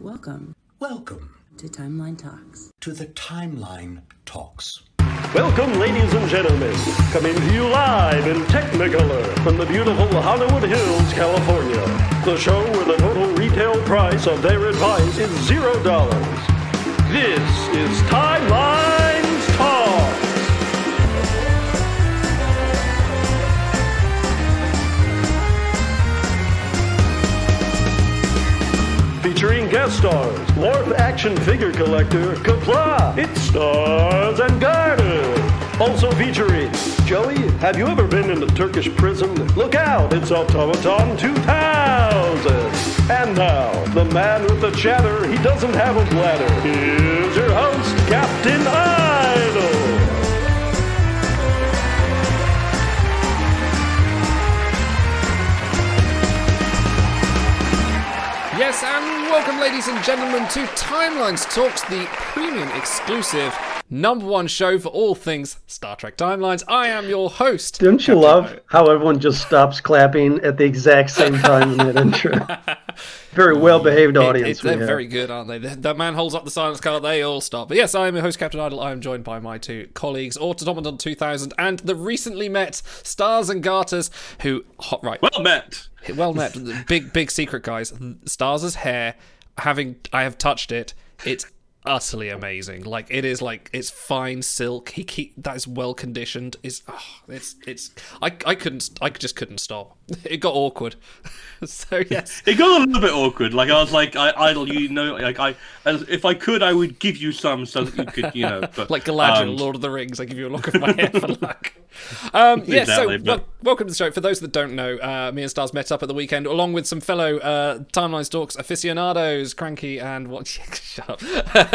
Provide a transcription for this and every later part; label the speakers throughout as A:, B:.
A: Welcome
B: Welcome
A: to Timeline Talks.
B: to the Timeline Talks.
C: Welcome, ladies and gentlemen. Coming to you live in Technicolor from the beautiful Hollywood Hills, California. The show where the total retail price of their advice is zero dollars. This is Timelines Featuring guest stars, Morph action figure collector Kapla, it's Stars and Garters. Also featuring Joey, have you ever been in a Turkish prison? Look out, it's Automaton 2000. And now, the man with the chatter, he doesn't have a bladder. Here's your host, Captain Idol.
D: Yes, and welcome, ladies and gentlemen, to Timelines Talks, the premium exclusive number one show for all things Star Trek Timelines. I am your host.
E: Don't you love how everyone just stops clapping at the exact same time in that intro? Very well behaved audience.
D: it-
E: we
D: they're
E: have.
D: very good, aren't they? The, the man holds up the silence card, they all stop. But yes, I am your host, Captain Idol. I am joined by my two colleagues, Automaton 2000 and the recently met Stars and Garters, who. Hot, right.
F: Well met.
D: well met. Big, big secret, guys. Stars' hair, having I have touched it, it's utterly amazing. Like it is like it's fine silk. He keep that is well conditioned. Is oh, ah, it's it's I I couldn't I just couldn't stop. It got awkward. so yes.
F: It got a little bit awkward. Like I was like, I, idol, you know, like I, as, if I could, I would give you some so that you could, you know, but
D: Like Galadriel,
F: um,
D: Lord of the Rings, I give you a lock of my hair for luck. Um, yeah,
F: Exactly,
D: so
F: but-
D: wel- welcome to the show. For those that don't know, uh, me and Stars met up at the weekend along with some fellow uh, Timelines Talks aficionados, Cranky and what? Shut up,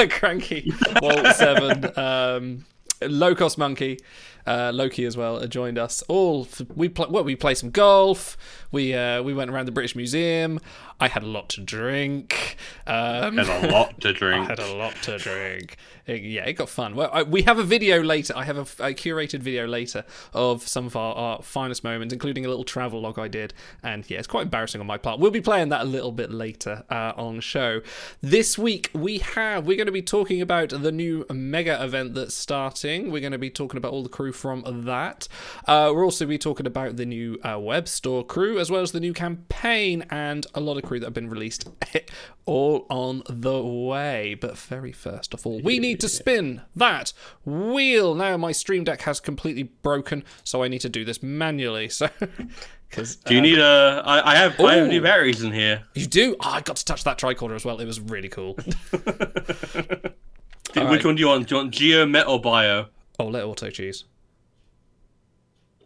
D: Cranky, Walt Seven, um, Low Cost Monkey. Uh, Loki as well joined us. All f- we pl- well, we played some golf. We uh, we went around the British Museum. I had a lot to drink. Um,
F: There's a lot to
D: I
F: drink.
D: had a lot to drink. It- yeah, it got fun. Well, I, we have a video later. I have a, a curated video later of some of our, our finest moments, including a little travel log I did. And yeah, it's quite embarrassing on my part. We'll be playing that a little bit later uh, on show. This week we have we're going to be talking about the new mega event that's starting. We're going to be talking about all the crew from that. Uh, we'll also be talking about the new uh, web store crew as well as the new campaign and a lot of crew that have been released all on the way. But very first of all, we need to spin that wheel. Now my stream deck has completely broken, so I need to do this manually. So, because
F: Do you need a? I, I have. I have
D: Ooh.
F: new batteries in here.
D: you do? Oh, I got to touch that tricorder as well. It was really cool.
F: Which one do you want? Do you want Geo, Metal Bio?
D: oh, let auto choose.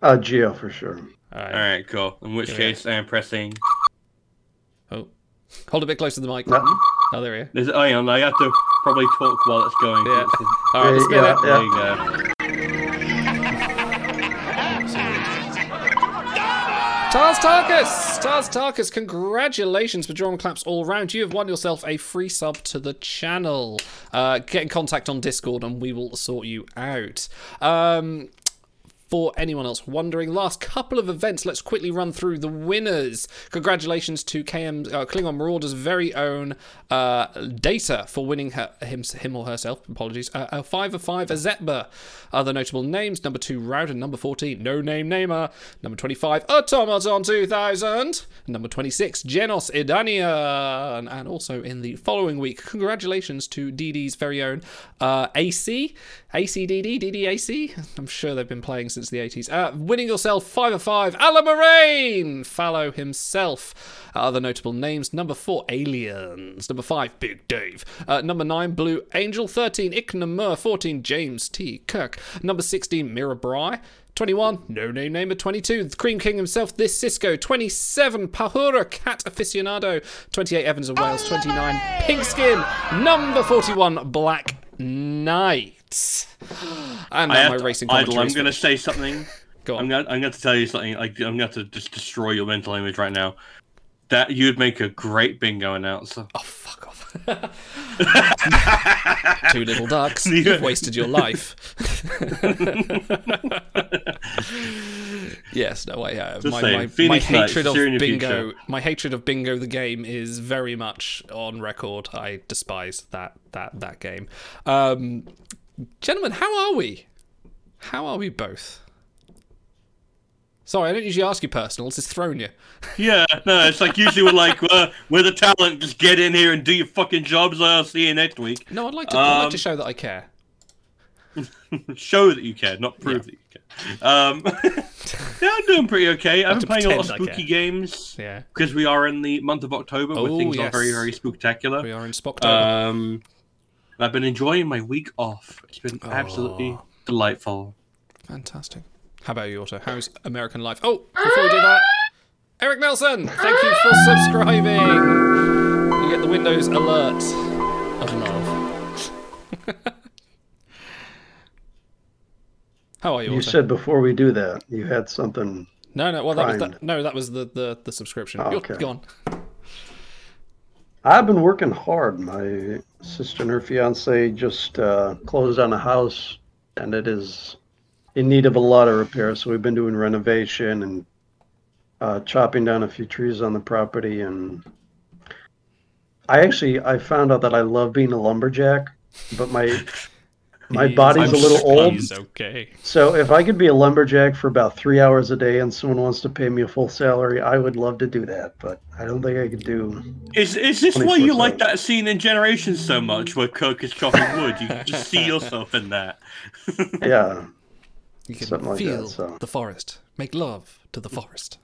E: Uh, Geo for sure.
D: All right.
F: All right, cool. In which
D: we
F: case, I am pressing.
D: Oh, hold a bit closer to the mic.
E: No.
D: Oh, there we go.
F: There's, oh, yeah, I have to probably talk while it's going.
D: Yeah.
F: It's-
D: All right,
E: Yeah,
D: spin
E: yeah,
D: it.
F: There
E: yeah.
F: you go.
D: Tars Tarkus! Tars Tarkus, congratulations for drawing claps all round. You have won yourself a free sub to the channel. Uh, get in contact on Discord and we will sort you out. Um, for anyone else wondering, last couple of events, let's quickly run through the winners. Congratulations to KM uh, Klingon Marauder's very own uh, Data for winning her, him, him or herself. Apologies. Uh, a five of five, a Zetba. Other notable names: number two, Rowden. Number fourteen, No Name Namer. Number twenty-five, Automaton 2000. Number twenty-six, Genos Idania. And, and also in the following week, congratulations to DD's very own uh, AC, ACDD, DDAC. I'm sure they've been playing since the 80s. Uh, winning yourself 5 of 5, Alan Moraine, Fallow himself. Uh, other notable names number 4, Aliens. Number 5, Big Dave. Uh, number 9, Blue Angel. 13, Iknamur. 14, James T. Kirk. Number 16, Mira Bry. 21, no name namer 22, the Cream King himself, this Cisco, 27, Pahura Cat Aficionado, 28, Evans of Wales, 29, Pigskin, number 41, Black Knight. And
F: I
D: now
F: have
D: my
F: to-
D: racing commentary.
F: I'm going to say something.
D: Go on.
F: I'm going. I'm to tell you something. Like I'm going to just destroy your mental image right now. That you'd make a great bingo announcer.
D: Oh, fuck off. Two little ducks. You've wasted your life. yes, no, I have.
F: Just
D: My,
F: saying,
D: my, my hatred of
F: see you in the
D: bingo, my hatred of bingo the game is very much on record. I despise that that that game. Um, gentlemen, how are we? How are we both? Sorry, I don't usually ask you personals. It's thrown you.
F: Yeah, no, it's like usually we're like, uh, we're the talent, just get in here and do your fucking jobs. I'll see you next week.
D: No, I'd like to. I'd like to
F: Um,
D: show that I care.
F: Show that you care, not prove that you care. Um, yeah, I'm doing pretty okay. I've been playing a lot of spooky games
D: Yeah,
F: because we are in the month of October where
D: Oh,
F: things are very, very spooktacular.
D: we are in Spocktober.
F: Um, and I've been enjoying my week off. It's been absolutely
D: Oh.
F: delightful.
D: Fantastic. How about you, Otto? How's American life? Oh, before we do that, Eric Nelson, thank you for subscribing. You get the Windows alert of love. How are you,
E: You
D: Otto?
E: said before we do that, you had something.
D: no, no. Well, that was
E: Kind.
D: that, no, that was the the, the subscription.
E: Oh,
D: You're
E: okay.
D: gone.
E: I've been working hard. My sister and her fiance just uh, closed on a house, and it is in need of a lot of repair. So we've been doing renovation and uh, chopping down a few trees on the property. And I actually I found out that I love being a lumberjack, but my my
D: He's-
E: body's a
F: I'm
E: little
F: sure
E: old.
D: He's okay.
E: So if I could be a lumberjack for about three hours a day and someone wants to pay me a full salary, I would love to do that. But I don't think I could do.
F: Is is this why you like that scene in Generations so much, where Kirk is chopping wood? You just see yourself in that.
E: Yeah.
D: You can
E: Something like that,
D: feel
E: so.
D: the forest. Make love to the forest.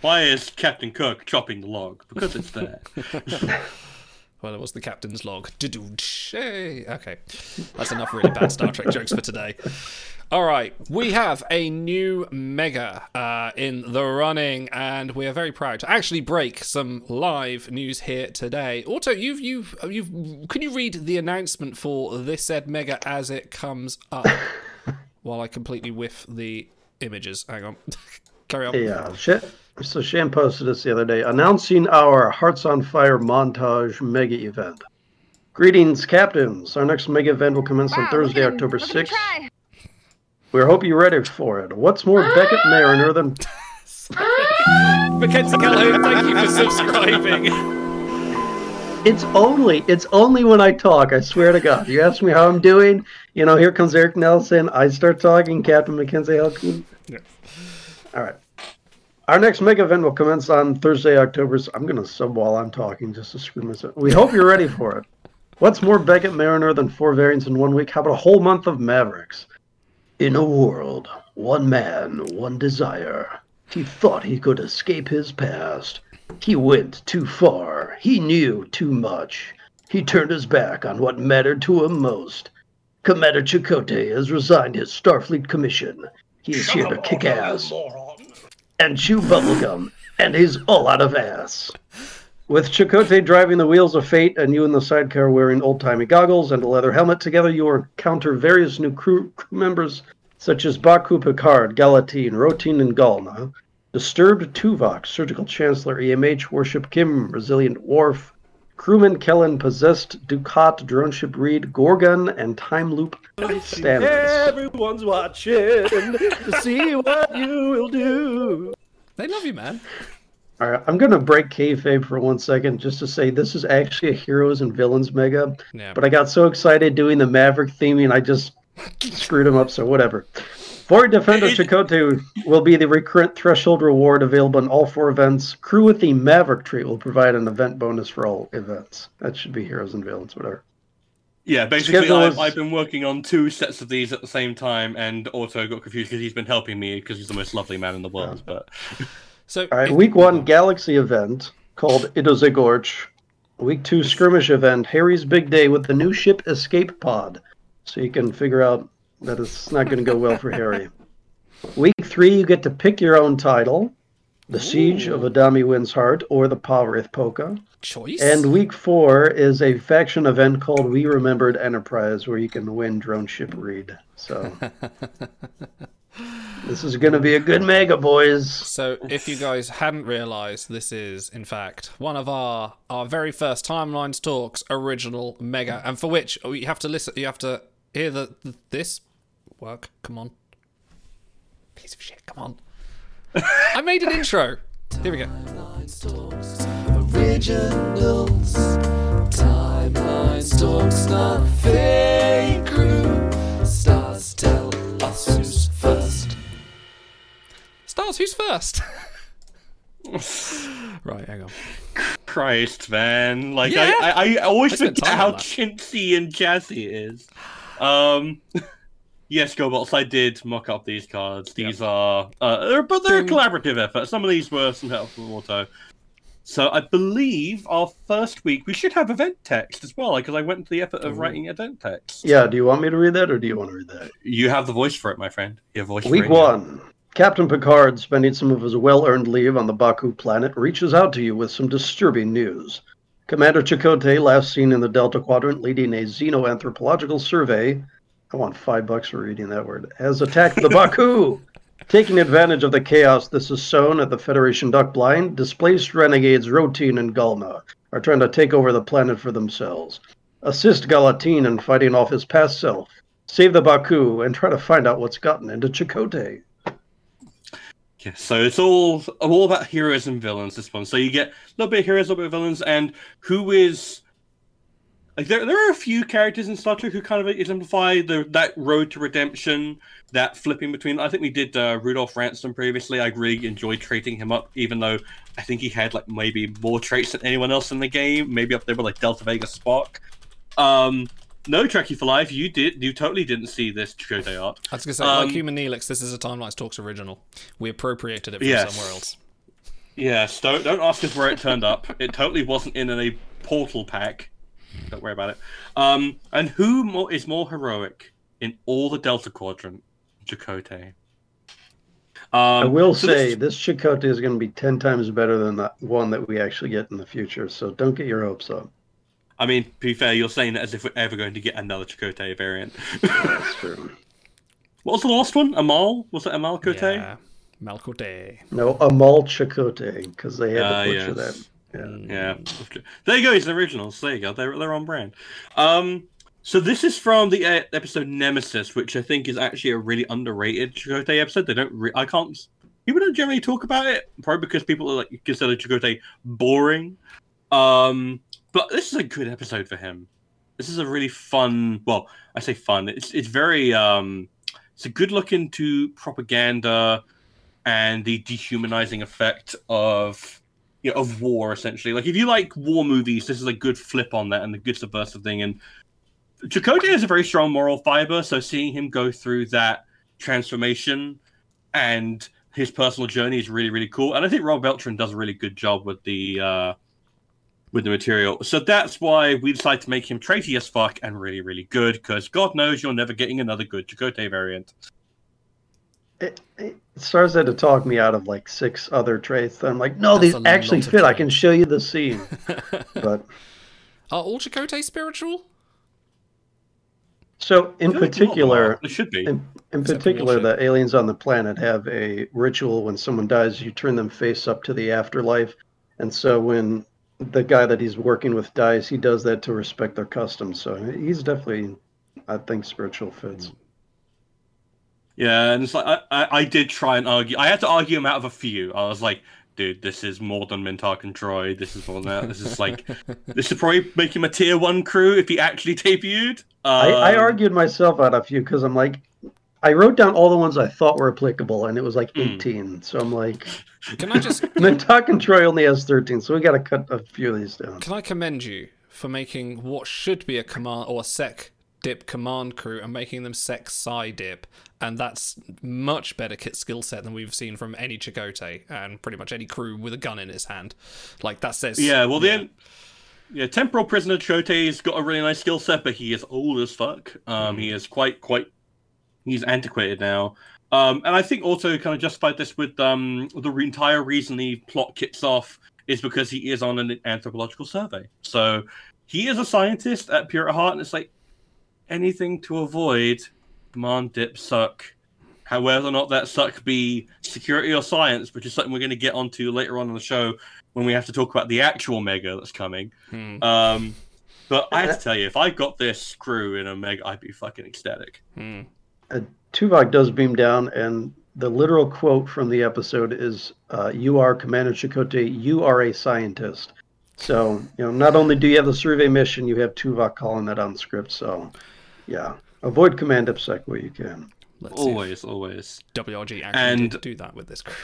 F: Why is Captain Kirk chopping the log? Because it's there.
D: Well, it was the captain's log. Hey. Okay, that's enough really bad Star Trek jokes for today. All right, we have a new mega uh, in the running, and we are very proud to actually break some live news here today. Auto, you've you've you've can you read the announcement for this said mega as it comes up while I completely whiff the images? Hang on, carry on.
E: Yeah. Sh- so Shane posted this the other day announcing our Hearts on Fire montage mega event. Greetings, captains. Our next mega event will commence on Thursday,
A: look at him.
E: October
A: Look at him
E: 6th.
A: try.
E: We hope you're ready for it. What's more, Beckett Mariner than
D: Mackenzie Calhoun, thank you for subscribing.
E: It's only it's only when I talk. I swear to God. You ask me how I'm doing. You know, here comes Eric Nelson. I start talking. Captain Mackenzie Elkin. All right. Our next mega event will commence on Thursday, October. So I'm gonna sub while I'm talking just to screw myself. We hope you're ready for it. What's more Beckett Mariner than four variants in one week? How about a whole month of Mavericks? In a world, one man, one desire. He thought he could escape his past. He went too far. He knew too much. He turned his back on what mattered to him most. Commander Chakotay has resigned his Starfleet commission. He is here to kick ass and chew bubblegum, and he's all out of ass. With Chakotay driving the wheels of fate and you in the sidecar wearing old timey goggles and a leather helmet, together you encounter various new crew, crew members such as Baku Picard, Gallatin, Rotine, and Galna, Disturbed Tuvok, Surgical Chancellor EMH, Worship Kim, Resilient Worf, Crewman Kellen, Possessed Dukat, Drone Ship Reed, Gorgon, and Time Loop Standards.
C: Everyone's watching to see what you will do.
D: They love you, man.
E: All right, I'm going to break kayfabe for one second just to say this is actually a heroes and villains mega.
D: Yeah.
E: But I got so excited doing the Maverick theming, I just screwed him up. So whatever. For Defender
F: It-
E: Chakotay will be the recurrent threshold reward available in all four events. Crew with the Maverick trait will provide an event bonus for all events. That should be heroes and villains, whatever.
F: Yeah, basically, I've, I've been working on two sets of these at the same time, and Otto got confused because he's been helping me because he's the most lovely man in the world. But
D: So,
E: All right, week one Galaxy event called Idozegorch. Week two skirmish event Harry's Big Day with the new ship Escape Pod. So you can figure out that it's not going to go well for Harry. Week three, you get to pick your own title The Siege of Adami Wins Heart or The Pavarith Polka.
D: choice.
E: And week four is a faction event called We Remembered Enterprise where you can win Drone Ship Reed. So This is going to be a good mega, boys.
D: So, if you guys hadn't realised, this is, in fact, one of our our very first Timelines Talks original mega, and for which you have to listen, you have to hear the, the this work. Come on, piece of shit. Come on. I made an intro. Here we go.
A: Originals, timelines, talks, not fake crew. Stars tell us who's first.
D: Stars, who's first? right, hang on.
F: Christ, man! Like
D: Yeah.
F: I, I, I always
D: I
F: forget how chintzy and jazzy it is. Um, yes, GoBots, I did mock up these cards. These are, uh, they're, but they're a collaborative effort. Some of these were some help from Auto. So I believe our first week we should have event text as well, because I went to the effort of writing event text.
E: Yeah, do you want me to read that or do you want to read that?
F: You have the voice for it, my friend. You have voice for
E: Week
F: it, yeah.
E: one. Captain Picard, spending some of his well earned leave on the Baku planet, reaches out to you with some disturbing news. Commander Chakotay, last seen in the Delta Quadrant leading a xenoanthropological survey, I want five bucks for reading that word, has attacked the Baku. Taking advantage of the chaos this is sown at the Federation Duck Blind, displaced renegades Rotine and Gulna are trying to take over the planet for themselves. Assist Gallatin in fighting off his past self. Save the Baku and try to find out what's gotten into Chakotay.
F: Yeah, so it's all all about heroes and villains. This one, so you get a little bit of heroes, a little bit of villains, and who is like there. There are a few characters in Star Trek who kind of exemplify the that road to redemption, that flipping between. I think we did uh, Rudolph Ransom previously. I really enjoyed trading him up, even though I think he had like maybe more traits than anyone else in the game. Maybe up there with like Delta Vega Spock. Um, no, Trekkie for Life, you did. You totally didn't see this Chakotay art.
D: I was going to say,
F: Um,
D: like Human Neelix, this is a Timelines Talks original. We appropriated it from
F: Yes.
D: somewhere else.
F: Yes, don't don't ask us where it turned up. It totally wasn't in a portal pack. Don't worry about it. Um, and who more, is more heroic in all the Delta Quadrant? Chakotay. Um,
E: I will
F: so
E: say
F: this-
E: this Chakotay is going to be 10 times better than the one that we actually get in the future, so don't get your hopes up.
F: I mean, to be fair, you're saying that as if we're ever going to get another Chakotay variant.
E: That's true.
F: what was the last one? Amal? Was it Amal Kote?
D: Yeah. Malcote.
E: No, Amal Chakotay, because they had to butcher
F: yes.
E: that. Yeah.
F: Yeah, there you go. It's the originals. There you go. They're they're on brand. Um, so this is from the uh, episode Nemesis, which I think is actually a really underrated Chakotay episode. They don't. Re- I can't. People don't generally talk about it, probably because people are like consider Chakotay boring. Um, but this is a good episode for him. This is a really fun. Well, I say fun. It's it's very um, it's a good look into propaganda and the dehumanizing effect of you know, of war essentially. Like if you like war movies, this is a good flip on that and a good subversive thing. And Chakotay has a very strong moral fiber, so seeing him go through that transformation and his personal journey is really really cool. And I think Rob Beltran does a really good job with the uh, with the material. So that's why we decided to make him traity as fuck and really really good because God knows you're never getting another good Chakotay variant.
E: It, it, Stars had to talk me out of like six other traits. That I'm like, no,
D: That's
E: these actually
D: lot of
E: fit. I can show you the scene. but
D: Are all Chakotay spiritual?
E: so in
F: I feel like
E: particular,
F: it should be.
E: in, in particular, the aliens on the planet have a ritual when someone dies, you turn them face up to the afterlife. And so when the guy that he's working with dies, he does that to respect their customs. So he's definitely, I think, spiritual fits.
F: Yeah, and it's like I, I, I did try and argue. I had to argue him out of a few. I was like, dude, this is more than Mintakan Troi. This is more than that. This is like, this should probably make him a tier one crew if he actually debuted.
E: I, I
F: Um,
E: argued myself out of a few because I'm like, I wrote down all the ones I thought were applicable, and it was like
F: Hmm.
E: 18. So I'm like,
D: Can I just
E: Mintakan Troi only has 13, so we got to cut a few of these down.
D: can I commend you for making what should be a command or a sec dip command crew and making them sex sci dip, and that's much better kit skill set than we've seen from any Chakotay and pretty much any crew with a gun in his hand. Like that says
F: Yeah, well then, yeah, temporal prisoner Chakotay's got a really nice skill set, but he is old as fuck. Um, he is quite quite, he's antiquated now. Um, and I think also kind of justified this with um the re- entire reason the plot kicks off is because he is on an anthropological survey. So he is a scientist at pure at heart, and it's like anything to avoid command dip suck How whether or not that suck be security or science, which is something we're going to get onto later on in the show when we have to talk about the actual mega that's coming.
D: Hmm.
F: Um, but I have to tell you, if I got this screw in a mega, I'd be fucking ecstatic.
D: Hmm.
E: Uh, Tuvok does beam down, and the literal quote from the episode is, uh, "You are Commander Chakotay. You are a scientist." So you know, not only do you have the survey mission, you have Tuvok calling that on script. So, yeah, avoid command DipSec where you can.
D: Let's
F: Always, always.
D: WRG actually
F: And-
D: did do that with this crew.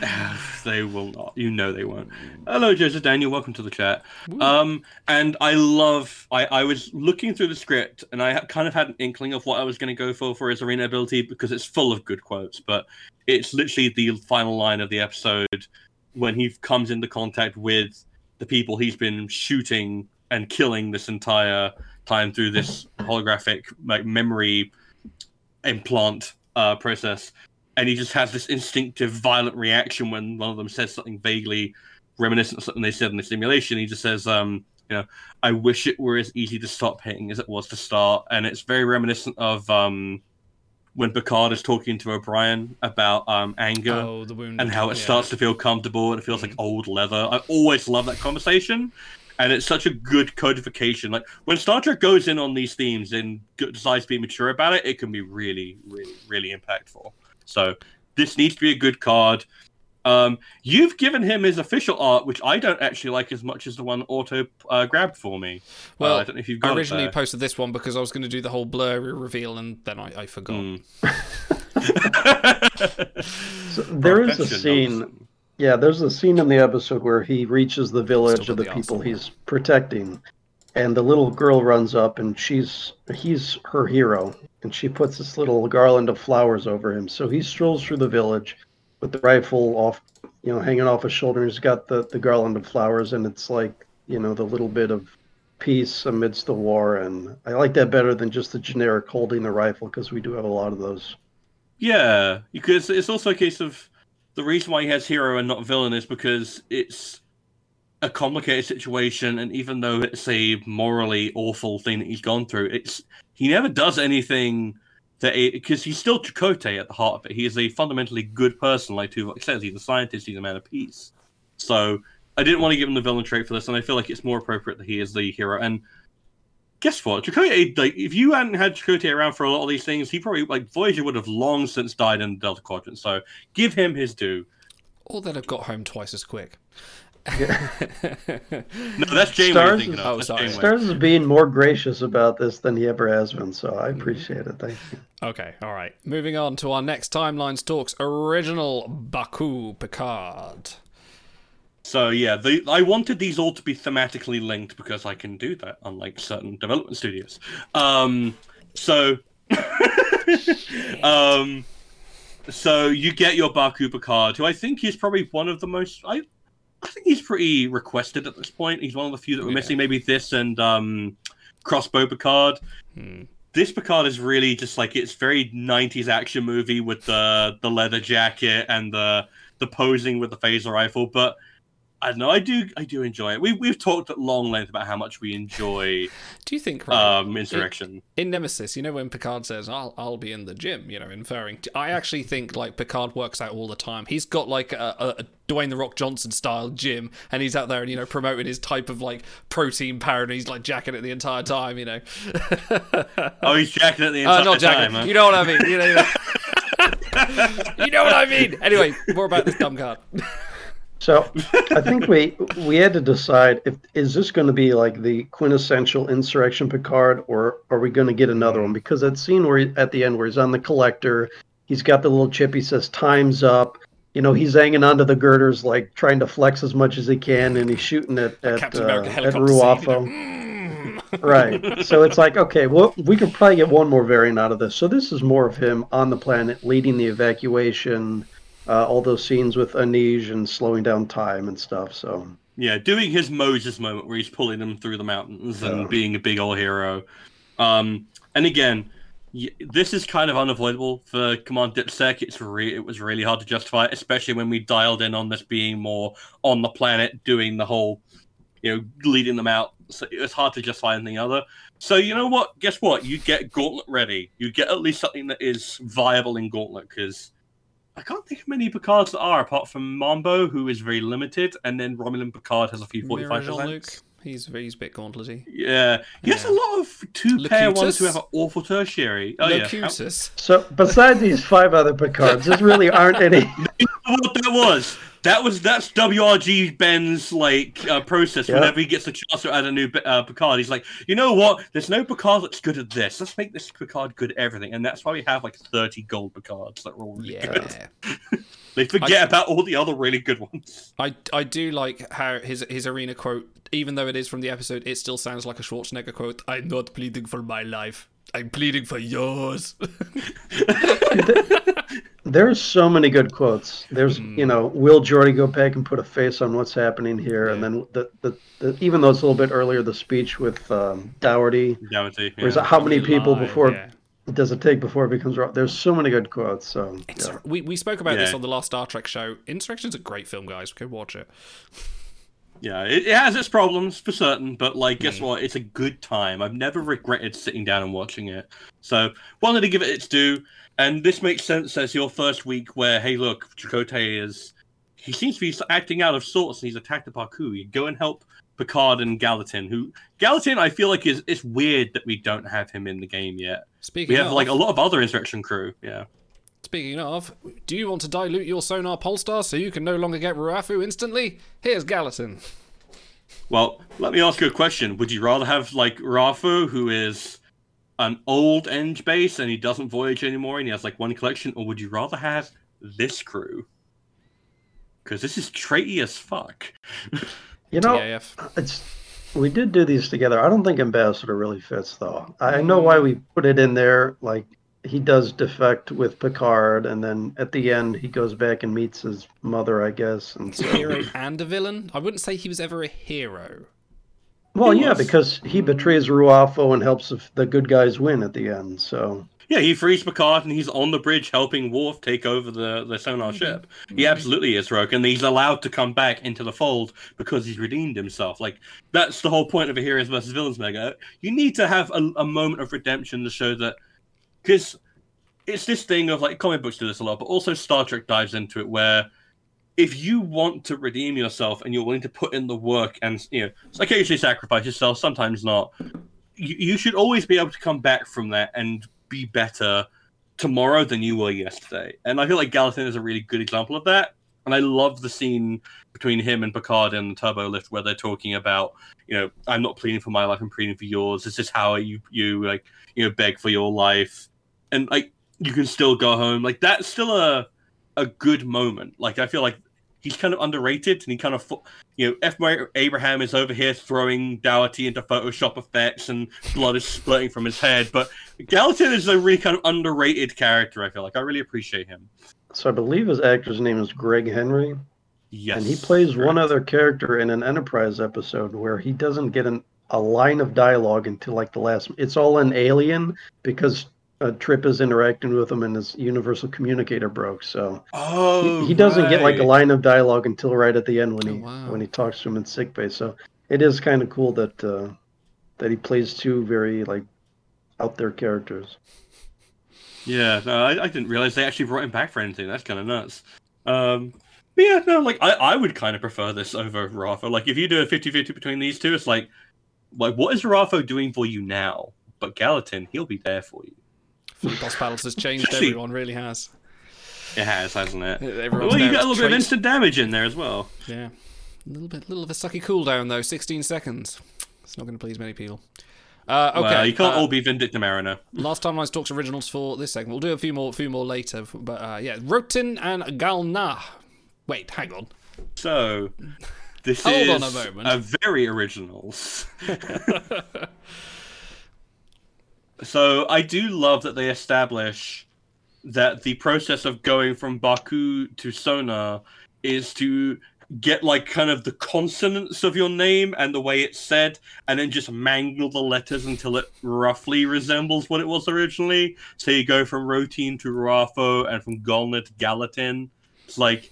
F: they will not. You know they won't. Hello, Joseph Daniel. Welcome to the chat. Um, and I love. I, I was looking through the script, and I kind of had an inkling of what I was going to go for for his arena ability because it's full of good quotes. But it's literally the final line of the episode when he comes into contact with the people he's been shooting and killing this entire time through this holographic like memory implant uh, process and he just has this instinctive violent reaction when one of them says something vaguely reminiscent of something they said in the simulation. He just says um you know i wish it were as easy to stop hitting as it was to start. And it's very reminiscent of um when picard is talking to o'brien about um anger
D: Oh,
F: and how it
D: yeah.
F: starts to feel comfortable and it feels like old leather. I always love that conversation, and it's such a good codification. Like when Star Trek goes in on these themes and decides to be mature about it, it can be really, really, really impactful. So this needs to be a good card. Um, you've given him his official art, which I don't actually like as much as the one Auto uh, grabbed for me.
D: Well,
F: uh, I don't know if you've got
D: I originally
F: there.
D: posted this one because I was going to do the whole blurry reveal, and then I, I forgot.
F: Mm.
E: So there is a
F: Perfection,
E: scene. Yeah, there's a scene in the episode where he reaches the village of the
D: the
E: people
D: arsenal.
E: he's protecting, and the little girl runs up, and she's he's her hero, and she puts this little garland of flowers over him. So he strolls through the village with the rifle off, you know, hanging off his shoulder. He's got the the garland of flowers, and it's like you know the little bit of peace amidst the war, and I like that better than just the generic holding the rifle because we do have a lot of those.
F: Yeah, because it's also a case of the reason why he has hero and not villain is because it's a complicated situation, and even though it's a morally awful thing that he's gone through, it's he never does anything that because he's still Chakotay at the heart of it. He is a fundamentally good person, like Tuvok says. He's a scientist. He's a man of peace. So I didn't want to give him the villain trait for this, and I feel like it's more appropriate that he is the hero. And guess what? Chakotay, like, if you hadn't had Chakotay around for a lot of these things, he probably, like, Voyager would have long since died in the Delta Quadrant. So give him his due.
D: Or they'd have got home twice as quick.
F: No, that's Janeway
E: Stars
F: you're thinking
E: is-
F: of.
D: Oh,
F: That's
D: sorry.
E: Stars is being more gracious about this than he ever has been, so I appreciate it. Thank you.
D: Okay, all right. Moving on to our next timelines talks. Original Baku Picard.
F: So yeah, the, I wanted these all to be thematically linked because I can do that, unlike certain development studios. Um, so, um, so you get your Baku Picard, who I think is probably one of the most. I, I think he's pretty requested at this point. He's one of the few that we're
D: Yeah.
F: missing. Maybe this and um, Crossbow Picard.
D: Hmm.
F: This Picard is really just like it's very '90s action movie with the the leather jacket and the the posing with the phaser rifle, but. I don't know. I do. I do enjoy it. We we've talked at long length about how much we enjoy
D: Do you think, right,
F: um, insurrection.
D: in Nemesis, you know, when Picard says, I'll, I'll be in the gym, you know, inferring. I actually think, like, Picard works out all the time. He's got, like, a, a, a Dwayne The Rock Johnson style gym, and he's out there and, you know, promoting his type of, like, protein powder, he's, like, jacking it the entire time, you know.
F: oh, he's jacking it the entire
D: Uh, not jacking.
F: time. huh?
D: You know what I mean. You know, you know. you know what I mean. Anyway, more about this dumb card.
E: So I think we we had to decide if is this going to be like the quintessential insurrection Picard or are we going to get another one? Because that scene where he, at the end where he's on the collector, he's got the little chip. He says time's up. You know he's hanging onto the girders like trying to flex as much as he can, and he's shooting at at,
D: Captain
E: uh, at
D: helicopter scene, you
E: Ruafo.
D: know.
E: right. So it's like, okay, well, we could probably get one more variant out of this. So this is more of him on the planet leading the evacuation, uh, all those scenes with Anij and slowing down time and stuff. So
F: Yeah, doing his Moses moment where he's pulling them through the mountains and
E: Yeah.
F: being a big old hero. Um, and again, y- this is kind of unavoidable for Command Dipsec. It's re- it was really hard to justify, especially when we dialed in on this being more on the planet, doing the whole, you know, leading them out So it's hard to justify anything other. So you know what? Guess what? You get Gauntlet ready. You get at least something that is viable in Gauntlet because I can't think of many Picards that are apart from Mambo, who is very limited, and then Romulan Picard has a few forty-five
D: Mirror
F: percent.
D: He's he's a bit gauntletty.
F: Yeah, he has a lot of two-pair ones who have an awful tertiary. Oh yeah,
E: So besides these five other Picards, there really aren't any.
F: what that was. That was that's WRG Ben's like uh, process.
E: Yeah.
F: Whenever he gets the chance to add a new uh, Picard, he's like, you know what? There's no Picard that's good at this. Let's make this Picard good at everything, and that's why we have like 30 gold Picards that are all really good.
D: Yeah.
F: They forget about all the other really good ones.
D: I, I do like how his his arena quote, even though it is from the episode, it still sounds like a Schwarzenegger quote. I'm not pleading for my life. I'm pleading for yours.
E: There's so many good quotes. There's, you know, will Geordi go back and put a face on what's happening here? And then the, the, the even though it's a little bit earlier, the speech with um, Dougherty.
F: Reality,
E: Where's how many people
D: Live,
E: before
D: yeah.
E: does it take before it becomes wrong? There's so many good quotes. So yeah.
D: We, we spoke about this on the last Star Trek show. Insurrection's a great film, guys. Go watch it.
F: Yeah, it, it has its problems for certain, but like, guess mm. what? It's a good time. I've never regretted sitting down and watching it. So, wanted to give it its due, and this makes sense as your first week where, hey, look, Chakotay is he seems to be acting out of sorts, and he's attacked the Baku. You go and help Picard and Gallatin. Who Gallatin, I feel like is it's weird that we don't have him in the game yet.
D: Speaking
F: We have
D: of,
F: like a lot of other Insurrection crew. Yeah.
D: Speaking of, do you want to dilute your Son'a polestar so you can no longer get Ruafu instantly? Here's Gallatin.
F: Well, let me ask you a question. Would you rather have like Rafu, who is an old Eng base and he doesn't voyage anymore and he has like one collection, or would you rather have this crew? Because this is traity as fuck.
E: you know,
D: TAF.
E: it's we did do these together. I don't think Ambassador really fits though. I know why we put it in there. Like he does defect with Picard, and then at the end he goes back and meets his mother, I guess. And
D: He's a
E: so,
D: hero and a villain. I wouldn't say he was ever a hero.
E: well,
F: He
E: yeah,
F: was.
E: because he betrays Ruafo and helps the- the good guys win at the end. So
F: Yeah, he frees Picard and he's on the bridge helping Worf take over the, the Son'a mm-hmm. ship. He mm-hmm. absolutely is Rogue, and he's allowed to come back into the fold because he's redeemed himself. Like that's the whole point of a heroes versus villains mega. You need to have a, a moment of redemption to show that because it's this thing of like comic books do this a lot, but also Star Trek dives into it where if you want to redeem yourself and you're willing to put in the work and you know occasionally sacrifice yourself, sometimes not, you, you should always be able to come back from that and be better tomorrow than you were yesterday. And I feel like Gallatin is a really good example of that. And I love the scene between him and Picard in the turbo lift where they're talking about, you know, I'm not pleading for my life, I'm pleading for yours. This is how you you like you know beg for your life, and like you can still go home. Like that's still a a good moment. Like I feel like he's kind of underrated, and he kind of you know F. Abraham is over here throwing Dougherty into Photoshop effects, and blood is splurting from his head. But Gallatin is a really kind of underrated character. I feel like I really appreciate him.
E: so I believe his actor's name is Greg Henry.
F: Yes,
E: And he plays one other character in an Enterprise episode where he doesn't get an, a line of dialogue until like the last. It's all an alien because uh, Trip is interacting with him and his universal communicator broke. So
F: Oh,
E: he, he doesn't get like a line of dialogue until right at the end when he
D: Oh, wow.
E: when he talks to him in sickbay. So it is kind of cool that uh, that he plays two very like out there characters.
F: Yeah, no, I, I didn't realize they actually brought him back for anything. That's kind of nuts. Um, but yeah, no, like I, I would kind of prefer this over Rafa. Like if you do a 50-50 between these two, it's like, like what is Rafa doing for you now? But Gallatin, he'll be there for you.
D: Boss battles has changed. Everyone really has.
F: It has, hasn't it?
D: Everyone's
F: well, you got a little bit of instant damage in there as well.
D: Yeah, a little bit, little of a sucky cooldown though. 16 seconds. It's not going to please many people. Uh, okay,
F: Well, you can't
D: uh,
F: all be Vindicta Mariner.
D: Last time I talks originals for this segment. We'll do a few more, few more later. But uh, yeah, Rotin and Galna. Wait, hang on.
F: So, this
D: Hold
F: is
D: on a moment.
F: a very originals. So I do love that they establish that the process of going from Baku to Sona is to get like kind of the consonants of your name and the way it's said, and then just mangle the letters until it roughly resembles what it was originally. So you go from Rotin to Rafo and from Golna to Gallatin. It's like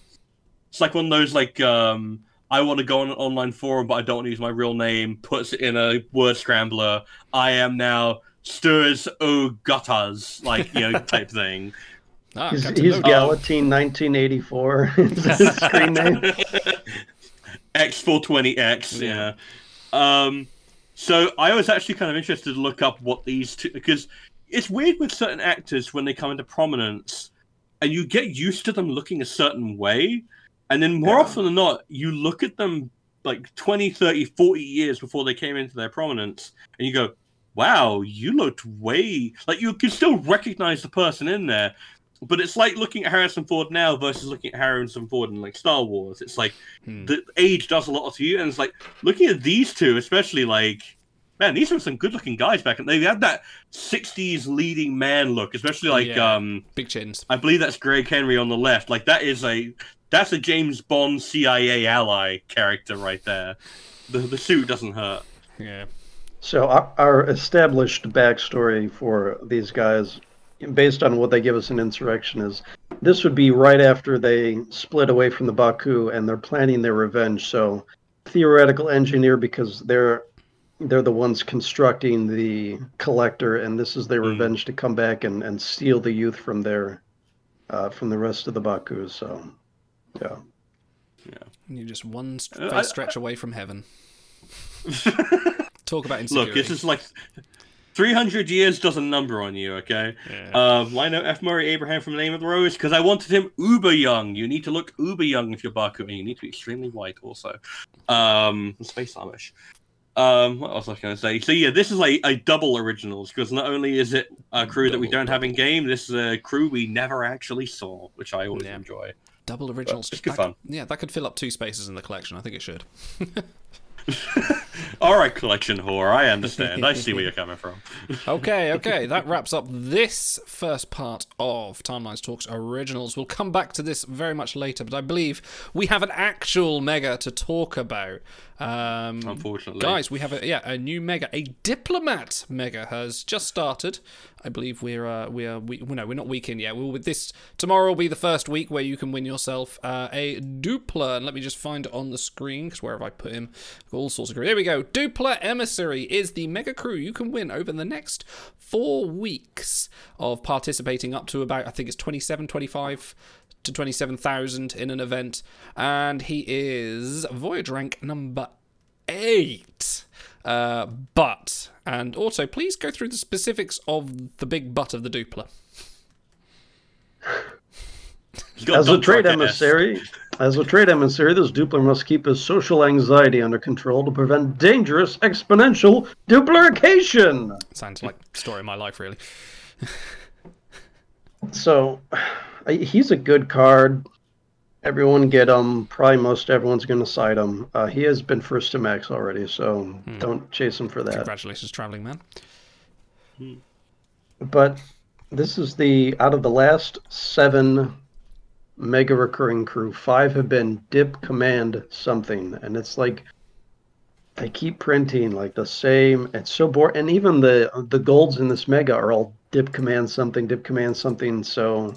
F: it's like one of those like um I want to go on an online forum, but I don't want to use my real name. Puts it in a word scrambler. I am now Stirs O Guttas, like you know, type thing.
D: Ah,
E: He's,
D: Captain
E: he's
D: Logan.
E: Gallatin 1984. his screen name.
F: X420X, yeah. Um, so I was actually kind of interested to look up what these two because it's weird with certain actors when they come into prominence and you get used to them looking a certain way and then more
E: Yeah.
F: often than not you look at them like 20 30 40 years before they came into their prominence and you go wow you looked way like you can still recognize the person in there but it's like looking at Harrison Ford now versus looking at Harrison Ford in like Star Wars. It's like
D: Hmm.
F: the age does a lot to you, and it's like looking at these two, especially like man, these were some good-looking guys back, and they had that '60s leading man look, especially like
D: Yeah.
F: um,
D: Big chins.
F: I believe that's Greg Henry on the left. Like that is a that's a James Bond CIA ally character right there. The the suit doesn't hurt.
D: Yeah.
E: So our, our established backstory for these guys, based on what they give us in Insurrection, is this would be right after they split away from the Baku and they're planning their revenge. So theoretical engineer because they're they're the ones constructing the collector, and this is their
F: Hmm.
E: revenge to come back and, and steal the youth from their uh, from the rest of the Baku. So yeah. Yeah.
D: You're just one st-
F: Uh,
D: face
F: I-
D: stretch away from heaven. Talk about insecurity.
F: Look, this is like 300 years does a number on you, okay?
D: Yeah.
F: Um, why know F. Murray Abraham from the Name of the Rose? Because I wanted him uber young. You need to look uber young if you're Baku, and you need to be extremely white also. Um, Space Amish. Um, what else was I going to say? So yeah, this is like a double originals because not only is it a crew that we don't have in game, this is a crew we never actually saw, which I always
D: Yeah.
F: enjoy.
D: Double originals.
F: it's good
D: That-
F: fun.
D: Yeah, that could fill up two spaces in the collection. I think it should.
F: All right, collection whore, I understand. I see where you're coming from.
D: Okay, okay, that wraps up this first part of Timelines Talks Originals. We'll come back to this very much later, but I believe we have an actual mega to talk about. Um,
F: Unfortunately,
D: Guys, we have a yeah a new mega, a diplomat mega has just started. I believe we're uh, we are we no we're not week in yet. We'll with this tomorrow will be the first week where you can win yourself uh, a Dupler. And let me just find it on the screen because where have I put him? All sorts of crew. There we go. Dupler Emissary is the mega crew you can win over the next four weeks of participating up to about I think it's 27, 25 to 27,000 in an event. And he is Voyage rank number eight. Uh, but, and also, please go through the specifics of the big butt of the Dupler.
F: He's got
E: As a trade emissary, as a trade emissary, this Dupler must keep his social anxiety under control to prevent dangerous exponential duplication.
D: Sounds like story of my life, really.
E: So, he's a good card. Everyone get him. Probably most everyone's going to side him. Uh, he has been first to max already, so
F: Hmm.
E: don't chase him for that.
D: Congratulations, traveling man.
E: But this is the out of the last seven mega recurring crew, five have been dip command something, and it's like they keep printing like the same. It's so boring, and even the the golds in this mega are all dip command something, dip command something. So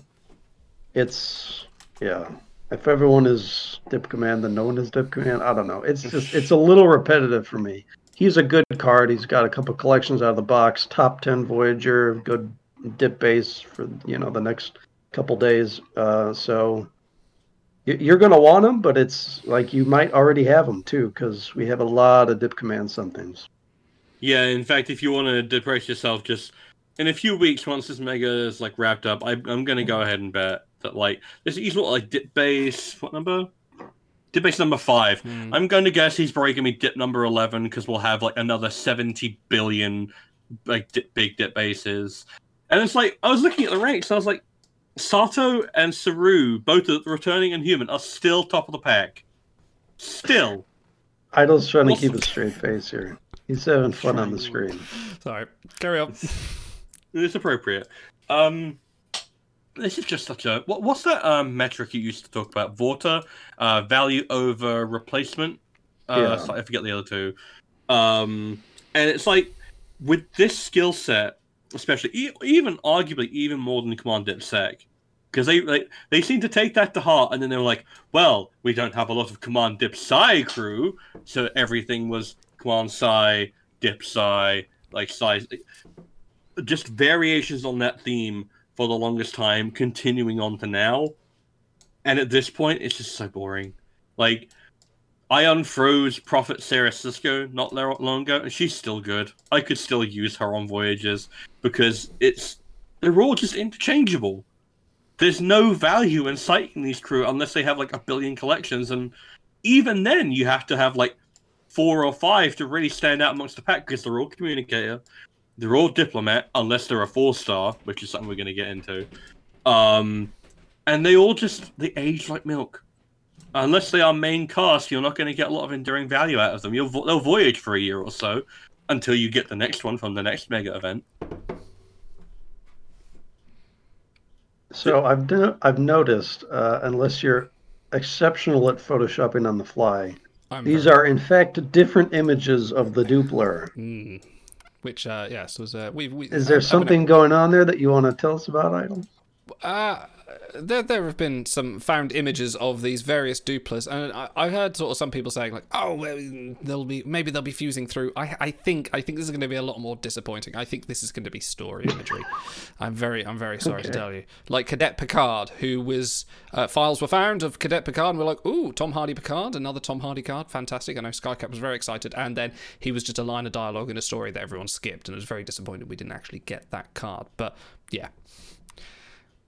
E: it's yeah. If everyone is dip command, then no one is dip command. I don't know. It's just it's a little repetitive for me. He's a good card. He's got a couple collections out of the box. Top ten Voyager, good dip base for you know the next couple days. Uh, so you're gonna want them, but it's like you might already have them too, because we have a lot of dip command somethings.
F: Yeah, in fact, if you want to depress yourself, just in a few weeks, once this mega is like wrapped up, I, I'm going to go ahead and bet that like this he's what like dip base what number? Dip base number five. I'm going to guess he's breaking me dip number eleven because we'll have like another seventy billion like dip, big dip bases. And it's like I was looking at the ranks, and I was like, Sato and Saru, both returning and human, are still top of the pack. Still.
E: Idol's trying to
F: Well,
E: keep a straight face here. He's having fun on the screen.
D: Sorry, carry on.
F: It's appropriate. Um, this is just such a what, what's that um, metric you used to talk about? Vorta, uh, value over replacement. Uh,
E: Yeah.
F: so I forget the other two. Um, and it's like with this skill set, especially even arguably even more than Command DipSec, because they, they they seem to take that to heart, and then they were like, "Well, we don't have a lot of Command Dip Sci crew, so everything was Command Sci, Dip Sci, like Sci, just variations on that theme for the longest time, continuing on to now. And at this point, it's just so boring. Like, I unfroze Prophet Sarah Sisko not long ago, and she's still good. I could still use her on voyages because it's they're all just interchangeable. There's no value in citing these crew unless they have like a billion collections, and even then, you have to have like four or five to really stand out amongst the pack because they're all communicator, they're all diplomat, unless they're a four star, which is something we're going to get into. Um, and they all just they age like milk. Unless they are main cast, you're not going to get a lot of enduring value out of them. You'll vo- they'll voyage for a year or so until you get the next one from the next mega event.
E: So I've done, I've noticed, uh, unless you're exceptional at photoshopping on the fly,
D: I'm
E: these
D: very-
E: are in fact different images of the Dupler.
D: which uh, yes was uh, we, we
E: Is there
D: I- I mean,
E: something going on there that you want to tell us about, Idol?
D: Uh, there, there have been some found images of these various duplers, and I, I heard sort of some people saying like, "Oh, well, they'll be maybe they'll be fusing through." I, I think, I think this is going to be a lot more disappointing. I think this is going to be story imagery. I'm very, I'm very sorry to tell you. Like Cadet Picard, who was uh, files were found of Cadet Picard, and we're like, "Ooh, Tom Hardy Picard, another Tom Hardy card, fantastic." I know Skycap was very excited, and then he was just a line of dialogue in a story that everyone skipped, and it was very disappointed we didn't actually get that card. But yeah.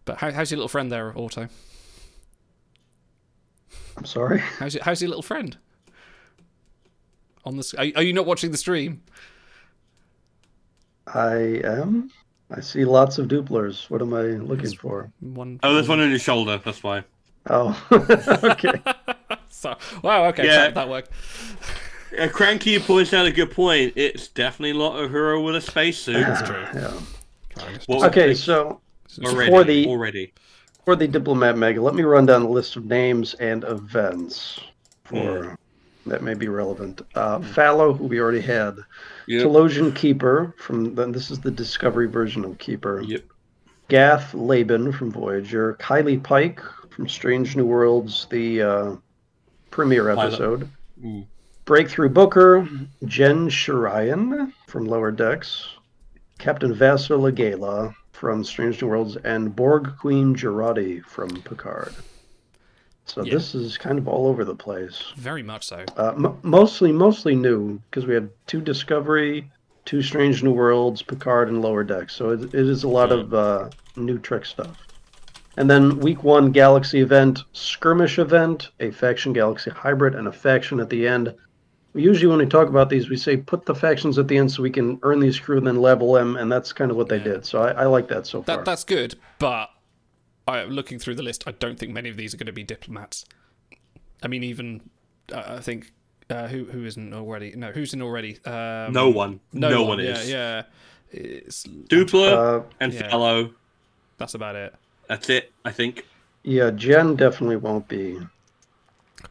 D: But how, how's your little friend there, Auto?
E: I'm sorry.
D: How's your, how's your little friend? On the are, are you not watching the stream?
E: I am. I see lots of Duplers. What am I looking for?
D: One.
F: Oh, there's one on your shoulder. That's why.
E: Oh, okay.
D: So, wow. Okay.
F: Yeah.
D: Yeah. That worked.
F: Uh, Cranky points out a good point. It's definitely not a hero with a spacesuit.
D: That's true.
E: Yeah.
F: Well,
E: Okay, so
F: already,
E: for the-
F: already.
E: for the Diplomat Mega, let me run down the list of names and events for that may be relevant. Uh, Fallow, who we already had.
F: Yep.
E: Talosian Keeper from then this is the Discovery version of Keeper.
F: Yep.
E: Gath Labin from Voyager. Kylie Pike from Strange New Worlds, the uh, premiere episode.
F: Mm.
E: Breakthrough Booker, Jen Sh'reyan from Lower Decks, Captain Vaso Legala from Strange New Worlds, and Borg Queen Jurati from Picard. So
D: Yeah.
E: this is kind of all over the place.
D: Very much so.
E: Uh, m- mostly, mostly new because we had two Discovery, two Strange New Worlds, Picard, and Lower Decks. So it, it is a lot of uh, new Trek stuff. And then week one Galaxy event, skirmish event, a faction Galaxy hybrid, and a faction at the end. We usually, when we talk about these, we say put the factions at the end so we can earn these crew and then level them, and that's kind of what they did. So I, I like that so far.
D: That's good, but I, looking through the list, I don't think many of these are going to be diplomats. I mean, even uh, I think uh, who who isn't already? No, who's in already? Um,
F: No one. No, one,
D: yeah,
F: is.
D: Yeah, yeah. It's,
F: Dupler
E: Uh,
F: and
D: yeah.
F: Fallow.
D: that's about it.
F: That's it, I think.
E: yeah, Jen definitely won't be.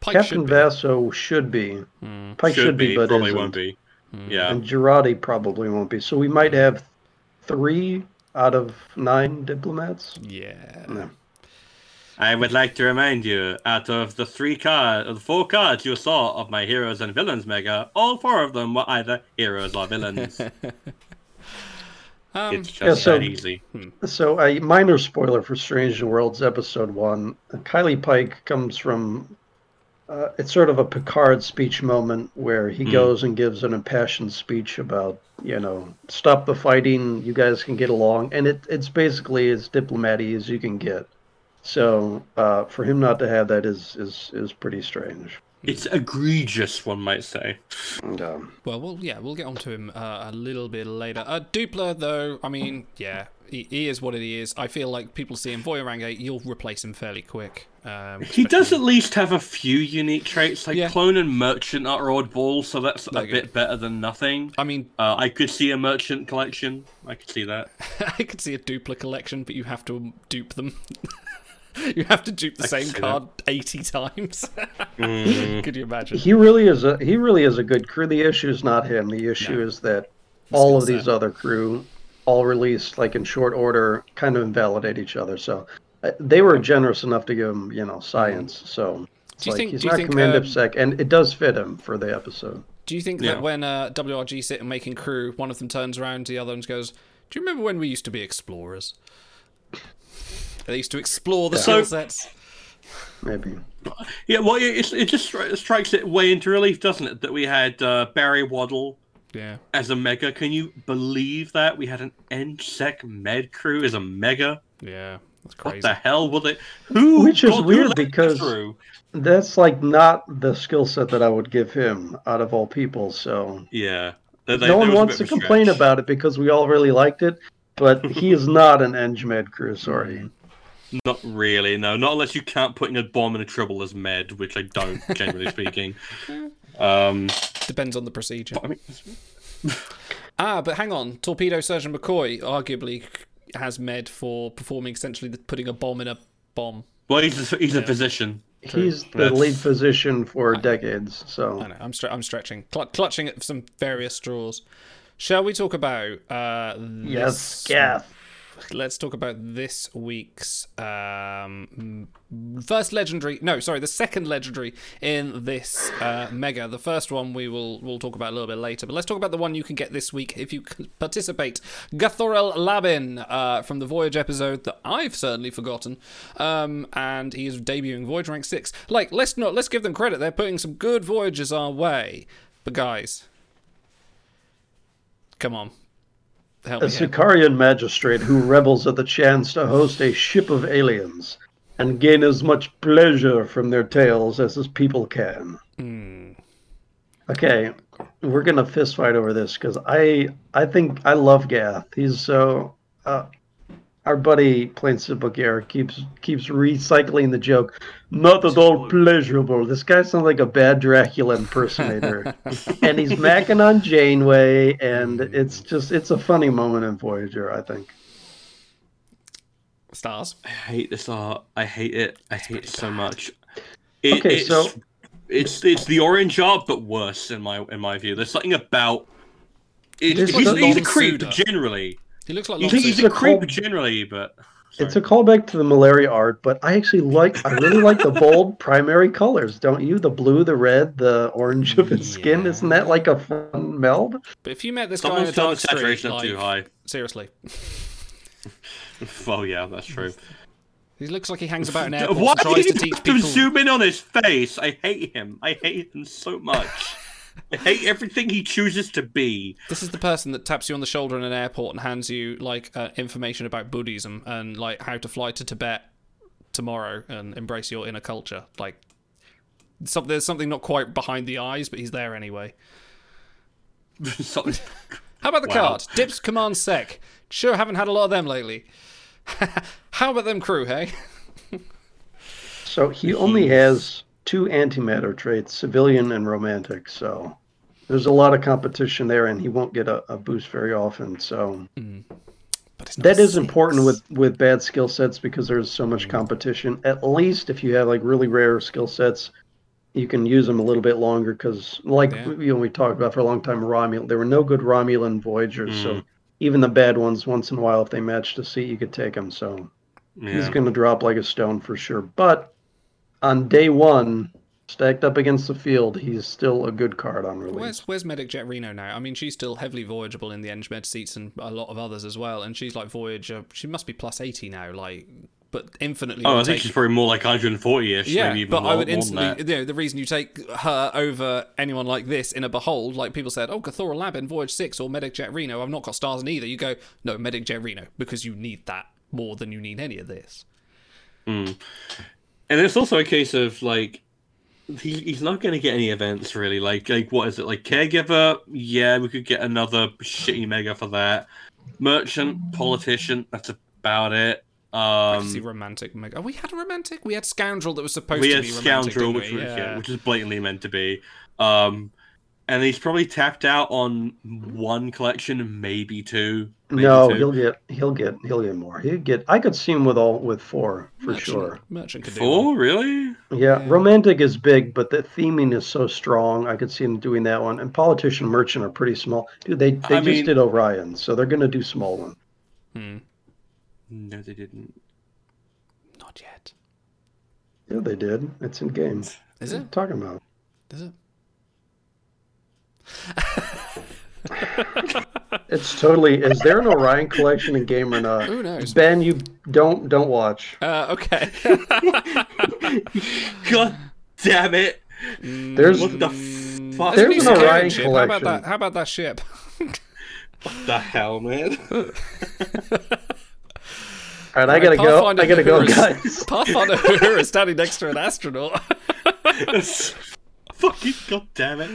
D: Pike
E: Captain
D: should be.
E: Vaso should be. Hmm. Pike should, be, but
F: probably
E: isn't.
F: won't be. Hmm. Yeah.
E: And Jurati probably won't be. So we might have three out of nine diplomats.
D: Yeah.
E: No.
F: I would like to remind you, out of the three cards, the four cards you saw of my heroes and villains mega, all four of them were either heroes or villains.
D: Um,
F: it's just
E: Yeah, so-
F: that easy. Hmm.
E: So a minor spoiler for Strange Worlds episode one. Kylie Pike comes from. Uh, it's sort of a Picard speech moment where he goes and gives an impassioned speech about, you know, stop the fighting, you guys can get along, and it, it's basically as diplomatic as you can get. So uh, for him not to have that is is is pretty strange.
F: It's egregious, one might say.
E: And,
D: Well, well, yeah, we'll get onto him uh, a little bit later. Uh, Dupler, though, I mean, yeah, he, he is what he is. I feel like people see him Voyager rank 8, you'll replace him fairly quick. Um,
F: He does at least have a few unique traits, like
D: Yeah.
F: clone and merchant are oddballs, so that's a bit
D: good.
F: better than nothing.
D: I mean,
F: Uh, I could see a merchant collection. I could see that.
D: I could see a Dupler collection, but you have to dupe them. you have to dupe the
F: I
D: same
F: see that.
D: card 80 times.
F: Mm.
D: Could you imagine?
E: he really is a he really is a good crew. The issue is not him. The issue is that all of these
D: set.
E: other crew, all released like in short order, kind of invalidate each other. So uh, they were generous enough to give him, you know, science. So it's
D: Do you
E: like
D: think-
E: he's
D: do you
E: not
D: think,
E: command
D: um,
E: sec, and it does fit him for the episode.
D: Do you think
F: Yeah.
D: that when uh, WRG sit and making crew, one of them turns around to the other and goes, "Do you remember when we used to be explorers? They used to explore the
F: So-
D: skill sets."
E: Maybe.
F: Yeah, well, it, it just strikes it way into relief, doesn't it? That we had uh, Barry Waddle
D: Yeah.
F: as a mega. Can you believe that we had an NSEC med crew as a mega?
D: Yeah. That's crazy.
F: What the hell will they? Who?
E: Which is weird because-
F: through?
E: That's like not the skill set that I would give him out of all people. So
F: yeah, They- they-
E: no one wants to complain about it because we all really liked it. But he is not an Engmed crew. Sorry.
F: Not really, no. Not unless you count putting a bomb in a trouble as med, which I don't, generally speaking. Um,
D: Depends on the procedure.
F: I mean,
D: Ah, but hang on. Torpedo Surgeon McCoy arguably has med for performing essentially the, putting a bomb in a bomb.
F: well, he's a, he's a physician.
E: He's the
F: That's-
E: lead physician for decades. So
D: I know. I'm stre- I'm stretching, Cl- clutching at some various straws. Shall we talk about uh,
E: yes,
D: this-
E: Gaff.
D: Let's talk about this week's um, first legendary. No, sorry, the second legendary in this uh, mega. The first one we will we'll talk about a little bit later. But let's talk about the one you can get this week if you participate. Gathorel Labin uh, from the Voyage episode that I've certainly forgotten, um, and he is debuting Voyage rank six. Like, let's not let's give them credit. They're putting some good voyages our way. But guys, come on. Help
E: A. Sikarian magistrate who rebels at the chance to host a ship of aliens and gain as much pleasure from their tales as his people can. Mm. Okay, we're gonna fist fight over this because I I think I love Gath. He's so uh, our buddy playing Simple Gear keeps keeps recycling the joke. Not at all pleasurable. This guy sounds like a bad Dracula impersonator, and he's macking on Janeway, and it's just it's a funny moment in Voyager. I think.
D: Stars.
F: I hate this art. I hate it. I hate it so much. It,
E: Okay,
F: it's,
E: so-
F: it's it's the orange art, but worse in my in my view. There's something about. It,
E: It's
F: he's, he's a creep generally.
D: He looks like
F: He's, he's a creep generally, but
E: It's a callback to the malaria art, but I actually like I really like the bold primary colors, don't you? The blue, the red, the orange of his skin. Isn't that like a fun meld?
D: But if you met this guy in a dark
F: the
D: street,
F: saturation up
D: like,
F: too high.
D: seriously,
F: Well, yeah, that's true.
D: he looks like he hangs about in airports
F: Why
D: and tries
F: did
D: to
F: you
D: teach people.
F: zoom in on his face? I hate him. I hate him so much. I hate everything he chooses to be.
D: This is the person that taps you on the shoulder in an airport and hands you like uh, information about Buddhism and like how to fly to Tibet tomorrow and embrace your inner culture. Like, some, there's something not quite behind the eyes, but he's there anyway.
F: Something-
D: How about the
F: Wow.
D: card? Dips Command Sec. Sure, haven't had a lot of them lately. How about them crew, hey?
E: So he only has two antimatter traits, civilian and romantic. So there's a lot of competition there, and he won't get a, a boost very often. So
D: not
E: that is important with with bad skill sets because there's so much competition. At least if you have like really rare skill sets, you can use them a little bit longer. Because like
D: Yeah.
E: you know, we talked about for a long time, Romulan. There were no good Romulan Voyagers, so even the bad ones, once in a while, if they matched a seat, you could take them. So he's going to drop like a stone for sure. But on day one, stacked up against the field, he's still a good card on release.
D: Where's Where's Medic Jett Reno now? I mean, she's still heavily voyageable in the Engmed seats and a lot of others as well. And she's like Voyager. She must be plus eighty now, like, but infinitely.
F: Oh, I think
D: take-
F: she's probably more like 140-ish.
D: yeah,
F: maybe even
D: but
F: more,
D: I would instantly, you know, the reason you take her over anyone like this in a behold, like people said, oh, Gathorel Labin Voyage Six or Medic Jett Reno. I've not got stars in either. You go, no, Medic Jett Reno because you need that more than you need any of this. Hmm.
F: And it's also a case of like he, he's not going to get any events really. Like like what is it like caregiver? Yeah, we could get another shitty mega for that. Merchant, politician. That's about it.
D: I see
F: Um,
D: romantic. Mega. Oh, we had a romantic. We had scoundrel that was supposed to be romantic.
F: scoundrel,
D: didn't
F: which
D: we?
F: was
D: yeah.
F: yeah, which is blatantly meant to be. Um, and he's probably tapped out on one collection, maybe two. Maybe
E: no,
F: two.
E: he'll get he'll get he'll get more. He'll get. I could see him with all with four for
D: Merchant,
E: sure.
D: Merchant could do one.
F: four really.
E: Yeah, romantic is big, but the theming is so strong. I could see him doing that one. And politician, merchant are pretty small. Dude, they they
F: I
E: just
F: mean-
E: did Orion, so they're gonna do small one. Hmm.
F: No, they didn't.
D: Not yet.
E: Yeah, they did. It's in games.
D: Is
E: What
D: it?
E: talking about?
D: Is it?
E: It's totally. Is there an Orion collection in game or not?
D: Who knows?
E: Ben, you don't don't watch.
D: Uh, okay.
F: God damn it!
E: There's
F: What the
D: Mm,
F: fuck?
E: There's an Orion
D: ship. How about that? How about that ship?
F: What the hell, man?
E: all right. I gotta go.
D: Pathfinder
E: I gotta go,
D: Uhura's-
E: guys.
D: Pathfinder Uhura standing next to an astronaut.
F: Fucking god damn it!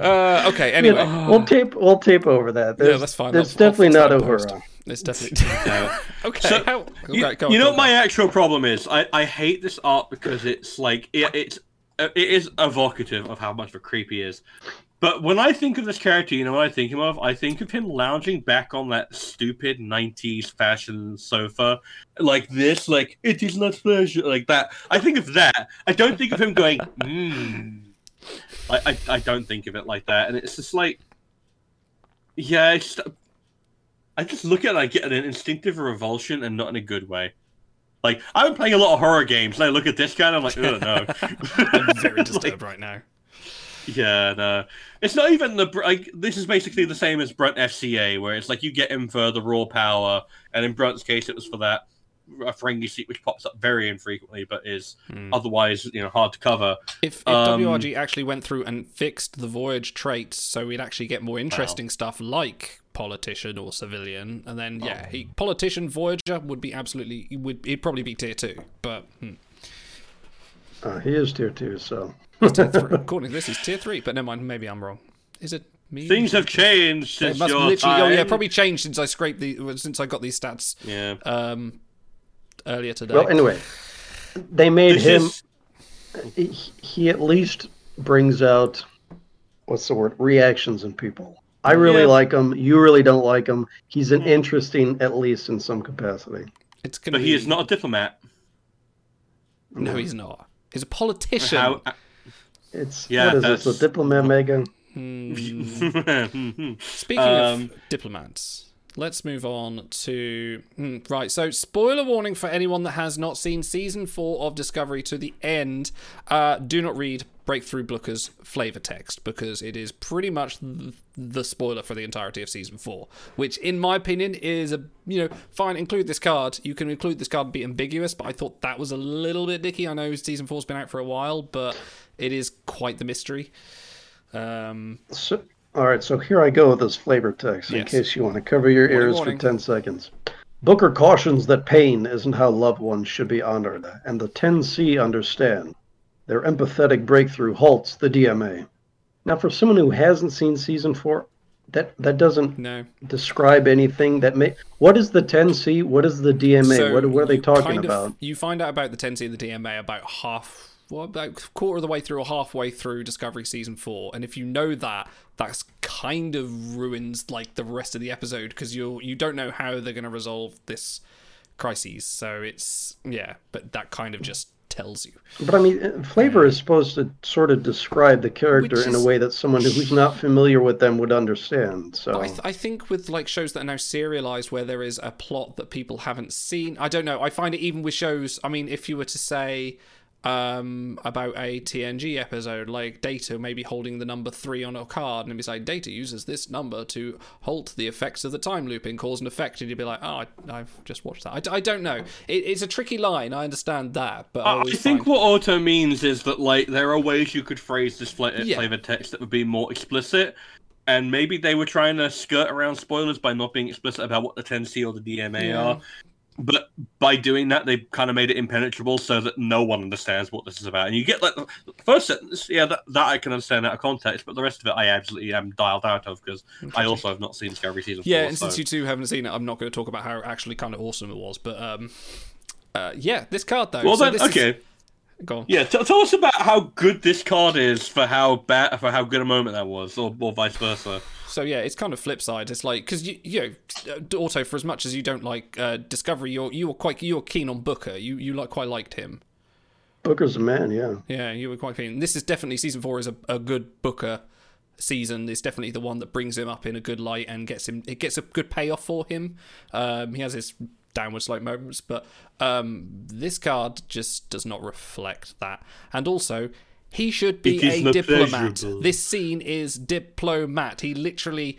D: Uh, okay. Anyway,
E: we'll tape. We'll tape over that. There's,
D: yeah, that's fine.
E: It's
D: I'll- I'll
E: definitely not over.
D: It's definitely
F: No.
D: okay.
F: So,
D: how,
F: You,
D: okay, go on,
F: you know what my actual problem is? I, I hate this art because it's like it, it's uh, it is evocative of how much of a creep he is. But when I think of this character, you know what I think him of? I think of him lounging back on that stupid '90s fashion sofa, like this, like it is not pleasure, like that. I think of that. I don't think of him going. Mm. I, I I don't think of it like that, and it's just like, yeah, it's. I just look at it I get an instinctive revulsion and not in a good way. Like I've been playing a lot of horror games and I look at this guy and I'm like, oh no.
D: I'm very
F: Like,
D: disturbed right now.
F: yeah, no. It's not even the like. This is basically the same as Brunt FCA, where it's like you get him for the raw power, and in Brunt's case, it was for that a friendly seat which pops up very infrequently, but is otherwise you know hard to cover.
D: If, if
F: Um,
D: WRG actually went through and fixed the voyage traits, so we'd actually get more interesting stuff like politician or civilian, and then yeah, he politician voyager would be absolutely he would he'd probably be tier two, but hmm,
E: Uh, he is tier two, so
D: tier three. according to this, he's tier three. But never mind, maybe I'm wrong. Is it me?
F: Things have changed
D: It
F: since
D: must
F: your
D: literally. Oh yeah, probably changed since I scraped the since I got these stats
F: Yeah.
D: um earlier today.
E: well. Anyway, they made
F: This
E: him.
F: is-
E: he, he at least brings out what's the word reactions in people. I really
F: Yeah.
E: like him. You really don't like him. He's an mm. interesting, at least in some capacity.
D: it's gonna
F: but
D: be.
F: he is not a diplomat.
D: No, he's not. He's a politician.
F: How?
E: Uh, it's
F: Yeah,
E: what is this?
F: that's-
E: A diplomat mega? Hmm.
D: Speaking
F: Um,
D: of diplomats, let's move on to hmm, right. So, spoiler warning for anyone that has not seen season four of Discovery to the end. Uh, do not read Breakthrough Booker's flavor text because it is pretty much th- the spoiler for the entirety of season four. Which, in my opinion, is a you know fine. Include this card. You can include this card and be ambiguous, but I thought that was a little bit dicky. I know season four's been out for a while, but it is quite the mystery. Um,
E: So, all right, so here I go with this flavor text in case you want to cover your
D: Warning,
E: ears
D: warning.
E: for 10 seconds. Booker cautions that pain isn't how loved ones should be honored, and the 10C understand. Their empathetic breakthrough halts the DMA. Now, for someone who hasn't seen season four, that that doesn't
D: no.
E: describe anything that may. What is the 10C? What is the DMA?
D: So
E: what, what are they talking
D: kind of-
E: about?
D: you find out about the 10C and the DMA about half, well, about quarter of the way through or halfway through Discovery season four. And if you know that, that's kind of ruins like the rest of the episode because you you don't know how they're going to resolve this crisis. So it's yeah, but that kind of just tells you.
E: But I mean, uh, flavor is supposed to sort of describe the character in a way that someone who's not familiar with them would understand. So
D: I, th- I think with like shows that are now serialized where there is a plot that people haven't seen i don't know i find it even with shows i mean if you were to say um about a tng episode like data maybe holding the number three on a card and it'd be like data uses this number to halt the effects of the time looping cause and effect and you'd be like oh I, i've just watched that I don't know it, it's a tricky line i understand that but i,
F: I think
D: find-
F: what auto means is that like there are ways you could phrase this fla-
D: Yeah.
F: flavor text that would be more explicit, and maybe they were trying to skirt around spoilers by not being explicit about what the 10C or the DMA
D: Yeah.
F: are. But by doing that, they kind of made it impenetrable so that no one understands what this is about. And you get like the first sentence, yeah, that, that I can understand out of context, but the rest of it I absolutely am dialed out of because I also have not seen Discovery season
D: yeah
F: four.
D: and
F: so-
D: since you two haven't seen it i'm not going to talk about how actually kind of awesome it was but um uh, yeah, this card though.
F: well
D: so
F: then,
D: this is-
F: okay.
D: Go on.
F: Yeah, t- tell us about how good this card is for how bad for how good a moment that was, or, or vice versa.
D: So yeah, it's kind of flip side. It's like because you you know, Auto for as much as you don't like uh, Discovery, you're you were quite you were keen on Booker. You you like quite liked him.
E: Booker's a man, yeah.
D: Yeah, you were quite keen. This is definitely season four is a, a good Booker season. It's definitely the one that brings him up in a good light and gets him. It gets a good payoff for him. Um, he has his downward slope moments, but um, this card just does not reflect that. And also, he should be a diplomat.
F: pleasurable.
D: This scene is diplomat. He literally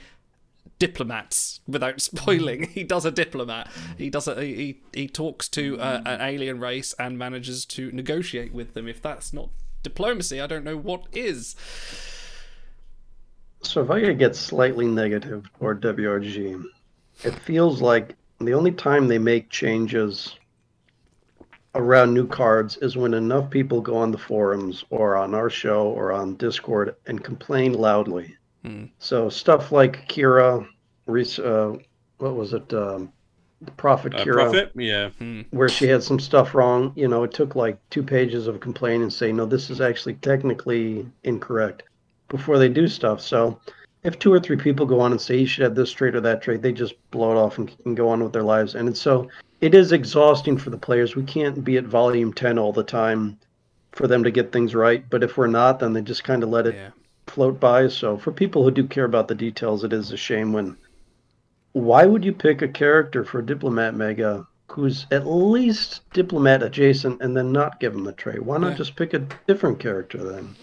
D: diplomats without spoiling. He does a diplomat. He does a, he he talks to uh, an alien race and manages to negotiate with them. If that's not diplomacy, I don't know what is.
E: So if I could get slightly negative toward WRG, it feels like the only time they make changes around new cards is when enough people go on the forums or on our show or on Discord and complain loudly. So stuff like Kira, uh, what was it? Um, Prophet
F: Uh,
E: Kira
F: Profit, yeah.
E: where she had some stuff wrong. You know, it took like two pages of complaining and say, no, this is actually technically incorrect before they do stuff. So if two or three people go on and say you should have this trait or that trait, they just blow it off and, and go on with their lives. And it's so it is exhausting for the players. We can't be at volume 10 all the time for them to get things right. But if we're not, then they just kind of let it
D: Yeah.
E: float by. So for people who do care about the details, it is a shame when. Why would you pick a character for Diplomat Mega who's at least diplomat adjacent and then not give him the trait? Why not
D: Yeah.
E: just pick a different character then?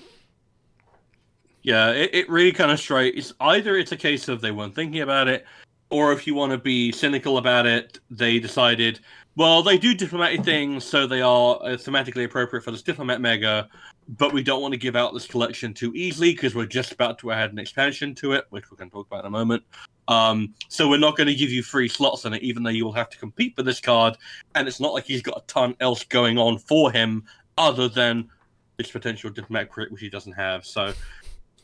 F: Yeah, it, it really kind of strikes. Either it's a case of they weren't thinking about it, or if you want to be cynical about it, they decided, well, they do diplomatic things, so they are uh, thematically appropriate for this diplomat mega, but we don't want to give out this collection too easily because we're just about to add an expansion to it, which we're going to talk about in a moment. Um, so we're not going to give you free slots in it, even though you will have to compete for this card. And it's not like he's got a ton else going on for him other than this potential diplomatic crit, which he doesn't have. So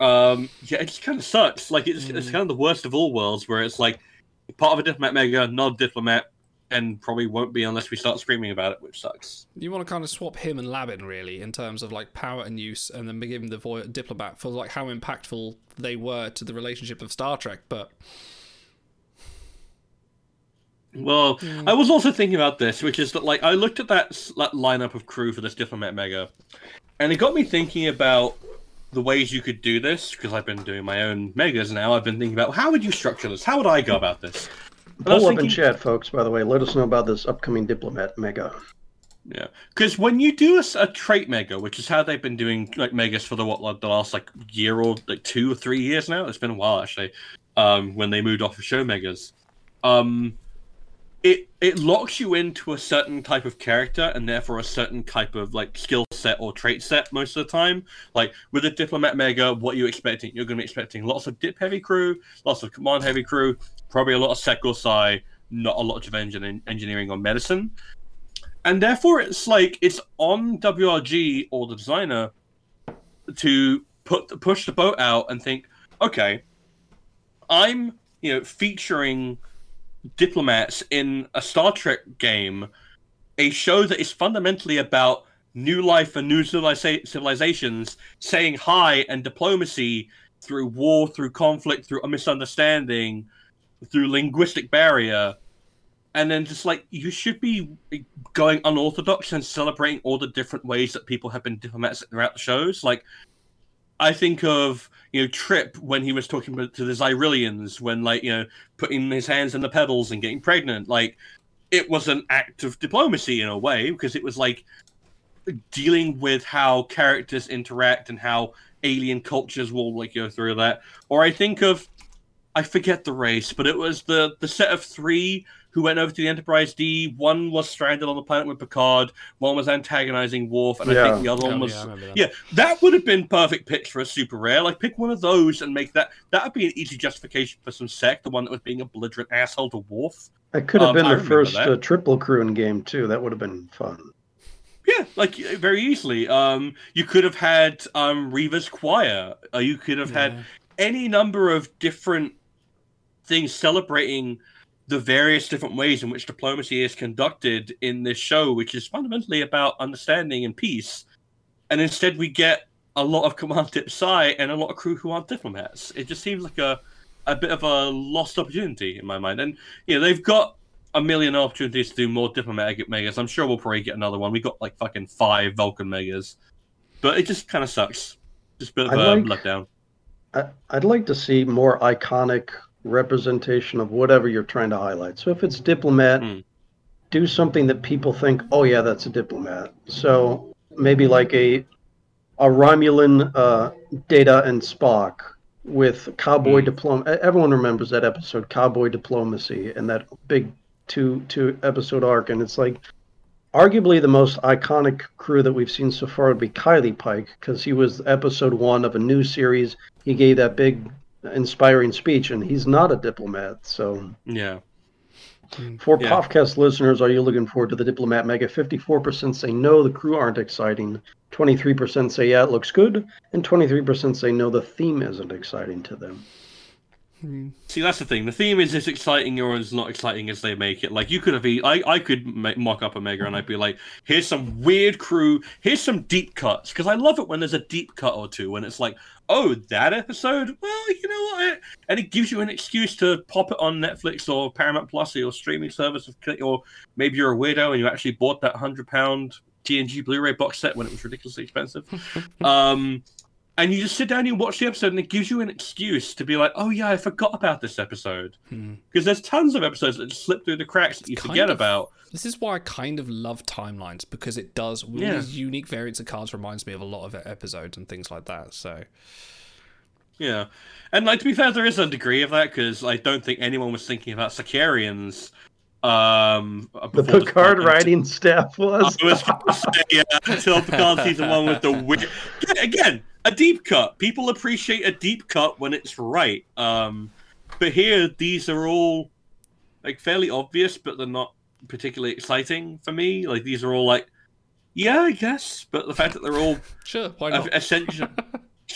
F: um, yeah, it just kind of sucks. Like it's, it's kind of the worst of all worlds, where it's like part of a diplomat mega, not a diplomat, and probably won't be unless we start screaming about it, which sucks.
D: You want to kind of swap him and Labin really in terms of like power and use, and then give him the vo- diplomat for like how impactful they were to the relationship of Star Trek. But
F: Well, hmm. I was also thinking about this, which is that like I looked at that, that lineup of crew for this diplomat mega, and it got me thinking about the ways you could do this because I've been doing my own megas now. I've been thinking about how would you structure this? How would I go about this? And I was
E: Pull up in chat, folks, by the way. Let us know about this upcoming diplomat mega.
F: Yeah, because when you do a trait mega, which is how they've been doing like megas for the what like the last like year or like two or three years now. It's been a while actually. Um, when they moved off of show megas, um, it it locks you into a certain type of character and therefore a certain type of like skill set or trait set most of the time. Like with a diplomat mega, what are you expecting? You're going to be expecting lots of dip heavy crew, lots of command heavy crew, probably a lot of sec or psi, not a lot of engin- engineering or medicine and therefore it's like it's on WRG or the designer to put push the boat out and think, okay, I'm you know featuring diplomats in a Star Trek game, a show that is fundamentally about new life and new civilizations saying hi and diplomacy through war, through conflict, through a misunderstanding, through linguistic barrier and then just like you should be going unorthodox and celebrating all the different ways that people have been diplomats throughout the shows. Like, I think of you know Trip when he was talking to the Xyrillians when like you know putting his hands in the pedals and getting pregnant. Like, it was an act of diplomacy in a way because it was like dealing with how characters interact and how alien cultures will like go through that. Or I think of I forget the race, but it was the the set of three who went over to the Enterprise D. One was stranded on the planet with Picard. One was antagonizing Worf, and I think the other
D: Oh,
F: one was
D: I remember that.
F: yeah. That would have been perfect pitch for a super rare. Like pick one of those and make that. That would be an easy justification for some sec. The one that was being a belligerent asshole to Worf.
E: That could have
F: Um,
E: been
F: I
E: the first
F: that.
E: uh, triple crew in game two. That would have been fun.
F: Yeah, like very easily. Um, you could have had um Riva's choir. Uh, you could have had any number of different things celebrating the various different ways in which diplomacy is conducted in this show, which is fundamentally about understanding and peace. And instead, we get a lot of command tip psi and a lot of crew who aren't diplomats. It just seems like a a bit of a lost opportunity in my mind. And you know, they've got a million opportunities to do more diplomatic megas. I'm sure we'll probably get another one. We got like fucking five Vulcan megas, but it just kind of sucks. Just a bit of
E: I
F: a
E: like-
F: letdown.
E: I'd like to see more iconic representation of whatever you're trying to highlight. So if it's diplomat,
F: Hmm.
E: do something that people think, oh yeah, that's a diplomat. So maybe like a a Romulan uh, Data and Spock with cowboy
F: Hmm.
E: diploma. Everyone remembers that episode, Cowboy Diplomacy, and that big two two episode arc. And it's like arguably the most iconic crew that we've seen so far would be Kylie Pike because he was episode one of a new series. He gave that big inspiring speech, and he's not a diplomat. So
F: Yeah.
E: for
F: Yeah.
E: podcast listeners, are you looking forward to the Diplomat Mega? 54% say no, the crew aren't exciting. 23% say yeah, it looks good. And 23% say no, the theme isn't exciting to them. Hmm.
F: See, that's the thing. The theme is as exciting or as not exciting as they make it. Like you could have, e- I, I could ma- mock up a mega and I'd be like, "Here's some weird crew. Here's some deep cuts." Because I love it when there's a deep cut or two, when it's like, "Oh, that episode. Well, you know what?" And it gives you an excuse to pop it on Netflix or Paramount Plus or your streaming service, or maybe you're a weirdo and you actually bought that hundred pound TNG Blu-ray box set when it was ridiculously expensive. um, and you just sit down and you watch the episode, and it gives you an excuse to be like, "Oh yeah, I forgot about this episode." Hmm. Because there's tons of episodes that just slip through the cracks that you
D: Kind
F: forget
D: of-
F: about.
D: This is why I kind of love timelines because it does all
F: Yeah.
D: these unique variants of cards reminds me of a lot of episodes and things like that. So
F: Yeah, and like to be fair, there is a degree of that because I don't think anyone was thinking about Sikarians. Um,
E: The
F: before
E: Picard
F: point.
E: writing staff was.
F: I was going to say, yeah, until Picard season one with the weird. Again, a deep cut. People appreciate a deep cut when it's right. Um, but here, these are all like fairly obvious, but they're not particularly exciting for me. Like these are all like, yeah, I guess. But the fact that they're all
D: sure, why not?
F: essential.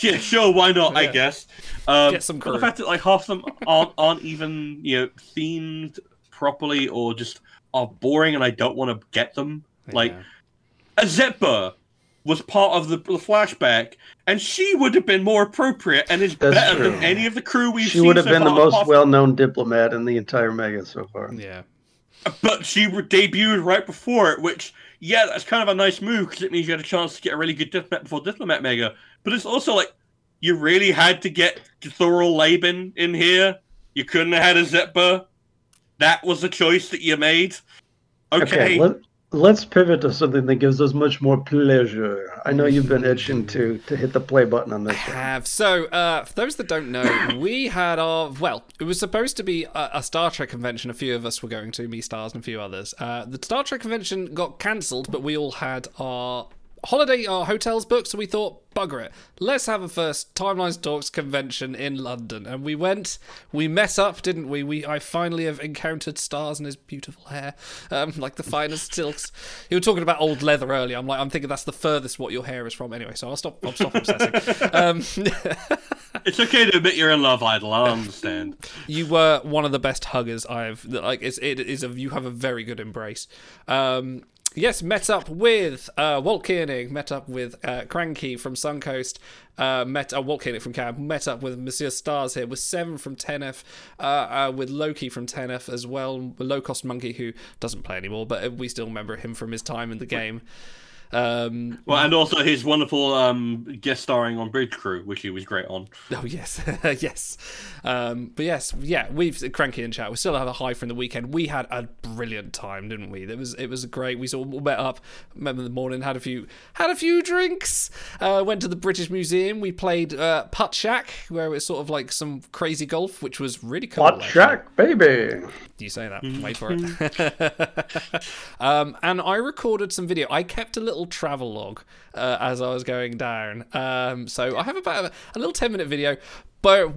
F: Yeah, sure, why not? I guess. Um,
D: Get some
F: but the fact that like half of them aren't aren't even you know themed properly or just are boring, and I don't want to get them. Like
D: Yeah.
F: Azeppa was part of the, the flashback, and she would have been more appropriate and is
E: That's
F: better
E: true.
F: than any of the crew we've
E: She
F: seen.
E: would have
F: so
E: been the
F: far,
E: most well known diplomat in the entire Mega so far.
D: yeah.
F: But she re- debuted right before it, which yeah, that's kind of a nice move because it means you had a chance to get a really good diplomat before Diplomat Mega. But it's also like you really had to get Thorol Labin in here. You couldn't have had a Zeppa. That was a choice that you made. Okay.
E: let, let's pivot to something that gives us much more pleasure. I know you've been itching to to hit the play button on this one.
D: have. So, uh, for those that don't know, we had our well, it was supposed to be a, a Star Trek convention. A few of us were going to, me, Stars, and a few others. Uh, the Star Trek convention got cancelled, but we all had our holiday, our hotels booked. So we thought, bugger it, let's have a first Timelines Talks convention in London, and we went. We met up, didn't we? We I finally have encountered Stars and his beautiful hair, um, like the finest silks. You were talking about old leather earlier. I'm like, I'm thinking that's the furthest what your hair is from. Anyway, so I'll stop. I'll stop obsessing. Um,
F: It's okay to admit you're in Love Idol. I understand.
D: you were one of the best huggers I've like. It's, it is a you have a very good embrace. Um, yes, met up with uh, Walt Koenig, met up with uh, Cranky from Suncoast, uh, met uh, Walt Koenig from Cab, met up with Monsieur Stars here, with Seven from Tenef, uh, uh, with Loki from Tenef as well, Low Cost Monkey who doesn't play anymore, but we still remember him from his time in the game. Um,
F: Well, and also his wonderful um, guest starring on Bridge Crew, which he was great on.
D: Oh yes, yes, um, but yes, yeah. We've cranky in chat. We still have a high from the weekend. We had a brilliant time, didn't we? It was it was great. We all met up, met in the morning, had a few had a few drinks. Uh, went to the British Museum. We played uh, Putt Shack, where it was sort of like some crazy golf, which was really cool.
E: Hot
D: actually.
E: Shack, baby.
D: Do you say that? Wait for it. um, and I recorded some video. I kept a little travel log uh, as I was going down. Um, so I have about a, a little 10 minute video, but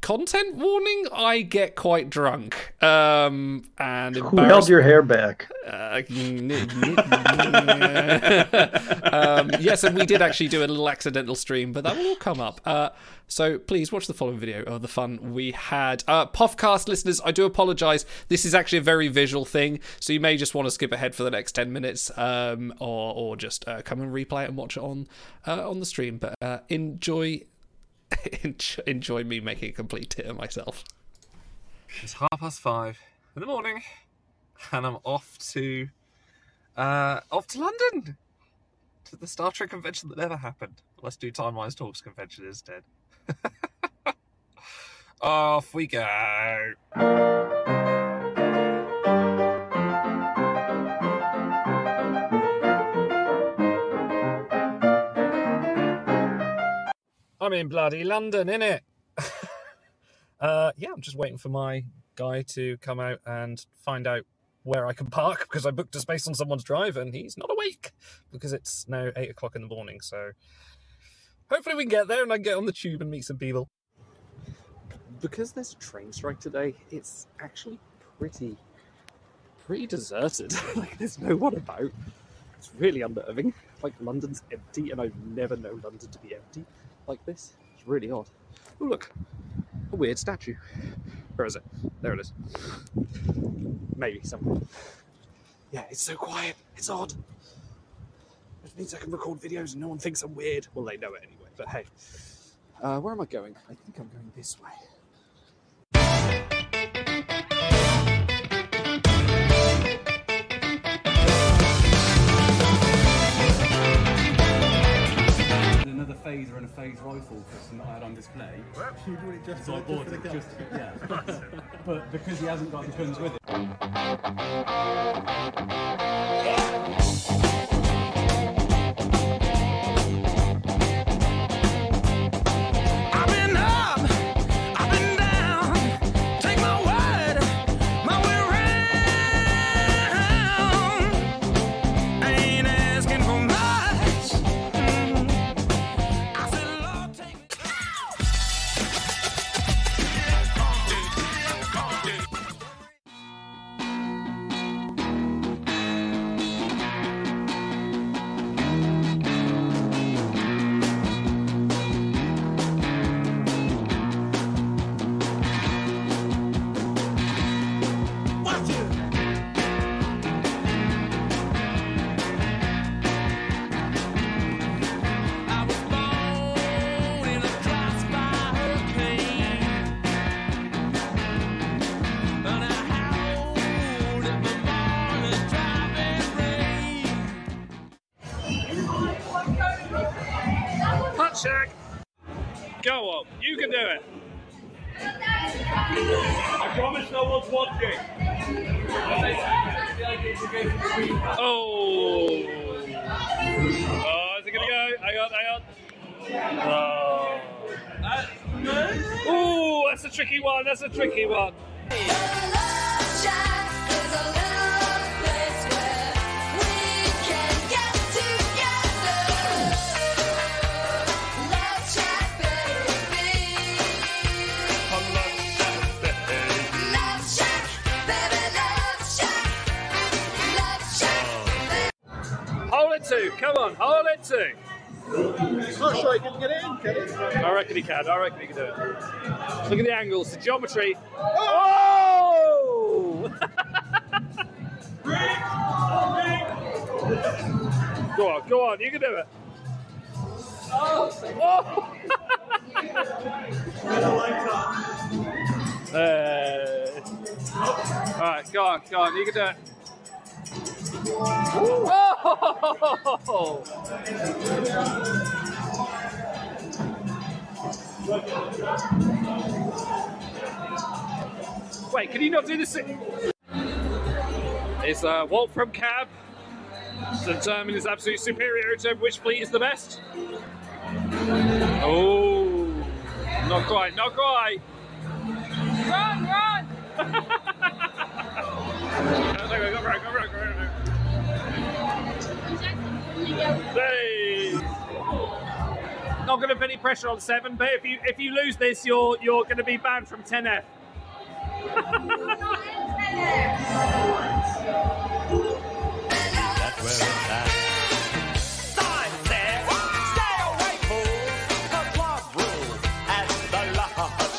D: content warning I get quite drunk. Um, and
E: Who held your hair back?
D: uh, um, yes, and we did actually do a little accidental stream, but that will all come up. Uh, so please watch the following video of the fun we had. Uh, Puffcast listeners, I do apologise. This is actually a very visual thing, so you may just want to skip ahead for the next ten minutes, um, or or just uh, come and replay it and watch it on uh, on the stream. But uh, enjoy. enjoy- me making a complete tit of myself.
G: It's half past five in the morning, and I'm off to uh, off to London to the Star Trek convention that never happened. Let's do Timelines Talks convention instead. Off we go.
H: I'm in bloody London, innit? uh, yeah, I'm just waiting for my guy to come out and find out where I can park because I booked a space on someone's drive and he's not awake because it's now eight o'clock in the morning. So hopefully we can get there and I can get on the tube and meet some people. Because there's a train strike today, it's actually pretty, pretty deserted. like there's no one about. It's really unnerving. Like London's empty, and I've never known London to be empty like this. It's really odd. Oh look, a weird statue. Where is it? There it is. Maybe somewhere. Yeah, it's so quiet. It's odd. Which means I can record videos and no one thinks I'm weird. Well, they know it anyway. But hey, uh, where am I going? I think I'm going this way.
D: another phaser and a phase rifle for some that I had on display. so I bought it just yeah. but because he hasn't got the guns with it.
I: Wait, can you not do this? It's uh, Walt from Cab to determine his absolute superiority over which fleet is the best. Oh, not quite, not quite. Run, run! Hey! Not going to put any pressure on seven, but if you if you lose this, you're you're going to be banned from 10F.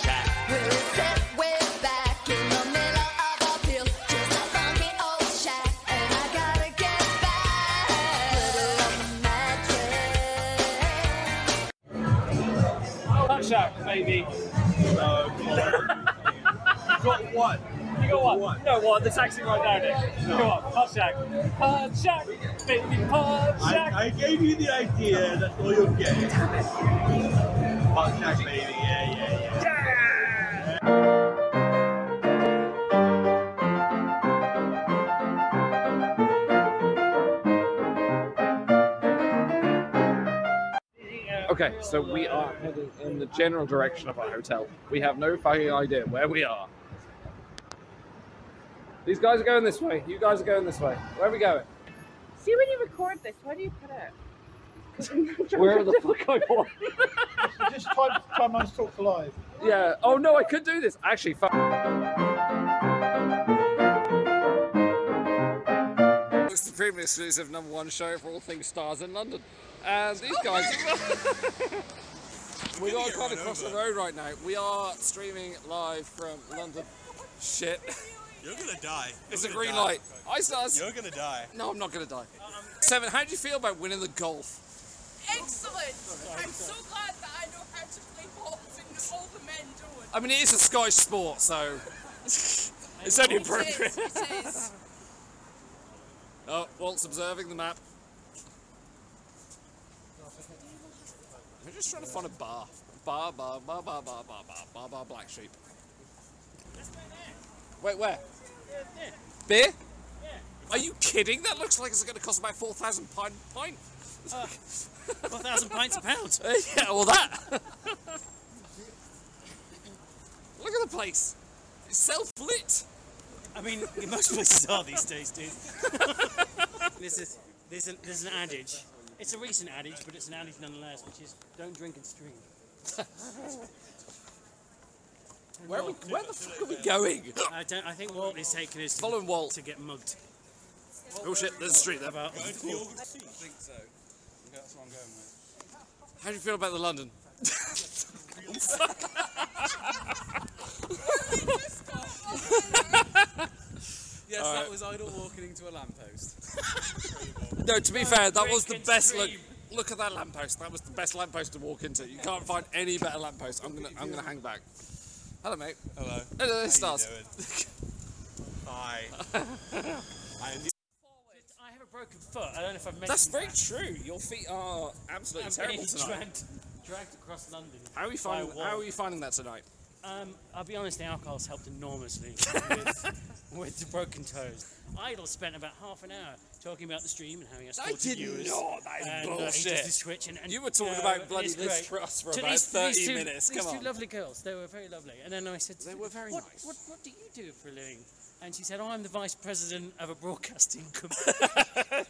I: Shack, We're back in the middle of a hill. Just a funky old shack. And I gotta get back. A little magic. Bunch out, baby.
J: No, uh, come on. you got one.
I: You got what? No, what? The taxi right down there. Come on, Hot Shack. Hot Shack, baby, Hot Shack.
J: I, I gave you the idea, that's all you'll get. Hot Shack, baby, Yeah, yeah, yeah, yeah.
D: Okay, so we are heading in the general direction of our hotel. We have no fucking idea where we are. These guys are going this way. You guys are going this way. Where are we going?
K: See when you record this, where do you put it?
D: Wherever the fuck I want.
H: Just time, time I talk live.
D: Yeah. Oh no, I could do this. Actually, fuck. It's the premium exclusive number one show for all things stars in London. And these oh, guys. we are kind of across the road right now. We are streaming live from London. Shit.
J: You're gonna die. You're
D: It's a
J: gonna
D: green
J: die.
D: light. I stars.
J: You're gonna die.
D: No, I'm not gonna die. Seven, how do you feel about winning the golf?
K: Excellent! I'm so glad that I know how to play golf and all the men don't.
D: I mean, it is a Scottish sport, so it's only
K: It is,
D: appropriate.
K: it is.
D: Oh, Walt's observing the map. We're just trying to find a bar. Bar, bar, bar, bar, bar, bar, bar, bar, bar, black sheep. Wait, where? Beer? Yeah. Are you kidding? That looks like it's going to cost about four thousand pound pint.
L: Four thousand pints a pound.
D: Uh, yeah, well that. Look at the place. It's self-lit.
L: I mean, most places are these days, dude. this is there's, a, there's an adage. It's a recent adage, but it's an adage nonetheless, which is don't drink and stream.
D: Where, are we, where the fuck are we going?
L: I don't. I think Walt is taking us to,
D: Following Walt
L: to get mugged.
D: Oh shit, there's a street there.
L: About-
J: I think so. That's what I'm going with.
D: How do you feel about the London?
M: Yes,
D: All
M: that was Idol walking into a lamppost.
D: No, to be fair, that was the best look. Look at that lamppost. That was the best lamppost to walk into. You can't find any better lamppost. I'm gonna, I'm gonna hang back. Hello, mate.
J: Hello.
D: Hello,
J: How you
D: stars.
J: doing? Hi. I knew-
L: I have a broken foot. I don't know if I've mentioned
D: That's very
L: that.
D: true. Your feet are absolutely
L: I'm
D: terrible
L: being
D: tonight.
L: dragged, dragged across London.
D: How are you
L: by
D: finding?
L: a wall.
D: How are you finding that tonight?
L: Um, I'll be honest, the alcohol's helped enormously with, with the broken toes. Idol spent about half an hour talking about the stream and he has
D: I
L: 40
D: did
L: viewers.
D: not. That is
L: and, Uh, he
D: bullshit.
L: does Twitch and, and,
D: You were talking
L: know,
D: about bloody Liz. Truss for
L: To
D: about
L: these-
D: 30
L: these two,
D: minutes.
L: These
D: Come
L: two
D: on.
L: lovely girls, they were very lovely. And then I said,
D: They were very
L: what,
D: nice.
L: What, what do you do for a living? And she said, oh, I'm the vice president of a broadcasting company.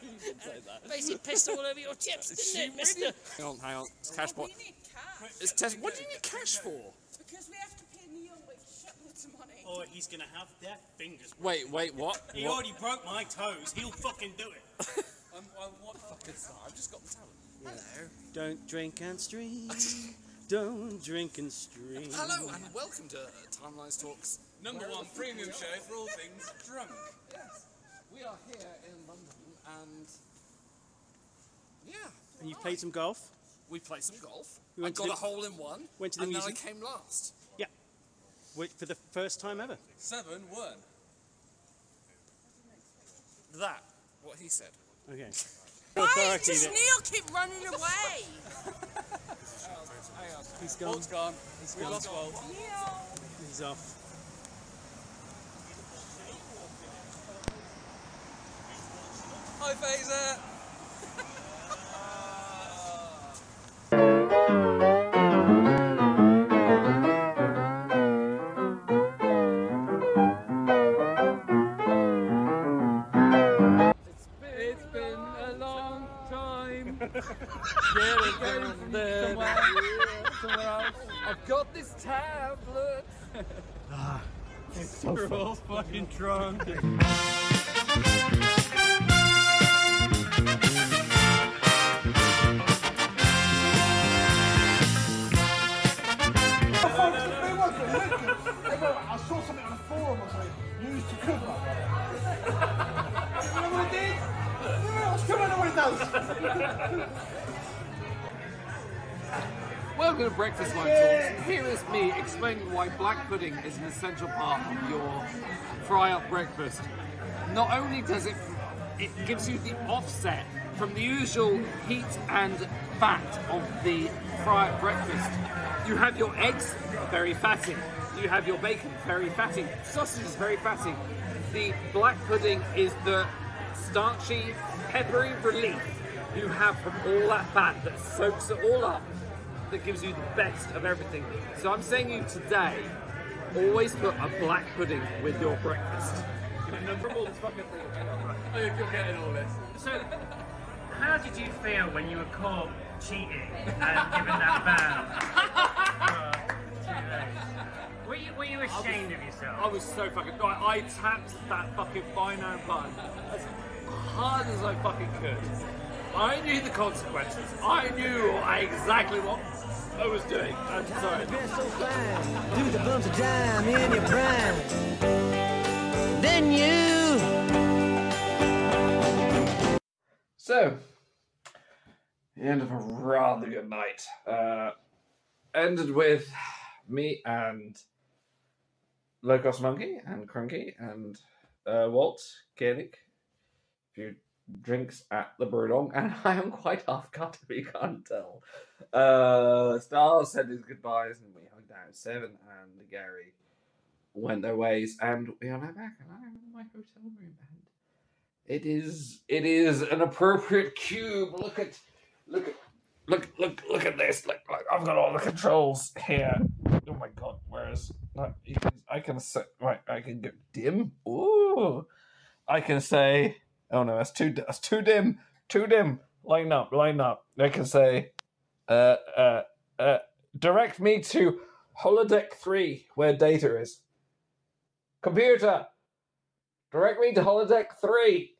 L: Basically pissed all over your chips, didn't it, mister?
D: Hang on, hang on. It's cash test. What do you need cash for?
K: Because we have to pay Neil like shitloads of money.
L: Or he's going to have their fingers
D: Wait, wait, what?
L: He
D: What?
L: already broke my toes. He'll fucking do it.
M: I'm, I'm what fucking star? I've just got the talent.
D: Hello.
L: Don't drink and stream. Don't drink and stream.
D: Hello and welcome to uh, Timelines Talks.
M: Number one premium show for all things drunk.
D: Yes. We are here in London and yeah.
L: And you played some golf?
D: We played some golf.
L: We
D: I
L: went to
D: got
L: the-
D: a hole in one.
L: went to the
D: and then I came last.
L: Yeah. For the first time ever.
M: Seven, one.
D: That, what he said.
L: Okay.
K: Why
L: Authority
K: does Neil keep running away?
L: He's gone.
M: Walt's gone.
L: He's
M: We
L: gone.
M: lost Walt.
K: Neil.
L: He's off.
M: Hi, Phaser.
D: Time. Getting from somewhere, somewhere else. I've got this tablet.
L: Ah, it's so We're all fucking drunk.
H: Does.
D: Welcome to Breakfast Line Talks. Here is me explaining why black pudding is an essential part of your fry-up breakfast. Not only does it, it gives you the offset from the usual heat and fat of the fry-up breakfast. You have your eggs, very fatty. You have your bacon, very fatty. Sausage is very fatty. The black pudding is the starchy, peppery relief you have from all that fat that soaks it all up
N: that gives you the best of everything. So I'm saying you today, always put a black pudding with your breakfast.
M: all this fucking thing. Oh, you're getting all this.
O: So, how did you feel when you were caught cheating and given that ban? for two? Were you, were you ashamed of yourself?
N: I was so fucking. I, I tapped that fucking binary button as hard as I fucking could. I knew the consequences. I knew exactly what I was doing. I'm sorry.
P: Do the bumps of dime in your prime. Then you.
D: So, the end of a rather good night. Uh, ended with me and Locust Monkey and Crunky and uh, Walt. A few drinks at the Brewdog, and I am quite half cut if you can't tell. Uh, Stars said his goodbyes, and we hugged out Seven and Gary went their ways, and we are now back, and I'm in my hotel room, and it is it is an appropriate cube. Look at look at look look look at this. Look, look I've got all the controls here. Oh my god, where is I can set right, I can go dim. Ooh. I can say oh no, that's too that's too dim. Too dim. Line up, line up. I can say uh uh uh direct me to holodeck three where data is. Computer, direct me to holodeck three.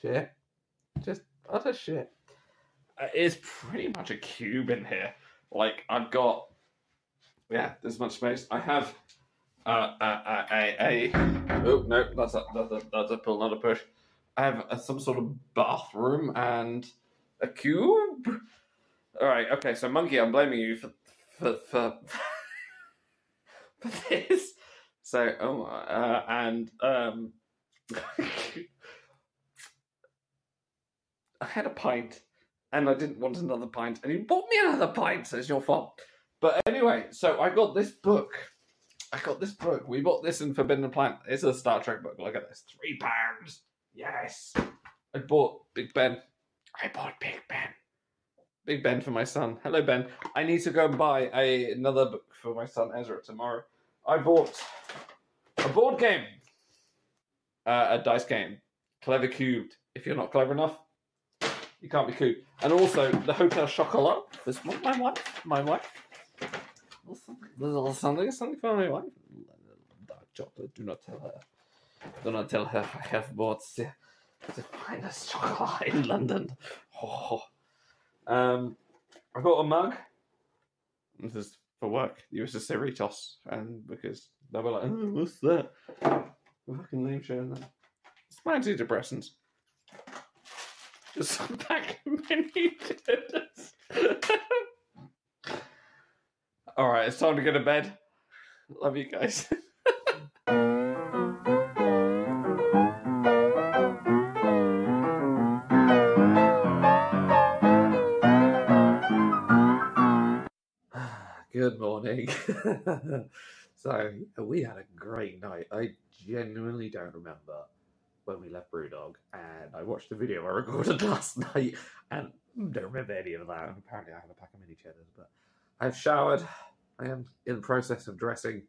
D: Shit. Just utter shit. Uh, it's pretty much a cube in here. Like I've got, yeah, there's much space. I have uh, a, a, a, a oh no, that's a that's a that's a pull, not a push. I have a, some sort of bathroom and a cube. All right, okay. So monkey, I'm blaming you for for for, for this. So oh, uh, and um. I had a pint and I didn't want another pint, and you bought me another pint, so it's your fault. But anyway, so I got this book. I got this book. We bought this in Forbidden Planet. It's a Star Trek book. Look at this. Three pounds. Yes. I bought Big Ben. I bought Big Ben. Big Ben for my son. Hello, Ben. I need to go and buy a, another book for my son Ezra tomorrow. I bought a board game, uh, a dice game, Clever Cubed. If you're not clever enough, you can't be cool. And also the Hotel Chocolat. This one, my wife, my wife. Little something, something for my wife. Dark chocolate. Do not tell her. Do not tell her I have bought the, the finest chocolate in London. Oh. Um, I got a mug. This is for work. USS Cerritos, and because they were like, oh, "What's that?" Fucking name showing that. It's my antidepressants. Just some back menu All right, it's time to go to bed. Love you guys. Good morning. so we had a great night. I genuinely don't remember when we left Brewdog, and I watched the video I recorded last night, and don't remember any of that. Apparently, I have a pack of mini cheddars, but I've showered. I am in the process of dressing,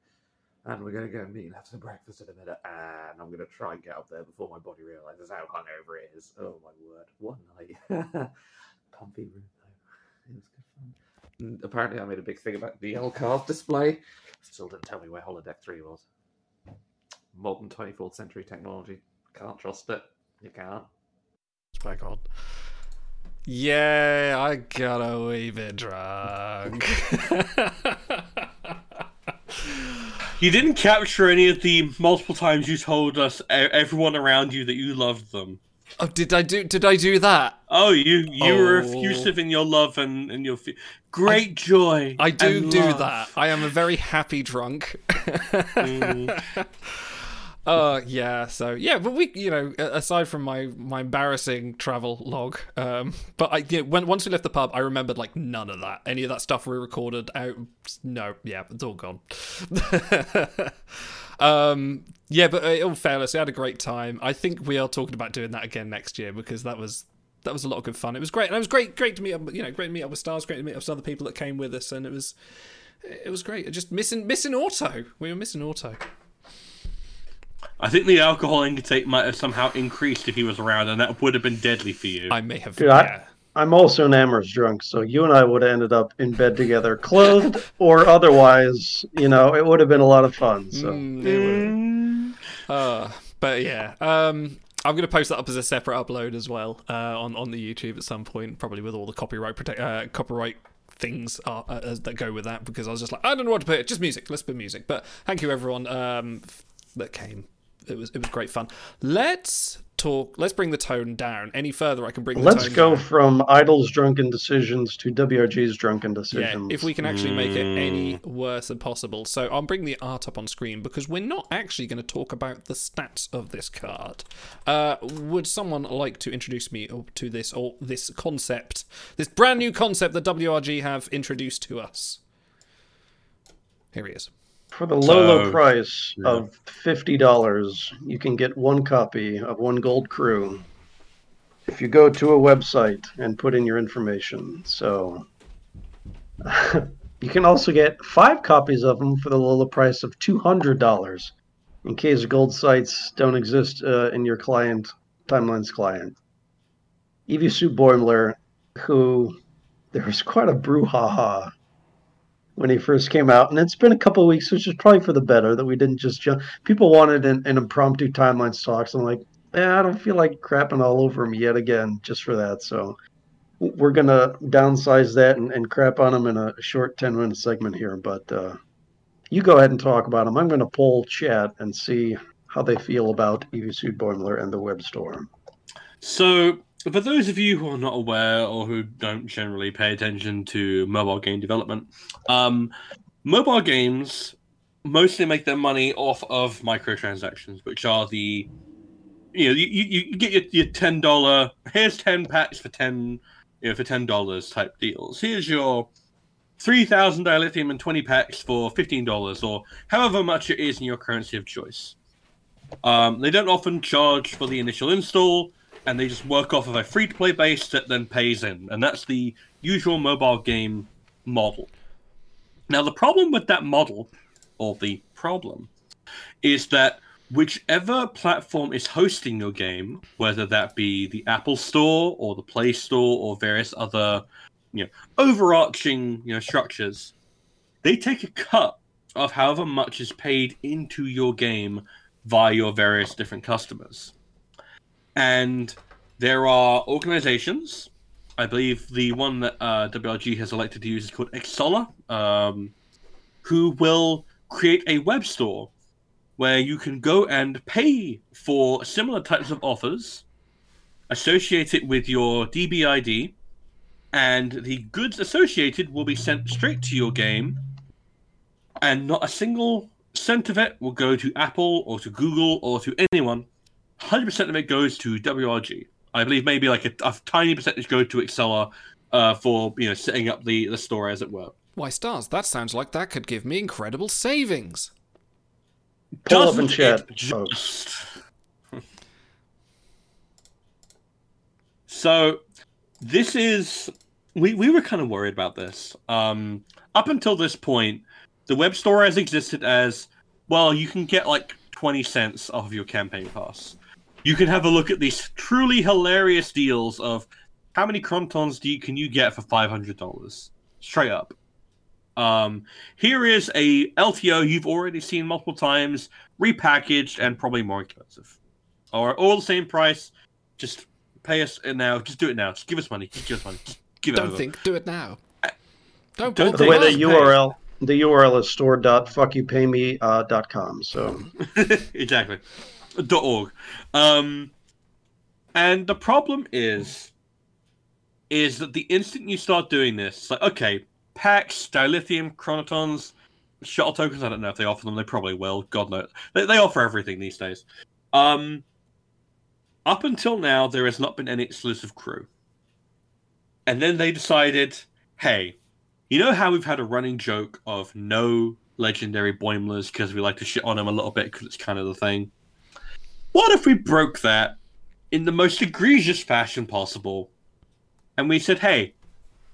D: and we're going to go meet and have some breakfast in a minute. And I'm going to try and get up there before my body realizes how hungover it is. Oh my word, what night! Comfy room though. It was good fun. And apparently, I made a big thing about the LCARS display. Still didn't tell me where holodeck three was. Modern 24th century technology. Can't trust it. You can't.
Q: Back on.
D: Yeah, I got a wee bit drunk.
F: You didn't capture any of the multiple times you told us everyone around you that you loved them.
D: oh, did I do? Did I do that?
F: Oh, you you were
D: Oh.
F: effusive in your love and, and your fe- great joy.
D: I do do
F: love.
D: that. I am a very happy drunk.
F: Mm.
D: Uh yeah, so yeah, but we, you know, aside from my my embarrassing travel log, um, but I, yeah, when once we left the pub, I remembered like none of that, any of that stuff we recorded out. No, yeah, it's all gone. um, yeah, but uh, in all fairness, we had a great time. I think we are talking about doing that again next year because that was that was a lot of good fun. It was great, and it was great, great to meet up. You know, great to meet up with stars. Great to meet up with other people that came with us, and it was, it was great. Just missing, missing auto. We were missing auto.
F: I think the alcohol intake might have somehow increased if he was around, and that would have been deadly for you.
D: I may have.
E: Dude, I, I'm also an amorous drunk, so you and I would have ended up in bed together, clothed or otherwise. You know, it would have been a lot of fun. So.
D: Uh, but yeah, um, I'm going to post that up as a separate upload as well uh, on on the YouTube at some point, probably with all the copyright protect uh, copyright things are, uh, that go with that. Because I was just like, I don't know what to put. Just music. Let's put music. But thank you everyone um, that came. It was it was great fun. Let's talk. Let's bring the tone down. Any further, I can bring.
E: Let's
D: tone
E: go
D: down.
E: from Idol's drunken decisions to WRG's drunken decisions.
D: Yeah,
E: decisions.
D: if we can actually make it any
E: Mm.
D: worse than possible. So I'll bring the art up on screen because we're not actually going to talk about the stats of this card. Uh, would someone like to introduce me to this or this concept, this brand new concept that WRG have introduced to us? Here he is.
E: For the low, low price
D: Yeah.
E: of fifty dollars, you can get one copy of One Gold Crew. If you go to a website and put in your information, so you can also get five copies of them for the low, low price of two hundred dollars, in case gold sites don't exist uh, in your client timeline's client. EV Suit Boimler, who there was quite a brouhaha when he first came out, and it's been a couple of weeks, which is probably for the better that we didn't just jump. People wanted an, an impromptu timelines talks. I'm like, eh, I don't feel like crapping all over him yet again just for that. So we're gonna downsize that and, and crap on him in a short ten minute segment here. But uh, you go ahead and talk about him. I'm gonna poll chat and see how they feel about EV Suit Boimler and the web store.
F: So, for those of you who are not aware or who don't generally pay attention to mobile game development, um, mobile games mostly make their money off of microtransactions, which are the you know you, you, get your, your ten dollar here's ten packs for ten you know for ten dollars type deals. Here's your three thousand dilithium and twenty packs for fifteen dollars or however much it is in your currency of choice. Um, they don't often charge for the initial install, and they just work off of a free to play base that then pays in. And that's the usual mobile game model. Now, the problem with that model, or the problem, is that whichever platform is hosting your game, whether that be the Apple Store or the Play Store or various other, you know, overarching you know structures, they take a cut of however much is paid into your game via your various different customers. And there are organizations, I believe the one that uh, WRG has elected to use is called Xsolla, um, who will create a web store where you can go and pay for similar types of offers, associate it with your DBID, and the goods associated will be sent straight to your game, and not a single cent of it will go to Apple or to Google or to anyone. 100% of it goes to WRG. I believe maybe like a, a tiny percentage go to Xsolla uh, for you know setting up the, the store, as it were.
D: Why, stars? That sounds like that could give me incredible savings.
E: Pull up in
F: Doesn't
E: chat,
F: it just- So this is we we were kind of worried about this. Um, up until this point, the web store has existed as well. You can get like twenty cents off of your campaign pass. You can have a look at these truly hilarious deals of how many chronitons do you, can you get for five hundred dollars straight up. Um, here is a LTO you've already seen multiple times, repackaged and probably more expensive, or all the same price. Just pay us now. Just do it now. Just give us money. Just give us money. Just give it
D: Don't think. Do it now. Don't.
F: Don't
E: the way the
F: Pay.
E: URL the URL is store.fuckyoupayme uh, dot com. So
F: exactly. Dot org. Um, and the problem is, is that the instant you start doing this, it's like okay, packs, dilithium, chronitons, shuttle tokens. I don't know if they offer them. They probably will. God knows. They, they offer everything these days. Um, up until now, there has not been any exclusive crew. And then they decided, hey, you know how we've had a running joke of no legendary Boimlers because we like to shit on them a little bit because it's kind of the thing. What if we broke that in the most egregious fashion possible. And we said, hey,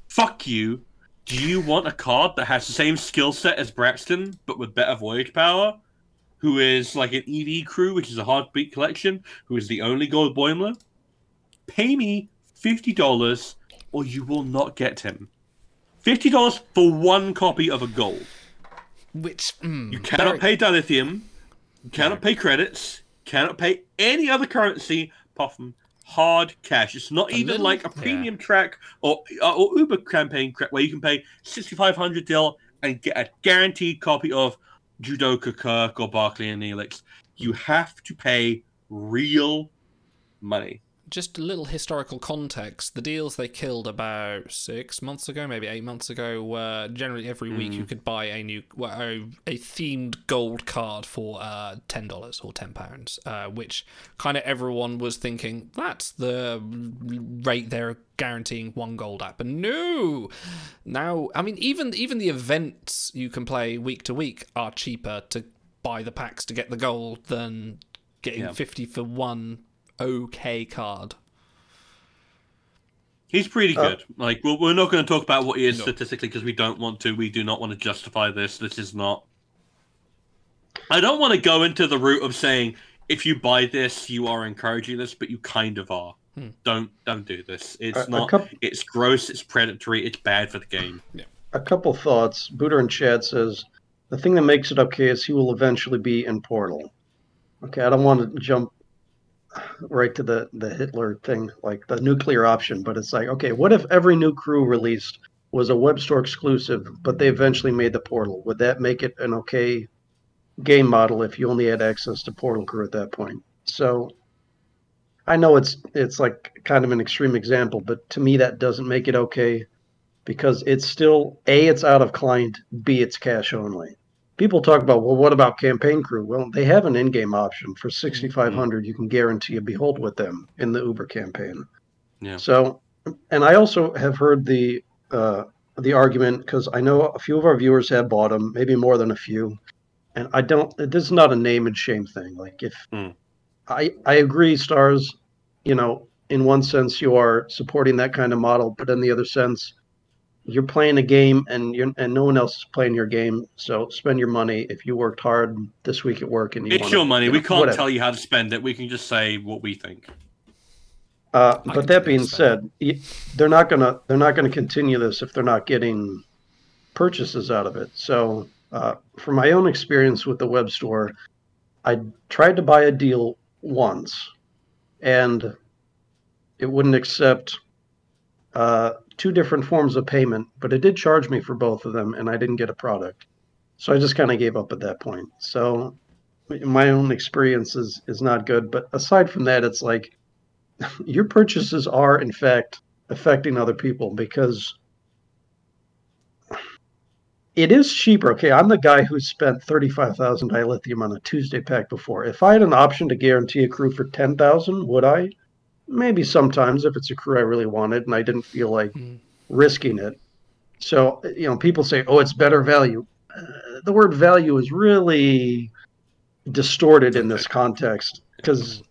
F: fuck you. Do you want a card that has the same skill set as Braxton, but with better voyage power? Who is like an EV crew, which is a heartbeat collection, who is the only gold Boimler? Pay me $50 or you will not get him. $50 for one copy of a gold.
D: Which mm,
F: You cannot pay dilithium, you cannot pay credits, cannot pay any other currency apart from hard cash. It's not
D: A
F: even
D: little-
F: like a premium track or or Uber campaign crack where you can pay sixty five hundred dil and get a guaranteed copy of Judoka Kirk or Barkley and Neelix. You have to pay real money.
D: Just a little historical context. The deals they killed about six months ago, maybe eight months ago, were generally every week you could buy a new, well, a, a themed gold card for uh, ten dollars or ten pounds, uh, which kind of everyone was thinking that's the rate they're guaranteeing one gold at. But no, now I mean even even the events you can play week to week are cheaper to buy the packs to get the gold than getting
F: Yeah.
D: fifty for one okay card.
F: He's pretty
D: Uh,
F: good. like we're, we're not going to talk about what he is statistically because we don't want to. We do not want to justify this. This is not. I don't want to go into the route of saying if you buy this, you are encouraging this, but you kind of are.
D: Hmm.
F: Don't don't do this. It's
E: A- a
F: not. It's gross. It's predatory. It's bad for the game.
D: Yeah.
E: A couple thoughts. Booter and Chad says the thing that makes it okay is he will eventually be in Portal. Okay, I don't want to jump right to the the Hitler thing, like the nuclear option, but it's like, okay, what if every new crew released was a web store exclusive, but they eventually made the Portal? Would that make it an okay game model if you only had access to Portal crew at that point? So I know it's it's like kind of an extreme example, but to me that doesn't make it okay because it's still a it's out of client, b it's cash only. People talk about well, what about campaign crew? Well, they have an in-game option for sixty five hundred. You can guarantee a behold with them in the Uber campaign.
F: Yeah.
E: So, and I also have heard the uh, the argument because I know a few of our viewers have bought them, maybe more than a few, and I don't. This is not a name and shame thing. Like if I I agree, stars, you know, in one sense you are supporting that kind of model, but in the other sense, you're playing a game and you're and no one else is playing your game. So spend your money if you worked hard this week at work and you
F: It's
E: wanna,
F: your money.
E: you
F: We can't
E: whatever.
F: tell you how to spend it. We can just say what we think.
E: Uh, but that being said, they're not gonna they're not gonna continue this if they're not getting purchases out of it. So, uh, from my own experience with the web store, I tried to buy a deal once, and it wouldn't accept uh, two different forms of payment, but it did charge me for both of them, and I didn't get a product. So I just kind of gave up at that point. So my own experience is is not good. But aside from that, it's like your purchases are in fact affecting other people because it is cheaper. Okay, I'm the guy who spent thirty-five thousand dilithium on a Tuesday pack before. If I had an option to guarantee a crew for ten thousand, would I? Maybe sometimes if it's a crew I really wanted and I didn't feel like risking it. So you know, people say, "Oh, it's better value." Uh, the word value is really distorted in this context because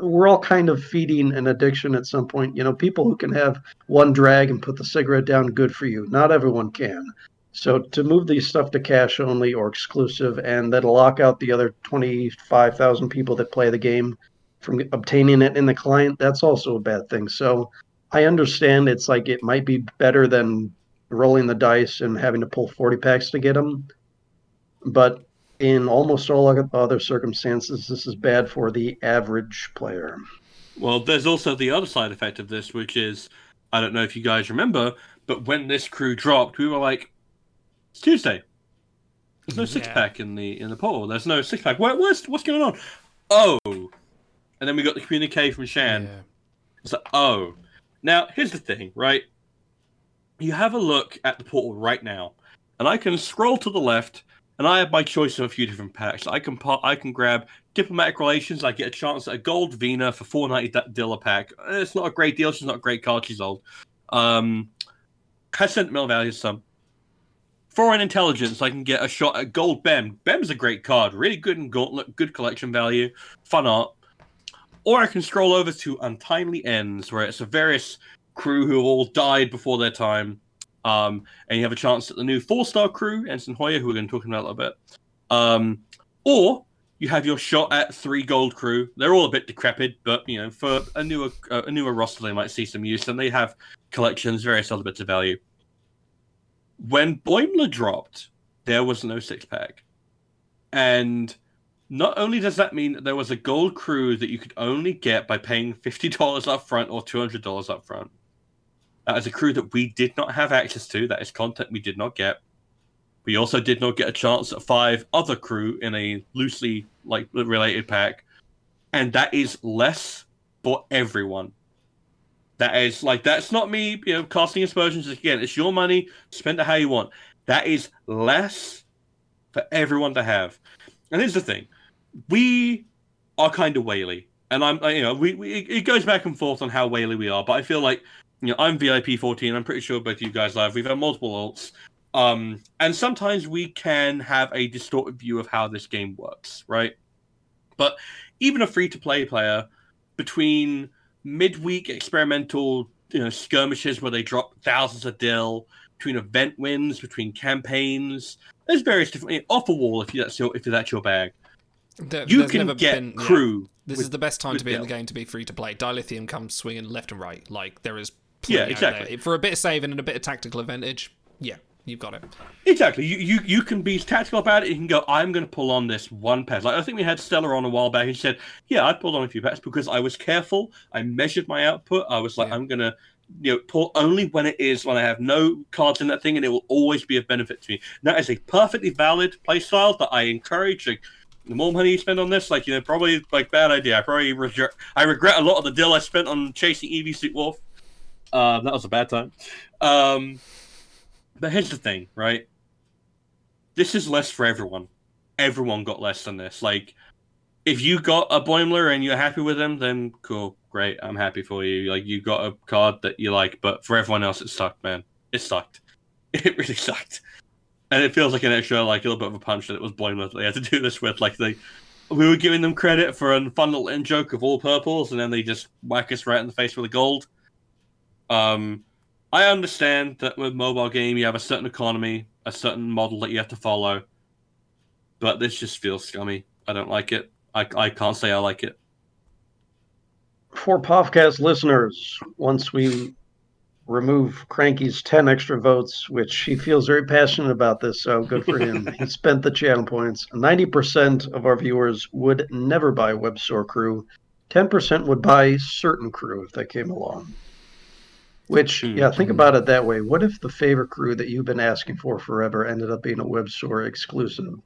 E: we're all kind of feeding an addiction at some point. You know, people who can have one drag and put the cigarette down, good for you. Not everyone can. So to move these stuff to cash only or exclusive and then lock out the other 25,000 people that play the game from obtaining it in the client, that's also a bad thing. So I understand it's like it might be better than rolling the dice and having to pull 40 packs to get them. But in almost all other- other circumstances, this is bad for the average player.
F: Well, there's also the other side effect of this, which is I don't know if you guys remember, but when this crew dropped, we were like, "It's Tuesday. There's no six
D: Yeah.
F: pack in the in the poll. There's no six pack. What, what's what's going on? Oh, and then we got the communique from Shan. It's like, oh, now here's the thing, right? You have a look at the portal right now, and I can scroll to the left, and I have my choice of a few different packs. I can pa- I can grab diplomatic relations. I get a chance at a gold Vina for four ninety Dilla pack. It's not a great deal. She's not a great card. She's old. Um, has sentimental value some. Foreign intelligence, I can get a shot at gold Bem. Bem's a great card, really good in gauntlet, good collection value, fun art. Or I can scroll over to Untimely Ends, where it's a various crew who have all died before their time. Um, and you have a chance at the new four star crew, Ensign Hoyer, who we're going to talk about a little bit. Um, or you have your shot at three gold crew. They're all a bit decrepit, but you know, for a newer uh, a newer roster, they might see some use, and they have collections, various other bits of value. When Boimler dropped, there was no six pack, and not only does that mean that there was a gold crew that you could only get by paying fifty dollars up front or two hundred dollars up front. That is a crew that we did not have access to. That is content we did not get. We also did not get a chance at five other crew in a loosely like related pack, and that is less for everyone. That is like that's not me, you know, casting aspersions. Again, it's your money. Spend it how you want. That is less for everyone to have. And here's the thing: we are kind of whaley, and I'm, you know, we, we it goes back and forth on how whaley we are. But I feel like, you know, I'm VIP 14. I'm pretty sure both you guys have. We've had multiple alts. Um, and sometimes we can have a distorted view of how this game works, right? But even a free to play player, between midweek experimental you know, skirmishes where they drop thousands of dill, between event wins, between campaigns, there's various different off a wall if you that's your if that's your bag.
D: There-
F: you can get
D: been- yeah.
F: crew.
D: This
F: with-
D: is the best time to be in the game to be free to play. Dilithium comes swinging left and right. Like there is
F: Yeah,
D: plenty out there.
F: exactly.
D: For a bit of saving and a bit of tactical advantage, yeah, you've got it.
F: Exactly. You, you you can be tactical about it. You can go, I'm going to pull on this one pet. Like I think we had Stella on a while back, and she said, "Yeah, I pulled on a few pets because I was careful. I measured my output. I was like, I'm going to." You know, pull only when it is when I have no cards in that thing, and it will always be of benefit to me. That is a perfectly valid playstyle that I encourage. Like, the more money you spend on this, like you know, probably like bad idea. I probably regret. I regret a lot of the deal I spent on chasing Eevee Suit Wolf. Um, that was a bad time. Um, but here's the thing, right? This is less for everyone. Everyone got less than this. Like, if you got a Boimler and you're happy with him, then cool, great. I'm happy for you. Like, you got a card that you like, but for everyone else, it sucked, man. It sucked. It really sucked. And it feels like an extra, like a little bit of a punch that it was that they had to do this with. Like, they, we were giving them credit for a fun little in joke of all purples, and then they just whack us right in the face with a gold. Um, I understand that with mobile game you have a certain economy, a certain model that you have to follow, but this just feels scummy. I don't like it. I, I can't say I like it.
E: For Povcast listeners, once we remove Cranky's 10 extra votes, which he feels very passionate about this, so good for him. he spent the channel points. 90% of our viewers would never buy Web Store Crew. 10% would buy certain crew if they came along. Which, hmm. yeah, think hmm. about it that way. What if the favorite crew that you've been asking for forever ended up being a Web Store exclusive?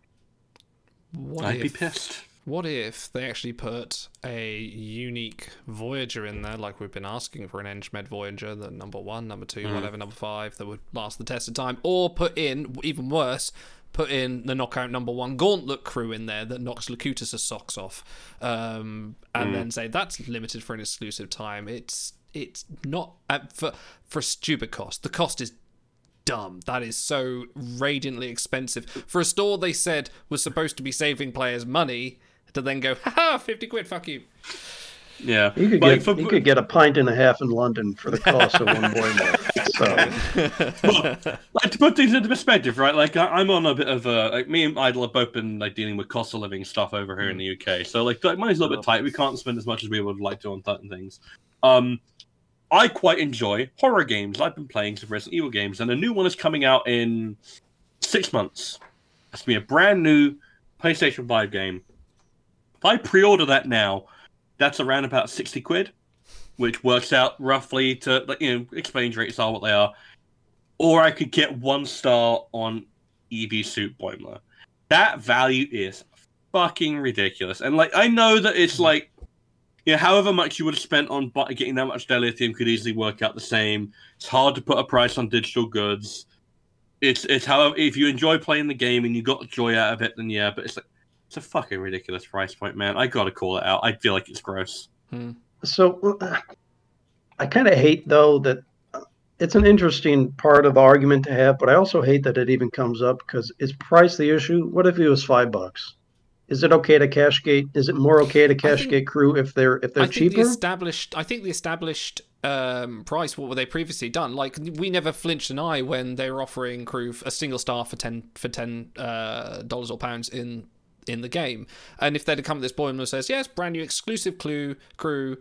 D: What
F: I'd be pissed.
D: What if they actually put a unique Voyager in there, like we've been asking for an Engmed Voyager, the number one, number two,
F: Mm.
D: whatever, number five, that would last the test of time, or put in, even worse, put in the knockout number one Gauntlet crew in there that knocks Locutus' socks off, um, and
F: Mm.
D: then say that's limited for an exclusive time. It's it's not uh, for for a stupid cost. The cost is dumb. That is so radiantly expensive for a store they said was supposed to be saving players money to then go, ha fifty quid, fuck you.
F: Yeah.
E: You could
F: Like,
E: get
F: for-
E: you could get a pint and a half in London for the cost of one boy So
F: like to put things into perspective, right? Like I, I'm on a bit of a like me and Idle have both been like dealing with cost of living stuff over here in the UK. So like, like money's a little bit tight. We can't spend as much as we would like to on certain things. Um, I quite enjoy horror games. I've been playing some Resident Evil games, and a new one is coming out in six months. It's gonna be a brand new PlayStation Five game. If I pre-order that now, that's around about sixty quid, which works out roughly to like you know exchange rates are what they are. Or I could get one star on EV Suit Boimler. That value is fucking ridiculous. And like I know that it's hmm. like you know, however much you would have spent on getting that much dilithium could easily work out the same. It's hard to put a price on digital goods. It's it's however if you enjoy playing the game and you got joy out of it, then yeah. But it's like it's a fucking ridiculous price point, man. I gotta call it out. I feel like it's gross.
E: So uh, I kind of hate though that uh, it's an interesting part of the argument to have, but I also hate that it even comes up because is price the issue? What if it was five bucks? is it okay to cash gate? Is it more okay to cash gate crew if they're if they're
D: I think
E: cheaper?
D: the established. I think the established um, price. What were they previously done? Like we never flinched an eye when they were offering crew a single star for ten for ten uh, dollars or pounds in in the game. And if they'd have come to this point and says, "Yes, brand new exclusive clue crew."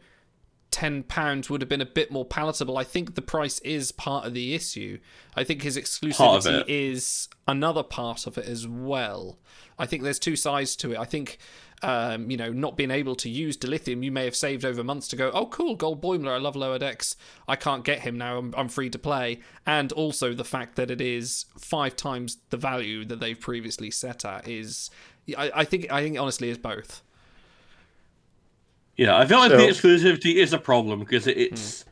D: Ten pounds would have been a bit more palatable. I think the price is part of the issue. I think his exclusivity is another part of it as well. I think there's two sides to it. I think um, you know, not being able to use dilithium, you may have saved over months to go, oh, cool, Gold Boimler, I love lower decks. I can't get him now, I'm, I'm free to play. And also the fact that it is five times the value that they've previously set at is, I, I think, I think honestly is both.
F: Yeah, I feel like
D: So-
F: the exclusivity is a problem because it's
D: Hmm.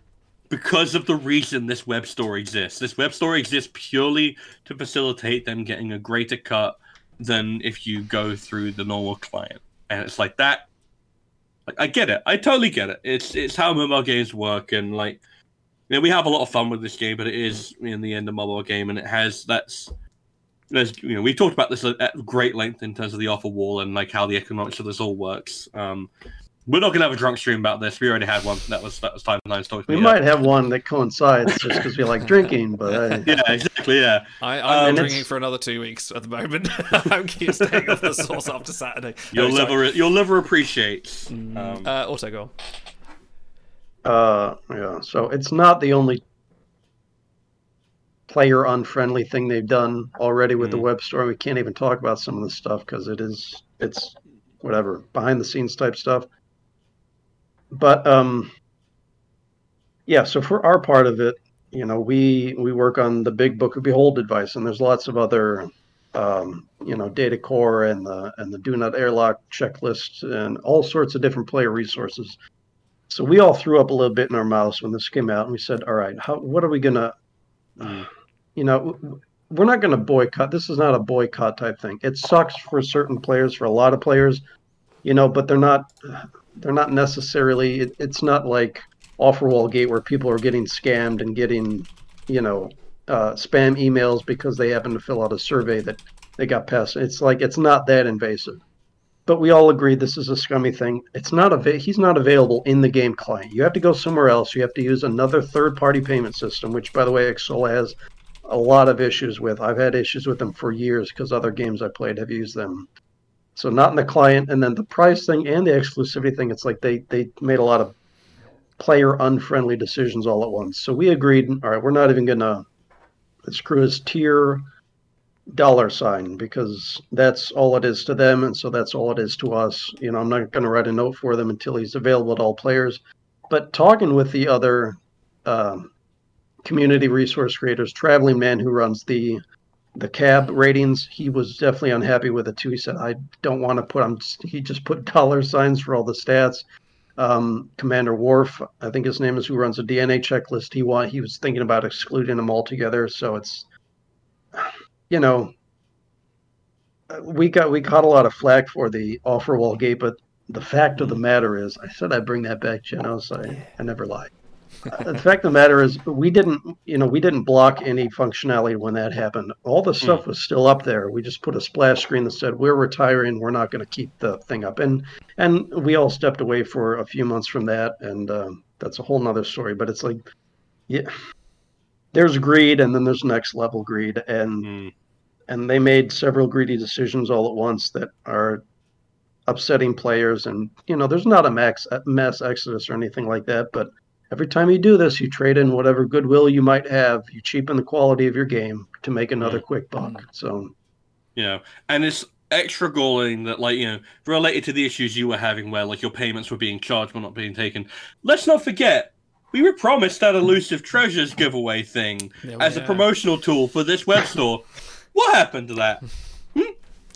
F: because of the reason this web store exists. This web store exists purely to facilitate them getting a greater cut than if you go through the normal client. And it's like that. Like, I get it. I totally get it. It's it's how mobile games work, and like, you know, we have a lot of fun with this game, but it is in the end a mobile game, and it has that's. There's, you know, we talked about this at great length in terms of the offer wall and like how the economics of this all works. Um, we're not gonna have a drunk stream about this. We already had one. That was that was time nine talking.
E: we might have one that coincides just because we like drinking, but I,
F: Yeah, exactly. Yeah.
D: I, I'm
F: Um,
D: not drinking
F: it's-
D: for another two weeks at the moment. I'm keep staying off the sauce after Saturday.
F: Your
D: No, sorry.
F: liver, your liver appreciates. Um,
D: Uh, also, go on.
E: Uh, yeah. So it's not the only player unfriendly thing they've done already with the web store. We can't even talk about some of this stuff because it is it's whatever behind the scenes type stuff. But um, yeah. So for our part of it, you know, we we work on the big book of behold advice, and there's lots of other. Um, you know, data core and the and the do not airlock checklist and all sorts of different player resources. So we all threw up a little bit in our mouths when this came out, and we said, "All right, how what are we gonna, you know, we're not gonna boycott. This is not a boycott type thing. It sucks for certain players, for a lot of players, you know, but they're not, they're not necessarily. It, it's not like Offerwall Gate where people are getting scammed and getting, you know, uh, spam emails because they happen to fill out a survey that they got passed. It's like it's not that invasive but we all agree this is a scummy thing. It's not ava- he's not available in the game client. You have to go somewhere else. You have to use another third-party payment system, which, by the way, Xsolla has a lot of issues with. I've had issues with them for years because other games I played have used them. So not in the client, and then the price thing and the exclusivity thing. It's like they they made a lot of player unfriendly decisions all at once. So we agreed. All right, we're not even gonna screw his tier dollar sign because that's all it is to them and so that's all it is to us you know i'm not to write a note for them until he's available to all players but talking with the other um, community resource creators traveling man who runs the the cab ratings he was definitely unhappy with it too he said i don't want to put i'm he just put dollar signs for all the stats um, commander Worf, i think his name is who runs the dna checklist he want he was thinking about excluding them altogether so it's you know, we got we caught a lot of flack for the offer wall gate, but the fact of the matter is, I said I'd bring that back, Genos. I, I never lie. The fact of the matter is, we didn't, you know, we didn't block any functionality when that happened. All the stuff was still up there. We just put a splash screen that said, "We're retiring. We're not going to keep the thing up." And and we all stepped away for a few months from that, and um, that's a whole nother story. But it's like, yeah, there's greed, and then there's next level greed, and and they made several greedy decisions all at once that are upsetting players. And you know, there's not a max a mass exodus or anything like that, but every time you do this, you trade in whatever goodwill you might have. You cheapen the quality of your game to make another quick buck. So
F: you know, and it's extra galling that, like, you know, related to the issues you were having where, like, your payments were being charged but not being taken. Let's not forget, we were promised that elusive treasures giveaway thing
D: Yeah,
F: as a promotional tool for this web store. what happened to that? Hmm?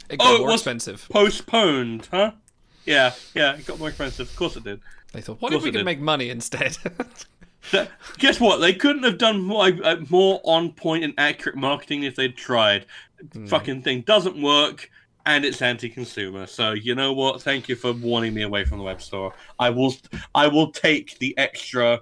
D: It got
F: oh, it
D: more
F: was
D: expensive.
F: postponed, huh? Yeah, yeah, it got more expensive. Of course it did.
D: They thought, what if we could make money instead?
F: That- Guess what? They couldn't have done more, uh, more on point and accurate marketing if they'd tried. Fucking thing doesn't work, and it's anti-consumer. So you know what? Thank you for warning me away from the web store. I will, I will take the extra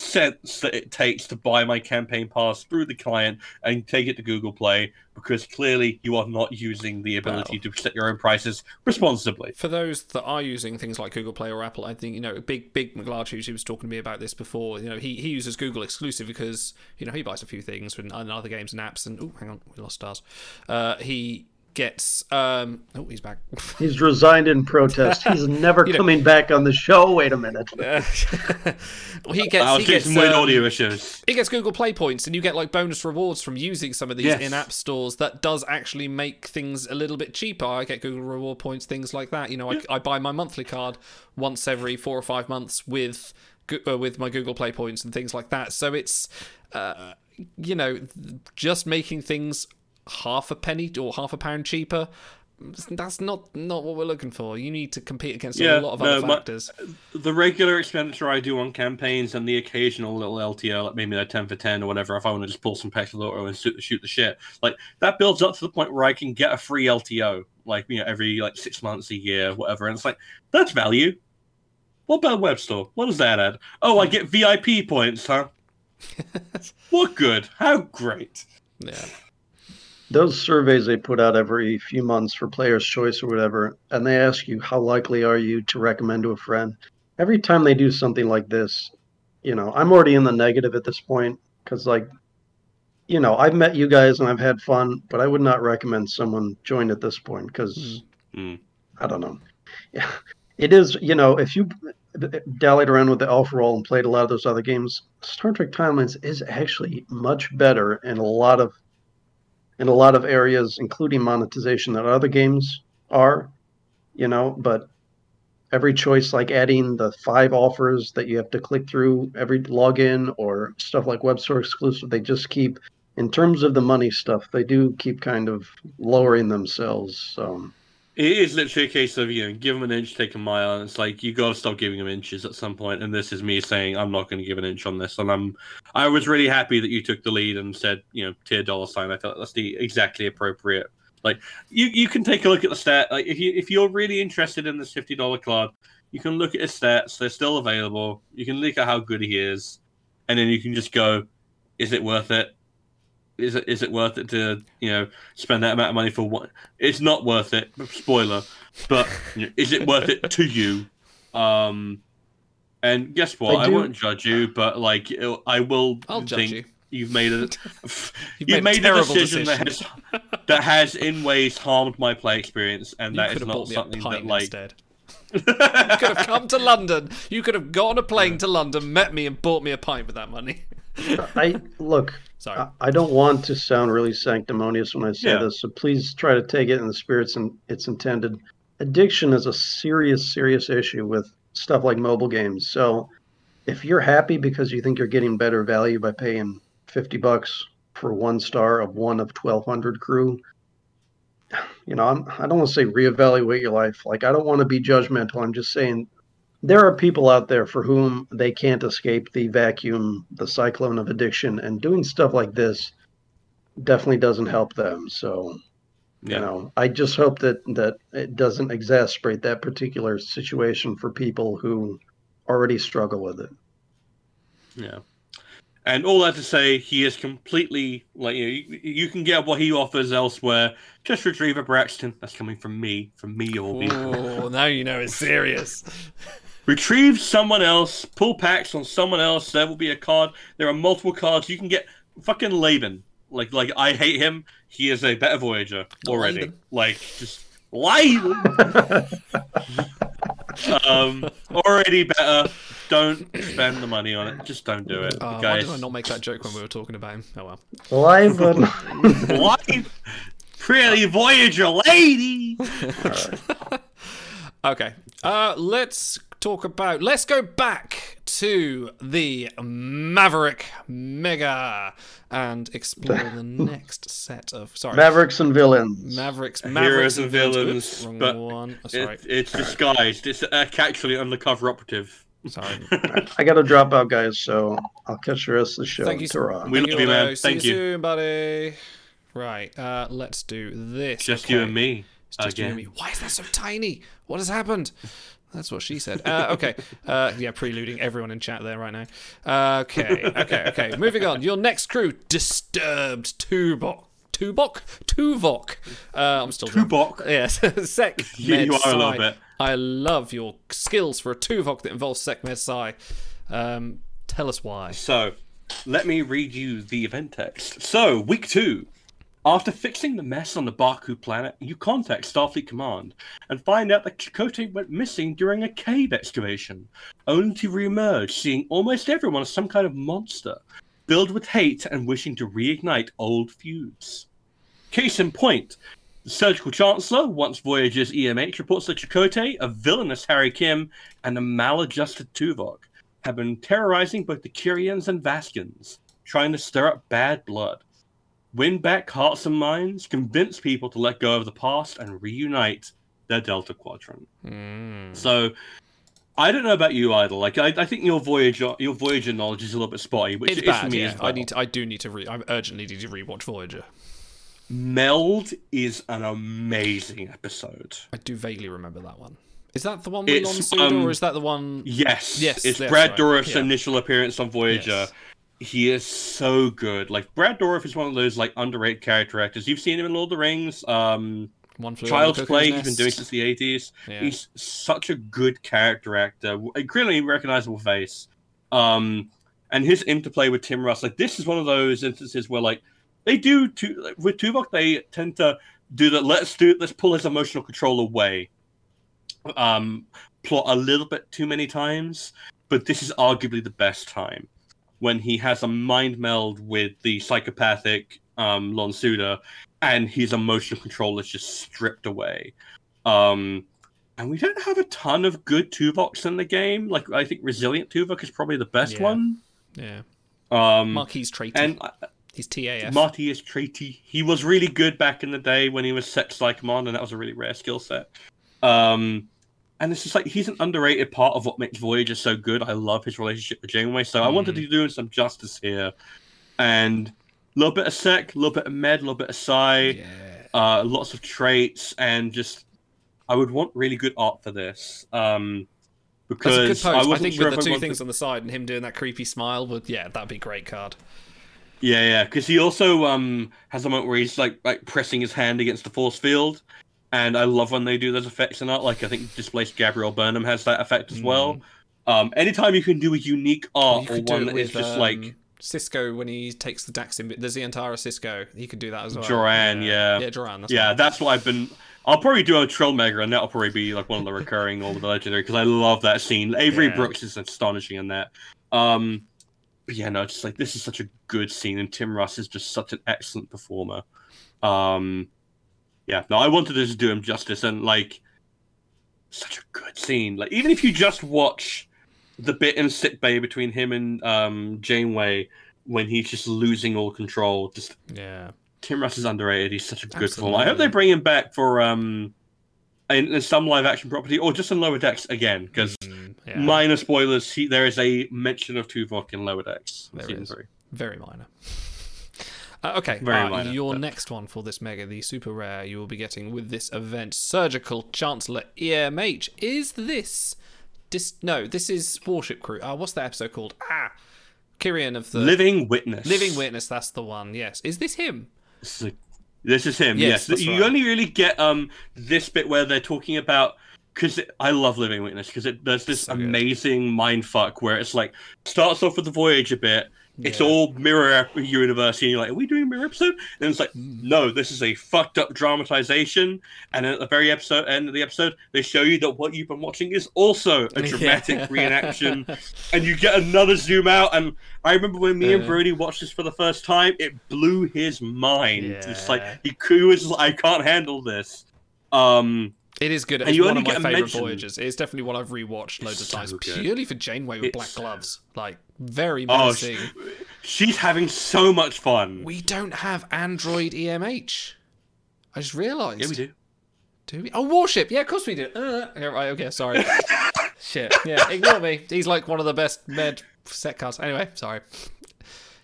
F: sense that it takes to buy my campaign pass through the client and take it to Google Play because clearly you are not using the ability to set your own prices responsibly.
D: For those that are using things like Google Play or Apple, I think you know, big big McLarch, who was talking to me about this before. You know, he, he uses Google exclusive because you know he buys a few things and other games and apps. And oh, hang on, we lost stars. Uh, he gets um oh he's back
E: He's resigned in protest. He's never
D: You know-
E: coming back on the show. Wait a minute.
D: well, he gets
F: I'll
D: he gets
F: some weird
D: um,
F: audio issues.
D: He gets Google Play points, and you get like bonus rewards from using some of these
F: Yes.
D: in-app stores. That does actually make things a little bit cheaper. I get Google reward points, things like that. You know, I, I buy my monthly card once every four or five months with uh, with my Google Play points and things like that. So it's uh, you know just making things half a penny or half a pound cheaper. That's not not what we're looking for. You need to compete against a lot of other
F: my-
D: factors.
F: the regular expenditure I do on campaigns and the occasional little LTO, like maybe a 10 for 10 or whatever, if I want to just pull some petrol auto and shoot, shoot the shit, like that builds up to the point where I can get a free LTO, like, you know, every like six months, a year, whatever. And it's like, that's value. What about web store? What does that add? Oh, I get VIP points, huh? what good? How great.
D: Yeah.
E: Those surveys they put out every few months for Player's Choice or whatever, and they ask you how likely are you to recommend to a friend. Every time they do something like this, you know, I'm already in the negative at this point because, like, you know, I've met you guys and I've had fun, but I would not recommend someone join at this point because mm. mm. I don't know. Yeah, it is. You know, if you dallied around with the Alpha Roll and played a lot of those other games, Star Trek Timelines is actually much better in a lot of in a lot of areas, including monetization, that other games are. You know, but every choice, like adding the five offers that you have to click through every login, or stuff like web store exclusive, they just keep. In terms of the money stuff, they do keep kind of lowering themselves. So.
F: It is literally a case of you know, give them an inch, take a mile, and it's like you got to stop giving them inches at some point. And this is me saying I'm not going to give an inch on this, and I'm I was really happy that you took the lead and said you know tier dollar sign. I thought that's the exactly appropriate. Like you you can take a look at the stat. Like if you if you're really interested in this fifty dollar card, you can look at his stats. They're still available. You can look at how good he is, and then you can just go, is it worth it? Is it is it worth it to you know spend that amount of money for what? It's not worth it. Spoiler, but you know, is it worth it to you? Um, and guess what?
E: I
F: I, won't judge you, but like I will.
D: I'll judge you.
F: You've made a
D: You've
F: you've
D: made a
F: made, a
D: terrible
F: decision, that has that has in ways harmed my play experience, and
D: You
F: that
D: could have
F: not
D: bought me a
F: something
D: pint
F: that like
D: instead. you could have come to London. You could have gone on a plane to London, met me, and bought me a pint with that money.
E: I look.
D: Sorry.
E: I, I don't want to sound really sanctimonious when I say
D: Yeah.
E: this, so please try to take it in the spirits and it's intended. Addiction is a serious, serious issue with stuff like mobile games. So, if you're happy because you think you're getting better value by paying fifty bucks for one star of one of twelve hundred crew, you know, I'm, I don't want to say reevaluate your life. Like I don't want to be judgmental. I'm just saying there are people out there for whom they can't escape the vacuum, the cyclone of addiction, and doing stuff like this definitely doesn't help them. So, you know, I just hope that that it doesn't exacerbate that particular situation for people who already struggle with it.
F: Yeah. And all that to say, he is completely like you, know, you, you can get what he offers elsewhere. Just retrieve a Braxton. That's coming from me, from me, all people.
D: Oh, now you know it's serious.
F: Retrieve someone else. Pull packs on someone else. There will be a card. There are multiple cards. You can get fucking Labin. Like, like I hate him. He is a better Voyager already.
D: Labin.
F: Like, just Labin. um, already better. Don't spend the money on it. Just don't do it,
D: Uh, why did I not make that joke when we were talking about him? Oh well.
E: Live on
F: Live, pretty Voyager lady.
D: Okay. Uh, let's talk about. Let's go back to the Maverick Mega and explore the next set of. Sorry.
E: Mavericks and villains.
D: Mavericks.
F: Heroes
D: Mavericks
F: and villains,
D: Oops,
F: but
D: one. Oh, sorry.
F: it, it's disguised. It's uh, actually undercover operative.
D: Sorry.
E: I got to drop out, guys. So I'll catch the rest of the show.
D: Thank you,
E: Ta-ra.
D: thank
F: We love you, man.
D: See
F: Thank
D: you
F: you.
D: soon, buddy. Right. Uh, let's do this.
F: Just
D: Okay.
F: you and me
D: It's just you and
F: again.
D: me. Why is that so tiny? What has happened? That's what she said. Uh, okay. Uh, yeah, preluding everyone in chat there right now. Uh, okay, okay, okay. Moving on. Your next crew, Disturbed Tubok. Tubok? Tuvok. Uh, I'm still
F: Tuvok.
D: Yes. Sec.
F: You- you are a little bit.
D: I love your skills for a Tuvok that involves Sec Med. Um, tell us why.
F: So, let me read you the event text. So, week two. After fixing the mess on the Ba'ku planet, you contact Starfleet Command and find out that Chakotay went missing during a cave excavation, only to reemerge, seeing almost everyone as some kind of monster, filled with hate and wishing to reignite old feuds. Case in point, the Surgical Chancellor, once Voyager's EMH, reports that Chakotay, a villainous Harry Kim, and a maladjusted Tuvok have been terrorizing both the Kyrians and Vaskans, trying to stir up bad blood. Win back hearts and minds, convince people to let go of the past, and reunite their Delta Quadrant. So, I don't know about you, Idol. Like, I, I think your Voyager, your Voyager knowledge is a little bit spotty, which
D: It's
F: it is
D: bad,
F: me
D: yeah.
F: well.
D: I need. To, I do need to. Re- I urgently need to rewatch Voyager.
F: Meld is an amazing episode.
D: I do vaguely remember that one. Is that the one with Lon
F: It's,
D: Suder,
F: um,
D: or is that the one?
F: Yes,
D: Yes,
F: It's Brad
D: right,
F: Dourif's
D: yeah.
F: initial appearance on Voyager. He is so good. Like Brad Dourif is one of those like underrated character actors. You've seen him in Lord of the Rings. Um,
D: One
F: Child's Play. He's been doing since the eighties.
D: Yeah.
F: He's such a good character actor. A clearly recognizable face. Um, and his interplay with Tim Russ, like this is one of those instances where like they do to like, with Tuvok, they tend to do that. Let's do let's pull his emotional control away. Um, plot a little bit too many times, but this is arguably the best time when he has a mind meld with the psychopathic um, Lon Suder, and his emotional control is just stripped away. Um, and we don't have a ton of good Tuvoks in the game. Like I think Resilient Tuvok is probably the best
D: Yeah.
F: one.
D: Yeah.
F: Um,
D: Maquis Traity.
F: and uh,
D: He's TAF.
F: Marty is Treaty. He was really good back in the day when he was Sex like Psychomon, and that was a really rare skill set. Um, and it's just like he's an underrated part of what makes Voyager so good. I love his relationship with Janeway, so I wanted to do him some justice here. And a little bit of Sec, a little bit of Med, a little bit of Psi, uh, lots of traits, and just I would want really good art for this. Um,
D: That's a good
F: because. I
D: I, think
F: sure
D: with the two
F: wanted-
D: things on the side and him doing that creepy smile would yeah, that'd be a great card.
F: Yeah, yeah, because he also um has a moment where he's like like pressing his hand against the force field, and I love when they do those effects in art. Like I think Displaced Gabriel Burnham has that effect as well. Um, anytime you can do a unique art or one is just like
D: um, Sisko when he takes the Daxim. There's the entire Sisko. He could do that as well.
F: Joran, yeah,
D: yeah, Joran. That's
F: yeah, that's what I've been. I'll probably do a Trill Mega, and that'll probably be like one of the recurring or the legendary because I love that scene. Avery
D: Yeah.
F: Brooks is astonishing in that. Um, but yeah, no, just like this is such a good scene, and Tim Russ is just such an excellent performer. Um, yeah, no, I wanted to just do him justice, and like such a good scene. Like even if you just watch the bit in sick bay between him and um, Janeway when he's just losing all control, just
D: yeah.
F: Tim Russ is underrated. He's such a good
D: Absolutely.
F: I hope they bring him back for um in, in some live action property or just in Lower Decks again because
D: Mm, yeah.
F: minor spoilers. He, there is a mention of Tuvok in Lower Decks.
D: There is.
F: three.
D: Very minor. Uh, okay,
F: Very
D: uh, your
F: but-
D: next one for this mega, the super rare you will be getting with this event, Surgical Chancellor EMH. Is this? Dis- no, this is Warship Crew. Uh, what's that episode called? Ah, Kyrian of the
F: Living Witness.
D: Living Witness. That's the one. Yes. Is this him?
F: This is, this is him.
D: Yes,
F: Yes, you
D: right.
F: only really get um this bit where they're talking about because I love Living Witness because it there's this amazing mind fuck where it's like starts off with the voyage a bit. It's all mirror universe, and you're like, "Are we doing a mirror episode?" And it's like,
D: Hmm.
F: "No, this is a fucked up dramatization." And at the very episode end of the episode, they show you that what you've been watching is also a dramatic
D: Yeah.
F: reenaction, and you get another zoom out. And I remember when me and
D: Uh.
F: Brody watched this for the first time, it blew his mind. It's like
D: Yeah.
F: he, he was like, "I can't handle this." Um,
D: It is good.
F: And
D: It's
F: you
D: one
F: only
D: of my favorite
F: mention.
D: Voyages. It's definitely one I've rewatched loads of
F: so
D: times, purely for Janeway with black gloves. Like very
F: Oh,
D: menacing.
F: she's having so much fun.
D: we don't have Android EMH. I just realised.
F: Yeah, we do.
D: Do we? Oh, Warship. Yeah, of course we do. Uh, yeah, right. Okay. Sorry. Shit. Yeah. Ignore me. He's like one of the best med set cards. Anyway, sorry.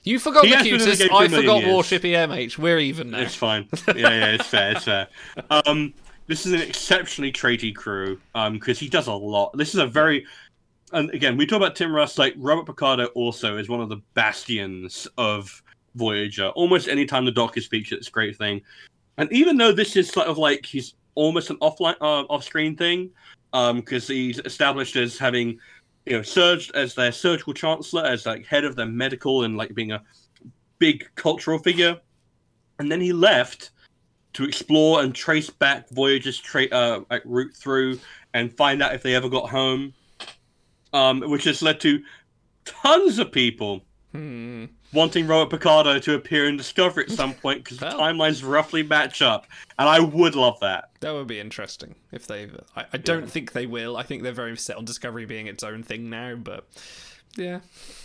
D: You forgot
F: He
D: the
F: the
D: cutest.
F: a
D: I forgot
F: years.
D: Warship EMH. We're even now.
F: It's fine. Yeah, yeah, it's fair. It's fair. Um, this is an exceptionally traity crew um because he does a lot. This is a very and again we talk about Tim Russ like Robert Picardo also is one of the bastions of Voyager. Almost any time the Doctor speaks, it's a great thing. And even though this is sort of like he's almost an offline uh, off-screen thing, um because he's established as having you know surged as their surgical chancellor, as like head of their medical and like being a big cultural figure, and then he left to explore and trace back Voyager's tra- uh, like, route through and find out if they ever got home, um, which has led to tons of people
D: Hmm.
F: wanting Robert Picardo to appear in Discovery at some point because the timelines roughly match up, and I would love that.
D: That would be interesting if they. I, I don't think they will. I think they're very set on Discovery being its own thing now. But yeah,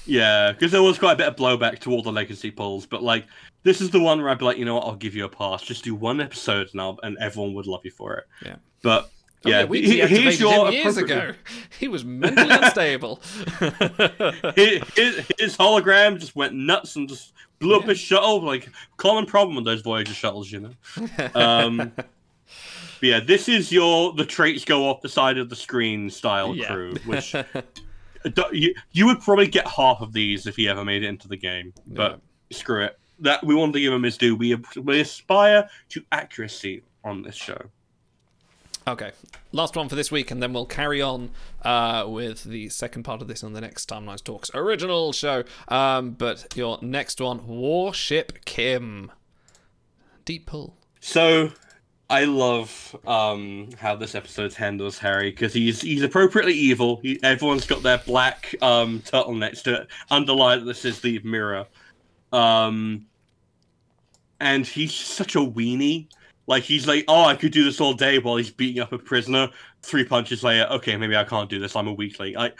F: Yeah, because there was quite a bit of blowback to all the legacy polls, but like this is the one where I'd be like, you know what, I'll give you a pass. Just do one episode and I'll, and everyone would love you for it.
D: Yeah.
F: But
D: Oh,
F: yeah,
D: we
F: he- here's your
D: years
F: appropriate-
D: ago. He was mentally unstable.
F: his, his, hologram just went nuts and just blew up his shuttle. Like common problem with those Voyager shuttles, you know. Um, yeah, this is your the traits go off the side of the screen style
D: Yeah.
F: crew, which you you would probably get half of these if he ever made it into the game. But screw it. That we wanted to give him his due. We we aspire to accuracy on this show.
D: Okay, last one for this week, and then we'll carry on uh, with the second part of this on the next Timelines Talks original show. Um, but your next one, Warship Kim. Deep pull.
F: So I love um, how this episode handles Harry because he's he's appropriately evil. He, everyone's got their black um, turtlenecks to underlie that this is the mirror, um, and he's such a weenie. Like he's like, oh, I could do this all day while he's beating up a prisoner. Three punches later, okay, maybe I can't do this. I'm a weakling. I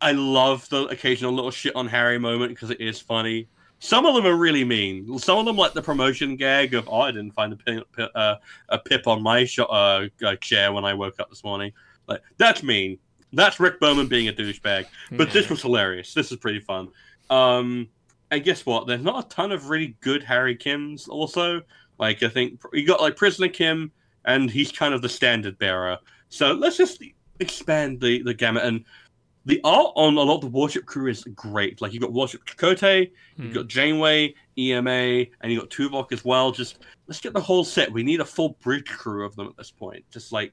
F: I love the occasional little shit on Harry moment because it is funny. Some of them are really mean. Some of them, like the promotion gag of, "Oh, I didn't find a pin, pi- uh, a pip on my sh- uh, uh, chair when I woke up this morning." Like that's mean. That's Rick Berman being a douchebag. But this was hilarious. This is pretty fun. Um, and guess what? There's not a ton of really good Harry Kims. Also, like I think you got like Prisoner Kim, and he's kind of the standard bearer. So let's just expand the the gamut and the art on a lot of the warship crew is great. Like you got warship Chakotay, you've got Janeway, EMA, and you got Tuvok as well. Just let's get the whole set. We need a full bridge crew of them at this point. Just like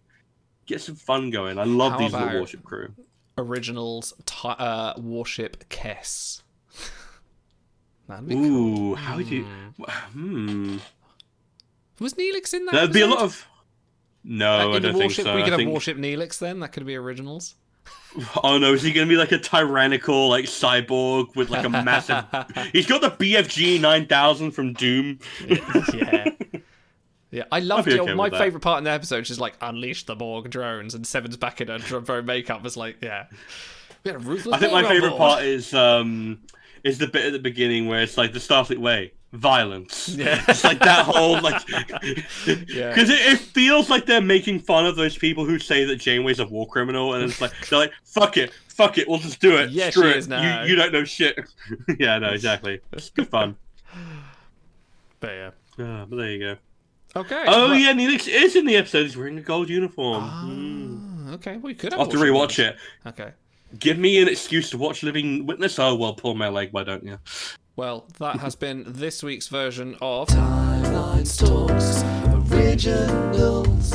F: get some fun going. I love
D: How
F: these little warship crew.
D: Originals ti uh, Warship Kes. That'd be
F: Ooh,
D: cool.
F: how would you? Hmm.
D: Was Neelix in that?
F: There'd be a lot of. No,
D: Uh,
F: I don't think
D: warship,
F: so.
D: we
F: I
D: could have
F: think-
D: Warship Neelix then. That could be originals.
F: Oh no, is he gonna be like a tyrannical like cyborg with like a massive? He's got the BFG nine thousand from Doom.
D: yeah. Yeah, I loved it.
F: okay
D: My
F: with that.
D: favorite part in the episode is like unleash the Borg drones, and Seven's back in her drone makeup was like, yeah. We had a ruthless
F: I think my favorite
D: board.
F: part is um is the bit at the beginning where it's like the Starfleet way violence.
D: Yeah.
F: it's like that whole like
D: Yeah.
F: because it, it feels like they're making fun of those people who say that Janeway's a war criminal, and it's like they're like fuck it, fuck it, we'll just do it.
D: Yeah,
F: Screw
D: she
F: it.
D: is now.
F: You, you don't know shit. yeah, no, exactly. It's good fun.
D: But yeah.
F: Ah, but there you go.
D: Okay.
F: Oh
D: well-
F: yeah, Neelix is in the episode. He's wearing a gold uniform. Hmm.
D: Okay, we could have.
F: I'll have to rewatch
D: Neelix.
F: it.
D: Okay.
F: Give me an excuse to watch Living Witness. Oh well, pull my leg. Why don't you?
D: Well, that has been this week's version of
A: Timelines Talks Originals.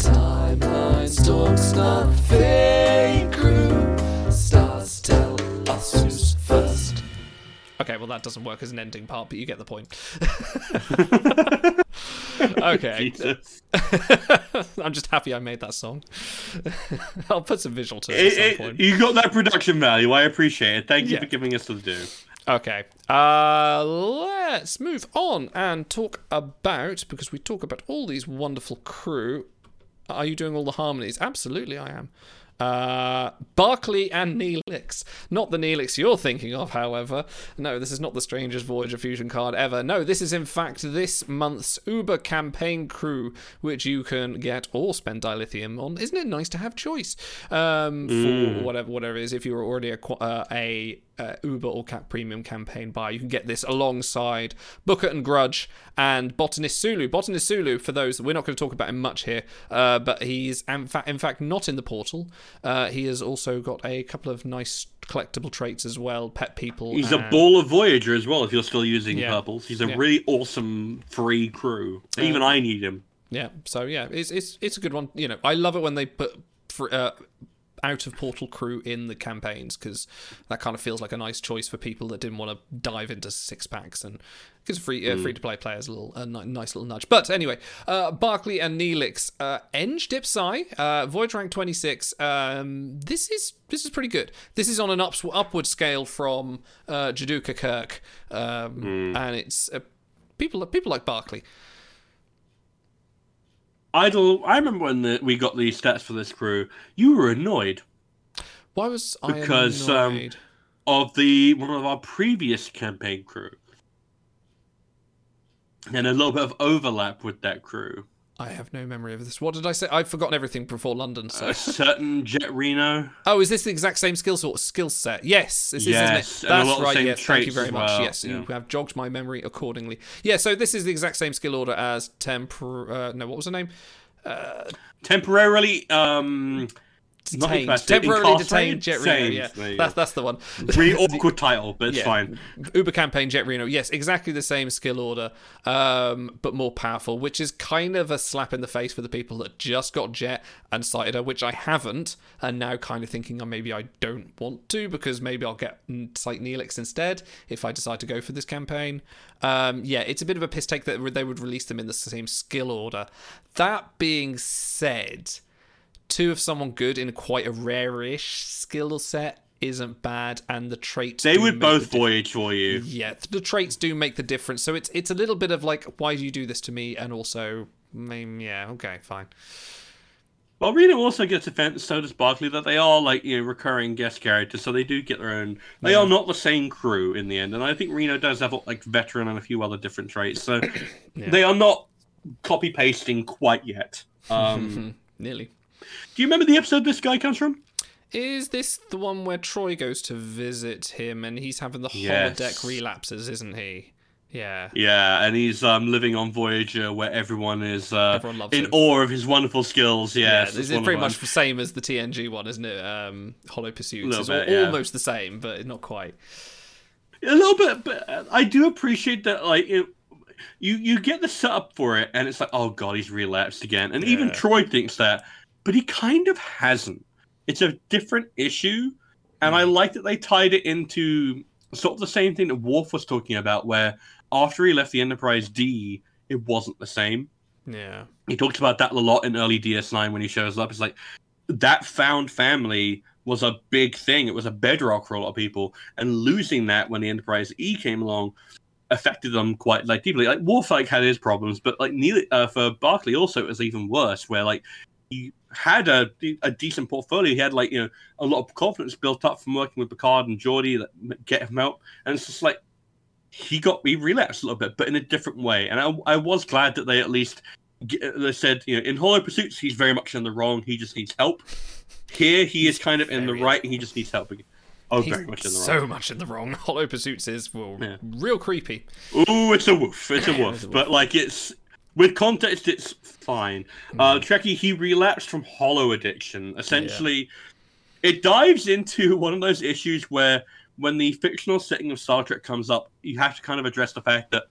A: Timelines Talks, not fake crew. Stars tell us who's first.
D: Okay, well that doesn't work as an ending part, but you get the point. okay. I'm just happy I made that song. I'll put some visual to it, at some
F: It-
D: point.
F: it- you got that production value. I appreciate it. Thank you
D: Yeah.
F: for giving us the due.
D: Okay. Uh, let's move on and talk about because we talk about all these wonderful crew. Are you doing all the harmonies? Absolutely, I am. Uh, Barclay and Neelix. Not the Neelix you're thinking of, however. No, this is not the strangest Voyager Fusion card ever. No, this is in fact this month's Uber campaign crew, which you can get or spend dilithium on. Isn't it nice to have choice um, for
F: Mm.
D: whatever whatever it is? If you're already a, uh, a uh, Uber or Cap Premium campaign buy. You can get this alongside Booker and Grudge and Botanist Sulu. Botanist Sulu, for those we're not going to talk about him much here, uh, but he's in fact, in fact not in the portal. Uh, he has also got a couple of nice collectible traits as well. Pet people.
F: He's a
D: and-
F: ball of Voyager as well. If you're still using
D: Yeah.
F: purples, he's a
D: Yeah.
F: really awesome free crew. Even I need him.
D: Yeah, so yeah, it's it's it's a good one. You know, I love it when they put for, uh, out of portal crew in the campaigns because that kind of feels like a nice choice for people that didn't want to dive into six packs and gives free uh,
F: Mm.
D: free to play players a little a nice little nudge. But anyway, uh, Barclay and Neelix, uh, Eng Dipsai, uh, Voyage rank twenty six. Um, this is this is pretty good. This is on an ups- upward scale from uh, Jaduka Kirk, um,
F: Mm.
D: and it's uh, people people like Barclay.
F: Idle. I remember when the, we got the stats for this crew. You were annoyed
D: Why was I annoyed?
F: because um, of the one of our previous campaign crew, and a little bit of overlap with that crew.
D: I have no memory of this. What did I say? I've forgotten everything before London. So.
F: A certain Jett Reno.
D: oh, is this the exact same skill sort skill set? Yes, this
F: Yes,
D: is,
F: and a
D: isn't it?
F: lot
D: That's right. Yes, thank you very much.
F: well,
D: Yes, you have jogged my memory accordingly. Yeah, so this is the exact same skill order as Tempor. Uh, no, what was the name? Uh,
F: Temporarily, um,
D: detained. Temporarily detained Jett Reno.
F: Same,
D: Yeah,
F: there
D: that's that's the one.
F: Really awkward title, but it's
D: Yeah.
F: fine.
D: Uber campaign Jett Reno. Yes, exactly the same skill order, um, but more powerful, which is kind of a slap in the face for the people that just got Jett and sighted her, which I haven't, and now kind of thinking oh, maybe I don't want to because maybe I'll get Sight Neelix instead if I decide to go for this campaign. Um, yeah, it's a bit of a piss take that they would release them in the same skill order. That being said, two of someone good in quite a rare-ish skill set isn't bad, and the traits
F: They would both
D: the
F: voyage for you.
D: yeah, the traits do make the difference. So it's it's a little bit of like, why do you do this to me? And also, mm, yeah, okay, fine.
F: Well, Reno also gets offense, so does Barclay, that they are like you know recurring guest characters, so they do get their own. They
D: Yeah.
F: are not the same crew in the end, and I think Reno does have like veteran and a few other different traits, so they are not copy pasting quite yet. Um,
D: Nearly.
F: Do you remember the episode this guy comes from?
D: Is this the one where Troi goes to visit him and he's having the
F: Yes.
D: holodeck relapses, isn't he? Yeah.
F: Yeah, and he's um, living on Voyager, where everyone is uh,
D: Everyone
F: in
D: him.
F: awe of his wonderful skills.
D: Yeah,
F: it's
D: this is pretty much the same as the TNG one, isn't it? Um, Hollow Pursuits is
F: bit,
D: al-
F: yeah.
D: almost the same, but not quite.
F: A little bit, but I do appreciate that. Like, it, you you get the setup for it, and it's like, oh god, he's relapsed again. And even Troi thinks that, but he kind of hasn't. It's a different issue, and. I like that they tied it into sort of the same thing that Worf was talking about, where after he left the Enterprise D, it wasn't the same.
D: Yeah.
F: He talks about that a lot in early DS9 when he shows up. It's like that found family was a big thing. It was a bedrock for a lot of people, and losing that when the Enterprise E came along affected them quite like deeply. Like Worf like had his problems, but like Neil uh, for Barclay also it was even worse, where like he had a a decent portfolio. He had like you know a lot of confidence built up from working with Picard and Geordi that get him out, and it's just like he got he relapsed a little bit, but in a different way. And I, I was glad that they at least they said you know in Hollow Pursuits he's very much in the wrong. He just needs help. Here he is kind of in the right. and He just needs help again. Oh,
D: He's
F: very much in the
D: so much in the wrong. Hollow Pursuits is well, real creepy.
F: Ooh, it's a woof. It's a woof. But like it's with context, it's fine. Uh, Trekkie he relapsed from hollow addiction. Essentially, it dives into one of those issues where when the fictional setting of Star Trek comes up, you have to kind of address the fact that